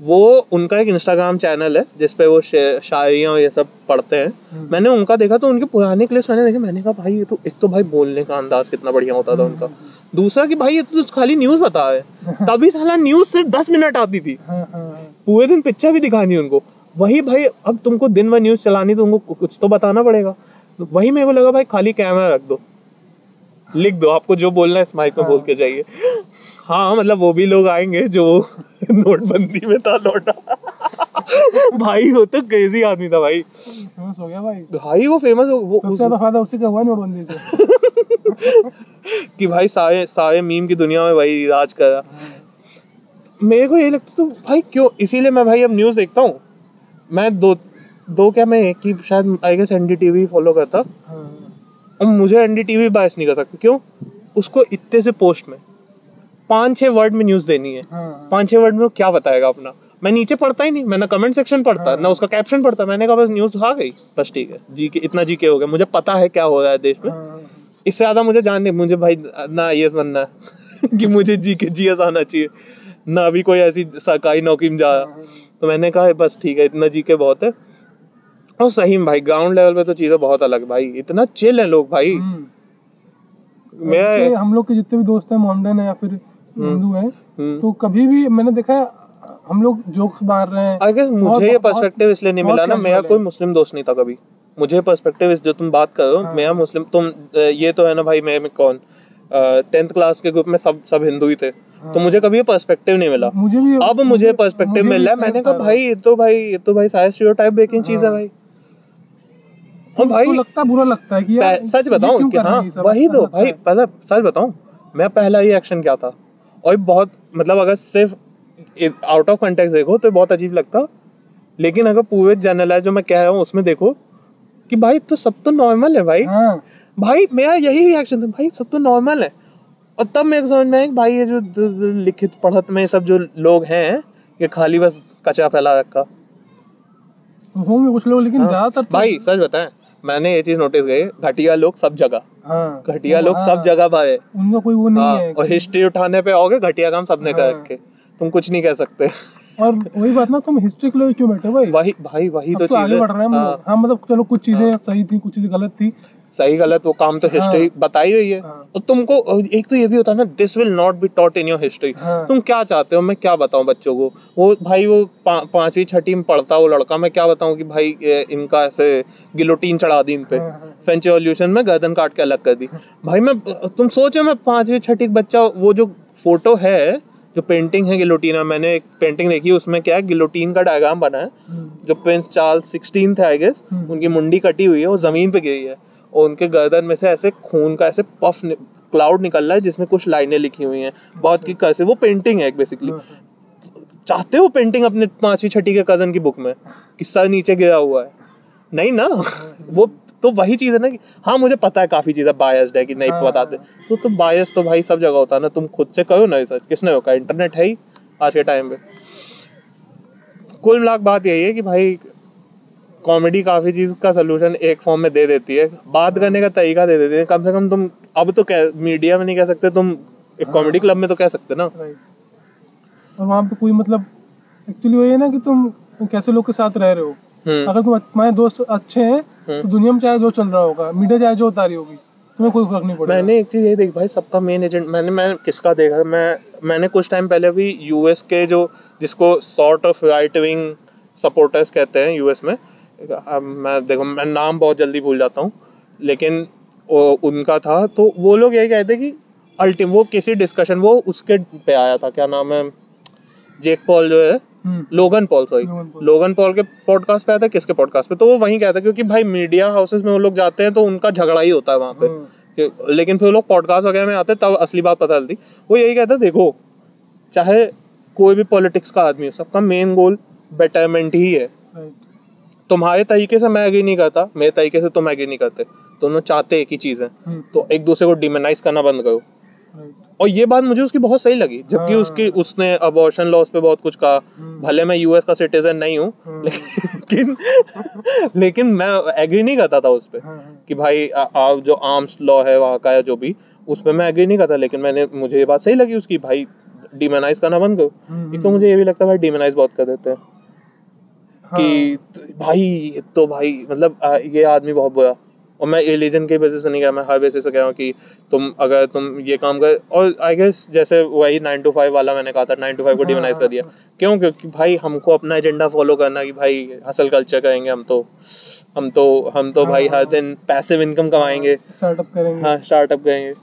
वो उनका एक इंस्टाग्राम चैनल है जिसपे वो शायरियाँ और ये सब पढ़ते हैं। मैंने उनका देखा तो उनके पुराने क्लिप्स मैंने देखे मैंने कहा भाई ये तो एक तो भाई बोलने का अंदाज कितना बढ़िया होता था उनका। दूसरा कि भाई ये तो खाली न्यूज़ बता है। तभी साला न्यूज़ सिर्फ़ दस मिनट आती थी। हाँ हाँ हाँ। पूरे दिन पिक्चर भी दिखानी उनको। वही भाई अब तुमको दिन भर न्यूज़ चलानी तो उनको कुछ तो बताना पड़ेगा। तो वही मेरे को लगा भाई खाली कैमरा रख दो। लिख दो आपको जो बोलना है इस माइक में बोल के जाइए। हाँ मतलब वो भी लोग आएँगे जो नोटबंदी में था लौटा भाई वो तो क्रेजी आदमी था भाई। फ़ेमस हो गया भाई। भाई वो फ़ेमस वो सबसे ज़्यादा फ़ायदा उसी का हुआ नोटबंदी से। कि भाई सारे सारे मीम की दुनिया में भाई राज कर रहा। मेरे को ये लगता तो भाई क्यों? इसीलिए मैं भाई अब न्यूज़ देखता हूँ। मैं दो दो क्या मैं एक ही शायद आई गेस एनडीटीवी फॉलो करता। हाँ। और मुझे एन एनडीटीवी बायस नहीं कर सकता। क्यों? उसको इतने से पोस्ट में। पाँच छः वर्ड में न्यूज़ देनी है। हाँ। पाँच छः वर्ड में वो क्या बताएगा अपना? मैं नीचे पढ़ता ही नहीं। मैं ना कमेंट सेक्शन पढ़ता ना उसका कैप्शन पढ़ता। मैंने कहा बस न्यूज़ आ गई। बस ठीक है। जी के इतना जी के हो गया। मुझे पता है क्या हो रहा है देश में। हाँ। इससे ज़्यादा मुझे जान नहीं। मुझे भाई ना ये बनना है कि मुझे जी के जी आना चाहिए। ना अभी कोई ऐसी सरकारी नौकरी में जा रहा। तो मैंने कहा बस ठीक है इतना जी के बहुत है। और सही भाई ग्राउंड लेवल पे तो चीज़ें बहुत अलग भाई। इतना चिल है लोग भाई। हम्म। मैं हम लोग के जितने भी दोस्त हैं मोहम्मदन है या फिर हम्म। हिंदू हैं तो कभी भी मैंने देखा है हम लोग जोक्स मार रहे हैं। आई गेस मुझे ये पर्सपेक्टिव इसलिए नहीं मिला ना मेरा कोई मुस्लिम दोस्त नहीं था कभी। मुझे पर्सपेक्टिव इस जो तुम बात कर रहे हो हाँ। मेरा मुस्लिम तुम ये तो है ना भाई मैं कौन? टेंथ क्लास के ग्रुप में सब सब हिंदू ही थे। हाँ। तो मुझे कभी पर्सपेक्टिव नहीं मिला। मुझे भी अब मुझे पर्सपेक्टिव मिल रहा है मैंने कहा भाई ये तो भाई ये तो भाई सारे स्टीरियोटाइप ब्रेकिंग चीज़ है भाई। हाँ भाई। तो लगता बुरा लगता है कि यार सच बताऊँ कि हाँ वही तो भाई पहले सच बताऊँ मैं पहला ही एक्शन क्या था। और बहुत मतलब अगर सिर्फ़ आउट ऑफ़ कंटेक्ट देखो तो बहुत अजीब लगता। लेकिन अगर पूरे जनरलाइज जो मैं कह रहा हूँ उसमें देखो कि भाई तो सब तो नॉर्मल है भाई। हाँ। भाई मेरा यही रिएक्शन था भाई सब तो नॉर्मल है। और तब मेरे को समझ में आया भाई ये जो लिखित पढ़त में सब जो लोग हैं ये खाली बस कचरा फैला रखा। होंगे कुछ लोग लेकिन हाँ। ज़्यादातर तो... भाई सच बताएँ मैंने ये चीज़ नोटिस की घटिया लोग सब जगह। हाँ, घटिया लोग हाँ, सब जगह भाई उनका कोई वो नहीं हाँ, है और हिस्ट्री उठाने पे आओगे घटिया काम सबने हाँ, कर रखे। तुम कुछ नहीं कह सकते। और वही बात ना तुम हिस्ट्री के लिए क्यों बैठे भाई? वही भाई वही तो, तो आगे बढ़ रहे हैं हाँ, हाँ मतलब चलो कुछ चीज़ें हाँ, सही थी कुछ चीज़ें गलत थी। सही गलत वो काम तो हिस्ट्री हाँ, बताई हुई है। हाँ, और तुमको एक तो ये भी होता है ना this will not be taught in your history तुम क्या चाहते हो? मैं क्या बताऊँ बच्चों को? वो भाई वो पा, पांचवी छठी में पढ़ता वो लड़का मैं क्या बताऊँ कि भाई इनका ऐसे गिलोटीन चढ़ा दी इन पे। फ्रेंच एवोल्यूशन में गर्दन काट के अलग कर दी। भाई मैं तुम सोचो मैं पांचवी छठी बच्चा वो जो फ़ोटो है जो पेंटिंग है गिलोटीना मैंने एक पेंटिंग देखी उसमें क्या है गिलोटीन का डायग्राम बना है। जो प्रिंस चार्ल्स सिक्सटीन थे आई गेस उनकी मुंडी कटी हुई है वो ज़मीन पे गिरी है। और उनके गर्दन में से ऐसे खून का ऐसे पफ क्लाउड निकल रहा है जिसमें कुछ लाइनें लिखी हुई हैं। बहुत की कैसे वो पेंटिंग है बेसिकली चाहते हो पेंटिंग अपने पांचवी छठी के कज़न की बुक में? किस्सा नीचे गिरा हुआ है। नहीं ना। वो तो वही चीज़ है ना कि हाँ मुझे पता है काफ़ी चीज़ें बायस्ड है कि नहीं हाँ। बताते तो तो बायस तो भाई सब जगह होता है ना। तुम खुद से करो ना रिसर्च किसने होगा इंटरनेट है ही आज के टाइम पे। कुल मिलाक बात यही है कि भाई कॉमेडी काफ़ी चीज़ का सोल्यूशन एक फॉर्म में दे देती है। बात करने का तरीका दे देती है। कम से कम तुम अब तो कह मीडिया में नहीं कह सकते तुम एक कॉमेडी क्लब में तो कह सकते ना। और वहाँ पे कोई मतलब एक्चुअली वही है ना कि तुम कैसे लोग के साथ रह रहे हो। हम्म। अगर तुम तुम्हारे दोस्त अच्छे हैं हम्म। तो दुनिया में चाहे जो चल रहा होगा मीडिया चाहे जो उतारी होगी तुम्हें कोई फ़र्क नहीं पड़ेगा। मैंने एक चीज़ ये देखी भाई सबका मेन एजेंट मैंने मैं किसका देखा? मैं मैंने कुछ टाइम पहले भी यूएस के जो जिसको sort of right wing supporters कहते हैं यूएस में मैं देखो मैं नाम बहुत जल्दी भूल जाता हूँ लेकिन वो उनका था तो वो लोग यही कहते कि अल्टीम वो किसी डिस्कशन वो उसके पे आया था क्या नाम है जेक पॉल जो है Logan Paul sorry Logan Paul के पॉडकास्ट पे आया था किसके पॉडकास्ट पे? तो वो वहीं कहता क्योंकि भाई मीडिया हाउसेस में वो लोग जाते हैं तो उनका झगड़ा ही होता है वहाँ पे। हम्म। लेकिन फिर वो लोग पॉडकास्ट वगैरह में आते तब असली बात पता चलती। वो यही कहता देखो चाहे कोई भी पॉलिटिक्स का आदमी हो सबका मेन गोल बेटरमेंट ही है। तुम्हारे तरीके से मैं एग्री नहीं करता मेरे तरीके से तुम एग्री नहीं करते दोनों चाहते एक ही चीज़ है हम्म। तो एक दूसरे को डिमेनाइज करना बंद करो और ये बात मुझे उसकी बहुत सही लगी जबकि हाँ। उसकी उसने अबॉर्शन लॉस पे बहुत कुछ कहा हम्म। भले मैं यूएस का सिटीजन नहीं हूँ हाँ। लेकिन लेकिन मैं एग्री नहीं करता था उस पर हाँ, कि भाई आ, आ, जो आर्म्स लॉ है वहाँ का या जो भी उस पर मैं एग्री नहीं करता लेकिन मैंने मुझे ये बात सही लगी उसकी भाई डिमेनाइज करना बंद करो हम्म, एक तो। मुझे ये भी लगता है भाई डिमेनाइज बहुत कर देते हैं कि भाई तो भाई मतलब ये आदमी बहुत बुरा। और मैं रिलीजन के बेसिस पे नहीं गया मैं हर बेसिस पे कह रहा हूँ कि तुम अगर तुम ये काम कर और आई गेस जैसे वही नाइन टू फाइव वाला मैंने कहा था नाइन टू फाइव को डिमोनाइज कर दिया। क्यों? क्योंकि भाई हमको अपना एजेंडा फॉलो करना कि भाई हसल कल्चर करेंगे हम तो हम तो हम तो भाई हर दिन पैसिव इनकम कमाएँगे। स्टार्टअप करेंगे। हाँ स्टार्टअप करेंगे।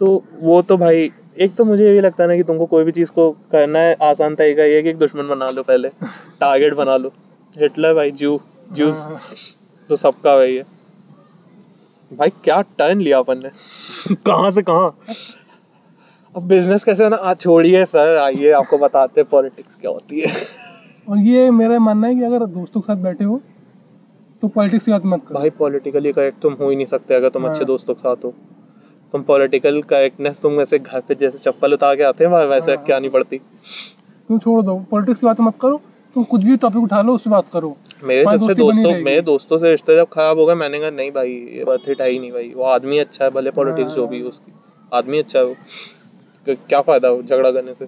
तो वो तो भाई एक तो मुझे ये लगता है ना कि तुमको कोई भी चीज़ को करना है आसान तरीका ये कि एक दुश्मन बना लो पहले टारगेट बना लो। हिटलर भाई जू जूस हाँ। तो सबका वही है। भाई क्या टर्न लिया अपन ने? कहाँ से कहाँ? अब बिज़नेस कैसे ना आज छोड़िए सर आइए आपको बताते हैं पॉलिटिक्स क्या होती है। और ये मेरा मानना है कि अगर दोस्तों के साथ बैठे हो तो पॉलिटिक्स की बात मत करो। भाई पॉलिटिकली करेक्ट तुम हो ही नहीं सकते अगर तुम हाँ। अच्छे दोस्तों के साथ हो। तुम पॉलिटिकल करेक्टनेस तुम वैसे घर पे जैसे चप्पल उतार के आते हैं वैसे हाँ। क्या नहीं पड़ती। तुम छोड़ दो पॉलिटिक्स की बात मत करो। तुम कुछ भी टॉपिक उठा लो उस बात करो। मेरे हमारी सबसे दोस्ती मेरे दोस्तों से रिश्ते जब खराब हो गए मैंने कहा नहीं भाई ये बात हिट आई नहीं भाई। वो आदमी अच्छा है भले पॉलिटिक्स जो भी उसकी। आदमी अच्छा है वो। क्या फ़ायदा हो झगड़ा करने से?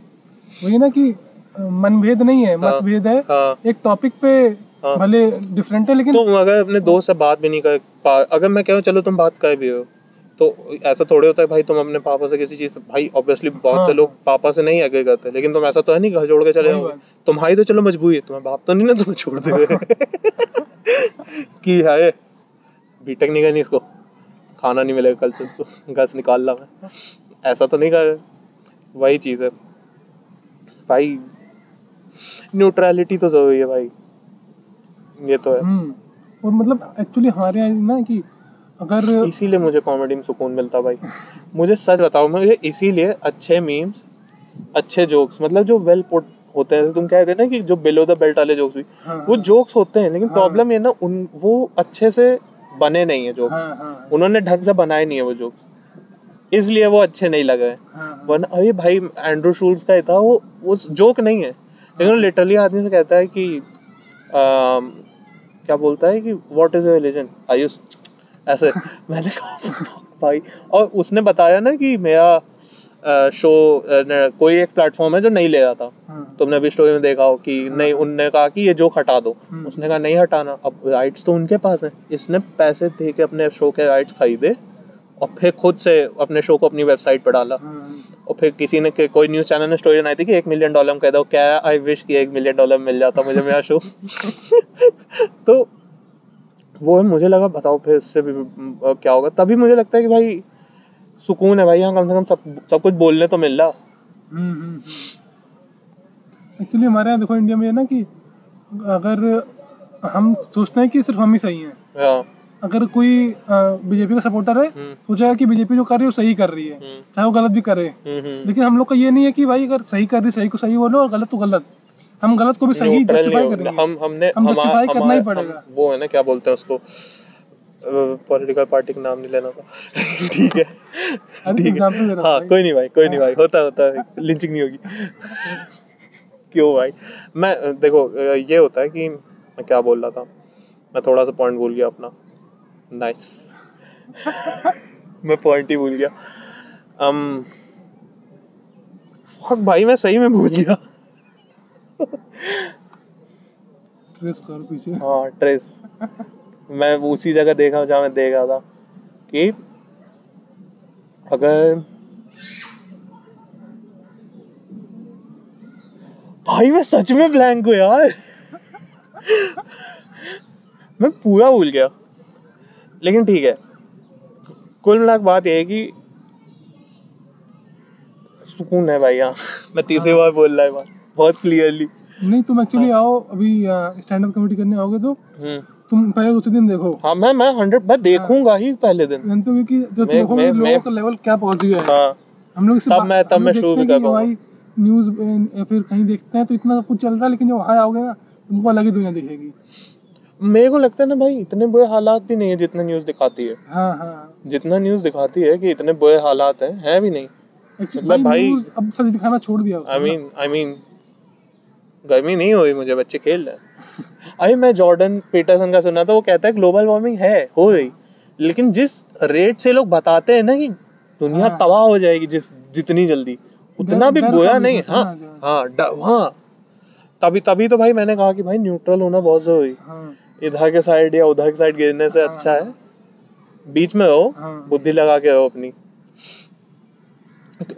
वही ना कि मनभेद नहीं है मतभेद है। हाँ। एक टॉपिक पे हाँ। भले डिफरेंट है लेकिन तुम अगर अपने दोस्त से बात भी नहीं कर अगर मैं कहूँ चलो तुम बात कर भी हो। तो ऐसा थोड़े होता है भाई तुम अपने पापा से किसी चीज़ भाई ऑब्वियसली बहुत हाँ। से लोग पापा से नहीं एग्री करते लेकिन तुम ऐसा तो है नहीं घर छोड़ के चले बात। तुम्हारी तो चलो मजबूरी है तुम्हारे बाप तो नहीं ना तुम्हें छोड़ दे कि है बीटेक नहीं करनी इसको। खाना नहीं मिलेगा कल से इसको। घर से निकाल ला मैं। ऐसा तो नहीं कर वही चीज़ है। भाई न्यूट्रैलिटी तो ज़रूरी है भाई। ये तो है। हम्म। और मतलब एक्चुअली हमारे यहाँ ना कि अगर इसीलिए मुझे कॉमेडी में सुकून मिलता भाई। मुझे सच बताओ मुझे इसीलिए अच्छे मीम्स अच्छे जोक्स मतलब जो वेल पुट होते हैं तुम कहते हैं ना कि जो बिलो द बेल्ट वाले जोक्स भी हाँ, वो जोक्स होते हैं लेकिन हाँ, प्रॉब्लम ये ना उन वो अच्छे से बने नहीं है जोक्स हाँ हाँ उन्होंने ढंग से बनाए नहीं है वो जोक्स इसलिए वो अच्छे नहीं लगे। हैं हाँ। वरना अरे भाई एंड्रू शूल्स का था वो वो जोक नहीं है। लेकिन लिटरली आदमी से कहता है कि अम, क्या बोलता है कि what is your religion Ayush ऐसे मैंने कहा भाई और उसने बताया ना कि मेरा शो कोई एक प्लेटफॉर्म है जो नहीं ले रहा था। हाँ। तुमने अभी स्टोरी में देखा हो कि नहीं उनने कहा कि ये जोक हटा दो। उसने कहा नहीं हटाना अब राइट्स तो उनके पास है। इसने पैसे दे के अपने शो के राइट्स खरीदे और फिर खुद से अपने शो को अपनी वेबसाइट पर डाला। हाँ। और फिर किसी ने के- कोई न्यूज़ चैनल ने स्टोरी बनाई थी कि एक मिलियन डॉलर में कह दो क्या आई विश कि एक मिलियन डॉलर मिल जाता मुझे मेरा शो तो वो है मुझे लगा बताओ फिर इससे भी क्या होगा। तभी मुझे लगता है कि भाई सुकून है भाई यहाँ कम से कम सब सब कुछ बोलने तो मिल रहा। एक्चुअली हमारे यहाँ देखो इंडिया में है ना कि अगर हम सोचते हैं कि सिर्फ़ हम ही सही हैं। हाँ। अगर कोई बीजेपी का सपोर्टर है सोचेगा कि बीजेपी जो कर रही है वो सही कर रही है। चाहे वो गलत भी करे। हम्म हम्म। लेकिन हम लोग का ये नहीं है कि भाई अगर सही कर रही सही को सही बोलो और गलत तो गलत। हम गलत को भी सही जस्टिफाई करेंगे। हम हमने हम justify करना ही पड़ेगा। वो है ना क्या बोलते हैं उसको? पॉलिटिकल पार्टी का नाम नहीं लेना था। ठीक है। एग्ज़ाम्पल दे हाँ। कोई नहीं भाई कोई नहीं भाई होता होता है। लिंचिंग नहीं होगी। क्यों भाई? मैं देखो ये होता है कि मैं क्या बोल रहा था? मैं थोड़ा सा पॉइंट भूल गया अपना। नाइस मैं पॉइंट ही भूल गया। um, fuck भाई मैं सही में भूल गया। ट्रेस कर पीछे। हाँ ट्रेस। मैं उसी जगह देखा हूँ जहाँ मैं देख रहा था कि अगर भाई मैं सच में ब्लैंक हूँ यार। मैं पूरा भूल गया। लेकिन ठीक है। कुल मिला बात यह है कि सुकून है भाई यहाँ मैं तीसरी बार बोल रहा है बात बहुत क्लियरली नहीं तुम एक्चुअली आओ अभी स्टैंड अप कमेटी करने आओगे तो हम्म। तुम पहले दूसरे दिन देखो। हाँ मैं मैं हंड्रेड मैं देखूँगा ही पहले दिन। जानते हो कि जब तुम देखोगे लोगों का लेवल क्या पहुँच गया है। हाँ। हम लोग तब मैं- तब मैं शुरू भी हैं कर भाई न्यूज़ या फिर कहीं देखते हैं तो इतना सब कुछ चल रहा है लेकिन जब वहाँ आओगे ना तुमको अलग ही दुनिया दिखेगी। मेरे को लगता है ना भाई इतने बुरे हालात भी नहीं है जितना न्यूज़ दिखाती है। हाँ हाँ। जितना न्यूज़ दिखाती है कि इतने बुरे हालात हैं है भी नहीं। मतलब भाई- अब सच दिखाना छोड़ दिया। आई मीन आई मीन गर्मी नहीं हुई मुझे बच्चे खेल रहे हैं। अरे मैं जॉर्डन पीटरसन का सुना था वो कहता है ग्लोबल वार्मिंग है हो रही। लेकिन जिस रेट से लोग बताते हैं ना कि दुनिया हाँ। तबाह हो जाएगी जिस जितनी जल्दी उतना भी बुरा नहीं हाँ हाँ हाँ। तभी तभी तो भाई मैंने कहा कि भाई न्यूट्रल होना बहुत ज़रूरी। हाँ। इधर के साइड या उधर के साइड गिरने से अच्छा है। बीच में रहो हाँ। बुद्धि लगा के रहो अपनी।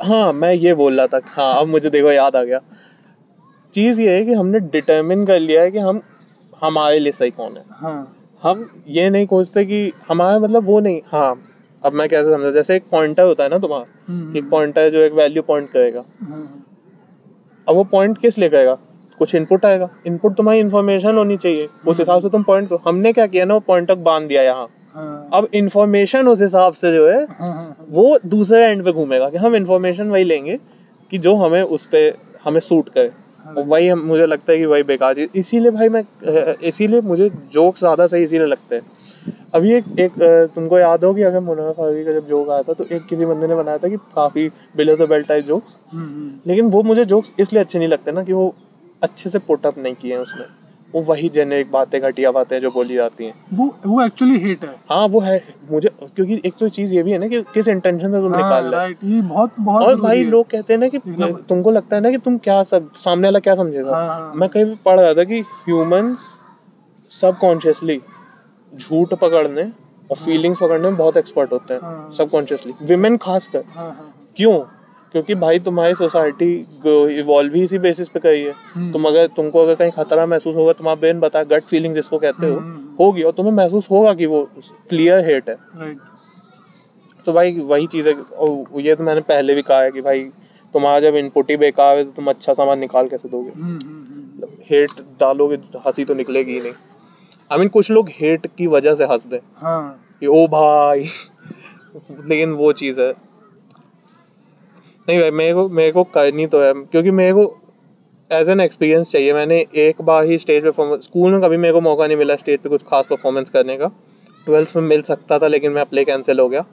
हाँ मैं ये बोल रहा था हाँ अब मुझे देखो याद आ गया। चीज़ ये है कि हमने डिटर्मिन कर लिया है कि हम हमारे लिए सही कौन है। हाँ। हम ये नहीं खोजते कि हमारा मतलब वो नहीं हाँ अब मैं कैसे समझा जैसे एक पॉइंटर होता है ना तुम्हारा हम्म, एक पॉइंटर जो एक वैल्यू पॉइंट करेगा। हाँ। अब वो पॉइंट किस लिए करेगा? कुछ इनपुट आएगा। इनपुट तुम्हारी इन्फॉर्मेशन होनी चाहिए। उस हिसाब से तुम पॉइंट को हमने क्या किया ना वो पॉइंट तक बाँध दिया यहाँ। हाँ। अब इन्फॉर्मेशन उस हिसाब से जो है हाँ वो दूसरे एंड पे घूमेगा कि हम इन्फॉर्मेशन वही लेंगे कि जो हमें उस पर हमें सूट करे। वही हम मुझे लगता है कि वही बेकार चीज़। इसीलिए भाई मैं इसीलिए मुझे जोक ज़्यादा सही इसीलिए लगते हैं। अभी एक एक तुमको याद हो कि अगर मुनाफा फारूकी का जब जोक आया था तो एक किसी बंदे ने बनाया था कि काफ़ी below the belt type jokes हम्म, हम्म, लेकिन वो मुझे जोक्स इसलिए अच्छे नहीं लगते ना कि वो अच्छे से पुटअप नहीं किए हैं उसने। वो वही जेनेरिक बातें घटिया बातें जो बोली जाती हैं। वो वो एक्चुअली हेट है। हाँ वो है। मुझे क्योंकि एक तो चीज़ ये भी है ना कि किस इंटेंशन से तुम हाँ, निकाल रहे राइट ये बहुत बहुत और भाई लोग कहते हैं ना कि तुमको लगता है ना कि तुम क्या सब सामने वाला क्या समझेगा। हाँ, हाँ। मैं कहीं भी पढ़ रहा था कि ह्यूमंस सबकॉन्शियसली झूठ पकड़ने और फीलिंग्स पकड़ने में बहुत एक्सपर्ट होते हैं हाँ। सबकॉन्शियसली विमेन खासकर। हाँ हाँ। क्यों? क्योंकि भाई तुम्हारी सोसाइटी इवॉल्व ही इसी बेसिस पे करी है। हम्म। तुम अगर तुमको अगर कहीं खतरा महसूस होगा तुम्हारा ब्रेन बता गट फीलिंग जिसको कहते हो हम्म। होगी और तुम्हें महसूस होगा कि वो क्लियर हेट है। तो भाई वही चीज़ है और ये तो मैंने पहले भी कहा है कि भाई तुम्हारा जब इनपुट ही बेकार है तो तुम अच्छा सामान निकाल कैसे दोगे? हम्म हम्म हेट डालोगे हँसी तो निकलेगी ही नहीं। आई मीन कुछ लोग हेट की वजह से हंस दे हाँ। कि ओ भाई। लेकिन वो चीज़ है। नहीं भाई मेरे को मेरे को करनी तो है, क्योंकि मेरे को एज एन एक्सपीरियंस चाहिए। मैंने एक बार ही स्टेज परफॉर्मेंस स्कूल में कभी मेरे को मौका नहीं मिला स्टेज पे कुछ खास परफॉर्मेंस करने का। ट्वेल्थ में मिल सकता था, लेकिन मैं प्ले कैंसिल हो गया।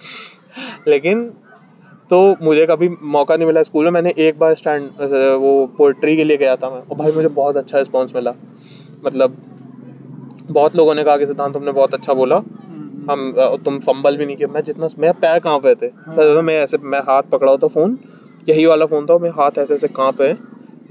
लेकिन तो मुझे कभी मौका नहीं मिला स्कूल में। मैंने एक बार स्टैंड वो पोइट्री के लिए गया था मैं। और भाई, मुझे बहुत अच्छा रिस्पॉन्स मिला। मतलब बहुत लोगों ने कहा कि सिद्धांत तुमने बहुत अच्छा बोला। हम तुम फंबल भी नहीं किया। मैं जितना मेरा पैर कहाँ पे थे? सर मैं ऐसे मैं हाथ पकड़ा था फ़ोन यही वाला फ़ोन था मेरे हाथ ऐसे ऐसे कहाँ पे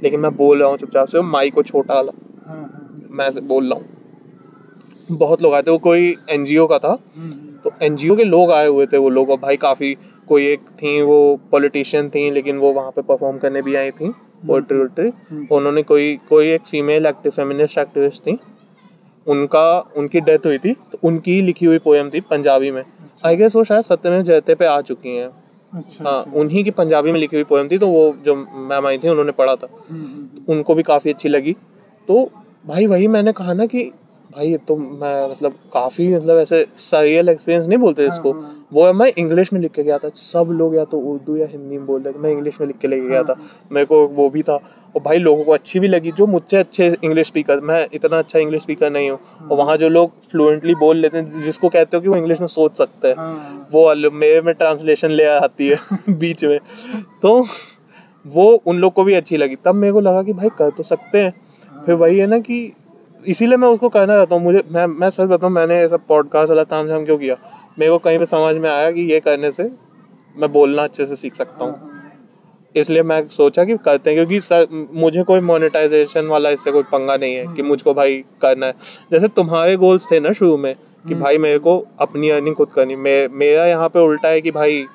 लेकिन मैं बोल रहा हूँ चुपचाप से माइक को छोटा वाला हाँ हाँ। मैं ऐसे बोल रहा हूँ। बहुत लोग आए थे वो कोई एनजीओ का था। हम्म, तो एनजीओ के लोग आए हुए थे वो लोग और भाई काफ़ी कोई एक थी वो पॉलिटिशियन थी लेकिन वो वहाँ पे परफॉर्म करने भी आई थी पोइट्री वोट्री उन्होंने कोई कोई एक फीमेल एक्टिव फेमिनिस्ट एक्टिविस्ट थी। उनका उनकी डेथ हुई थी तो उनकी लिखी हुई पोएम थी पंजाबी में। आई गेस वो शायद सत्यमेव जयते पे आ चुकी हैं। अच्छा हाँ उन्हीं की पंजाबी में लिखी हुई पोएम थी तो वो जो मैम आई थी उन्होंने पढ़ा था। हम्म, हम्म, उनको भी काफ़ी अच्छी लगी। तो भाई वही मैंने कहा ना कि भाई तो मैं मतलब काफ़ी मतलब ऐसे सरियल एक्सपीरियंस नहीं बोलते इसको। वो मैं इंग्लिश में लिख के गया था। सब लोग या तो उर्दू या हिंदी में बोल रहे थे। मैं इंग्लिश में लिख के लेके गया था। मेरे को वो भी था। और भाई लोगों को अच्छी भी लगी जो मुझसे अच्छे इंग्लिश स्पीकर मैं इतना अच्छा इंग्लिश स्पीकर नहीं हूँ। और वहाँ जो लोग फ्लुएंटली बोल लेते हैं जिसको कहते हो कि वो इंग्लिश में सोच सकते हैं। हाँ। वो मेरे में ट्रांसलेशन ले आती है बीच में। तो वो उन लोग को भी अच्छी लगी। तब मेरे को लगा कि भाई कर तो सकते हैं। फिर वही है ना कि इसीलिए मैं उसको कहना चाहता हूँ मुझे मैं मैं सच बताऊँ मैंने ये सब पॉडकास्ट वाला ताम झाम क्यों किया? मेरे को कहीं पे समझ में आया कि ये करने से मैं बोलना अच्छे से सीख सकता हूँ। इसलिए मैं सोचा कि करते हैं क्योंकि सर, मुझे कोई मोनेटाइजेशन वाला इससे कोई पंगा नहीं है कि मुझको भाई करना है। जैसे तुम्हारे गोल्स थे ना शुरू में कि भाई मेरे को अपनी अर्निंग खुद करनी मे, मेरा यहाँ पे उल्टा है कि भाई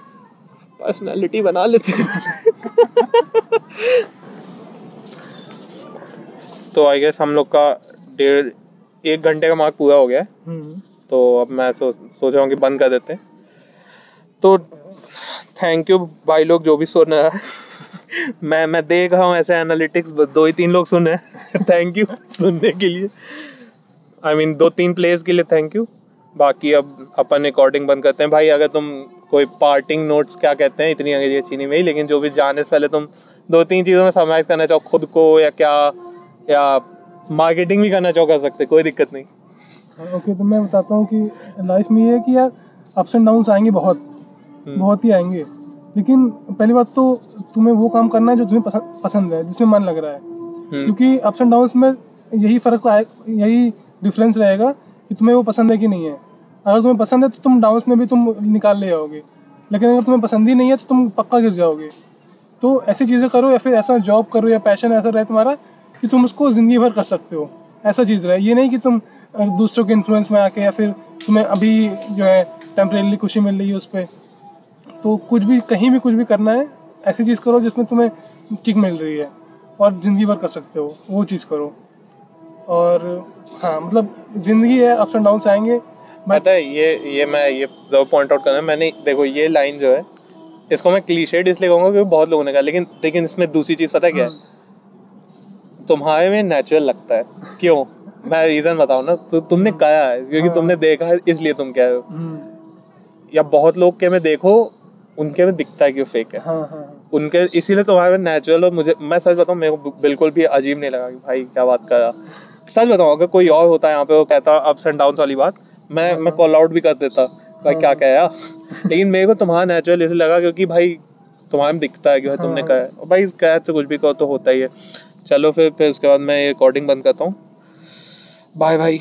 पर्सनालिटी बना लेते तो आई गेस हम लोग का डेढ़ एक घंटे का मार्क पूरा हो गया है। हम्म, तो अब मैं सो सोच रहा हूँ कि बंद कर देते हैं। तो थैंक यू भाई लोग जो भी सुन रहा है। मैं मैं देख रहा हूँ ऐसे एनालिटिक्स दो ही तीन लोग सुने थैंक यू सुनने के लिए। आई I मीन mean, दो तीन प्लेयर्स के लिए थैंक यू बाकी अब अपन रिकॉर्डिंग बंद करते हैं। भाई अगर तुम कोई पार्टिंग नोट्स क्या कहते हैं इतनी अंग्रेज़ी अच्छी नहीं मेरी लेकिन जो भी जाने से पहले तुम दो तीन चीज़ों में समराइज करना चाहो खुद को या क्या या मार्केटिंग भी करना चाहो कर सकते कोई दिक्कत नहीं। ओके तो मैं बताता हूँ कि लाइफ में ये है कि यार अप्स एंड डाउन्स आएँगे बहुत बहुत ही आएँगे। लेकिन पहली बात तो तुम्हें वो काम करना है जो तुम्हें पसंद पसंद है जिसमें मन लग रहा है। क्योंकि अप्स एंड डाउन्स में यही फ़र्क आए यही डिफरेंस रहेगा कि तुम्हें वो पसंद है कि नहीं है। अगर तुम्हें पसंद है तो तुम डाउन्स में भी तुम निकाल ले जाओगे लेकिन अगर तुम्हें पसंद ही नहीं है तो तुम पक्का गिर जाओगे। तो ऐसी चीज़ें करो या फिर ऐसा जॉब करो या पैशन ऐसा रहे तुम्हारा कि तुम उसको ज़िंदगी भर कर सकते हो। ऐसा चीज़ रहे ये नहीं कि तुम दूसरों के इन्फ्लुएंस में आके या फिर तुम्हें अभी जो है टेम्परेली खुशी मिल रही है उस पर तो कुछ भी कहीं भी कुछ भी करना है ऐसी चीज़ करो जिसमें तुम्हें किक मिल रही है और ज़िंदगी भर कर सकते हो। वो चीज़ करो। और हाँ मतलब ज़िंदगी है अप्स एंड डाउन्स आएँगे। पता है ये ये मैं ये पॉइंट आउट करना मैंने देखो ये लाइन जो है इसको मैं क्लीशेड इसलिए कहूँगा क्योंकि बहुत लोगों ने कहा लेकिन लेकिन इसमें दूसरी चीज़ पता है क्या है। तुम्हारे में नेचुरल लगता है। क्यों? मैं रीज़न बताऊँ ना तो तुमने कहा है क्योंकि तुमने देखा है इसलिए तुम कह रहे हो। हम्म, या बहुत लोग के में देखो उनके में दिखता है कि वो फेक है। हाँ हाँ। उनके इसीलिए तुम्हारे में नेचुरल और मुझे मैं सच बताऊँ मेरे को बिल्कुल भी अजीब नहीं लगा कि भाई क्या बात कर रहा। सच बताऊँ अगर कोई और होता है यहाँ पे वो कहता अप्स एंड डाउन वाली बात मैं मैं कॉल आउट भी कर देता भाई क्या कहा लेकिन मेरे को तुम्हारा नेचुरल इसलिए लगा क्योंकि भाई तुम्हारे में दिखता है कि भाई तुमने कहा है। भाई कह से कुछ भी कहो तो होता ही है। चलो फिर फिर उसके बाद मैं ये रिकॉर्डिंग बंद करता हूँ। Bye bye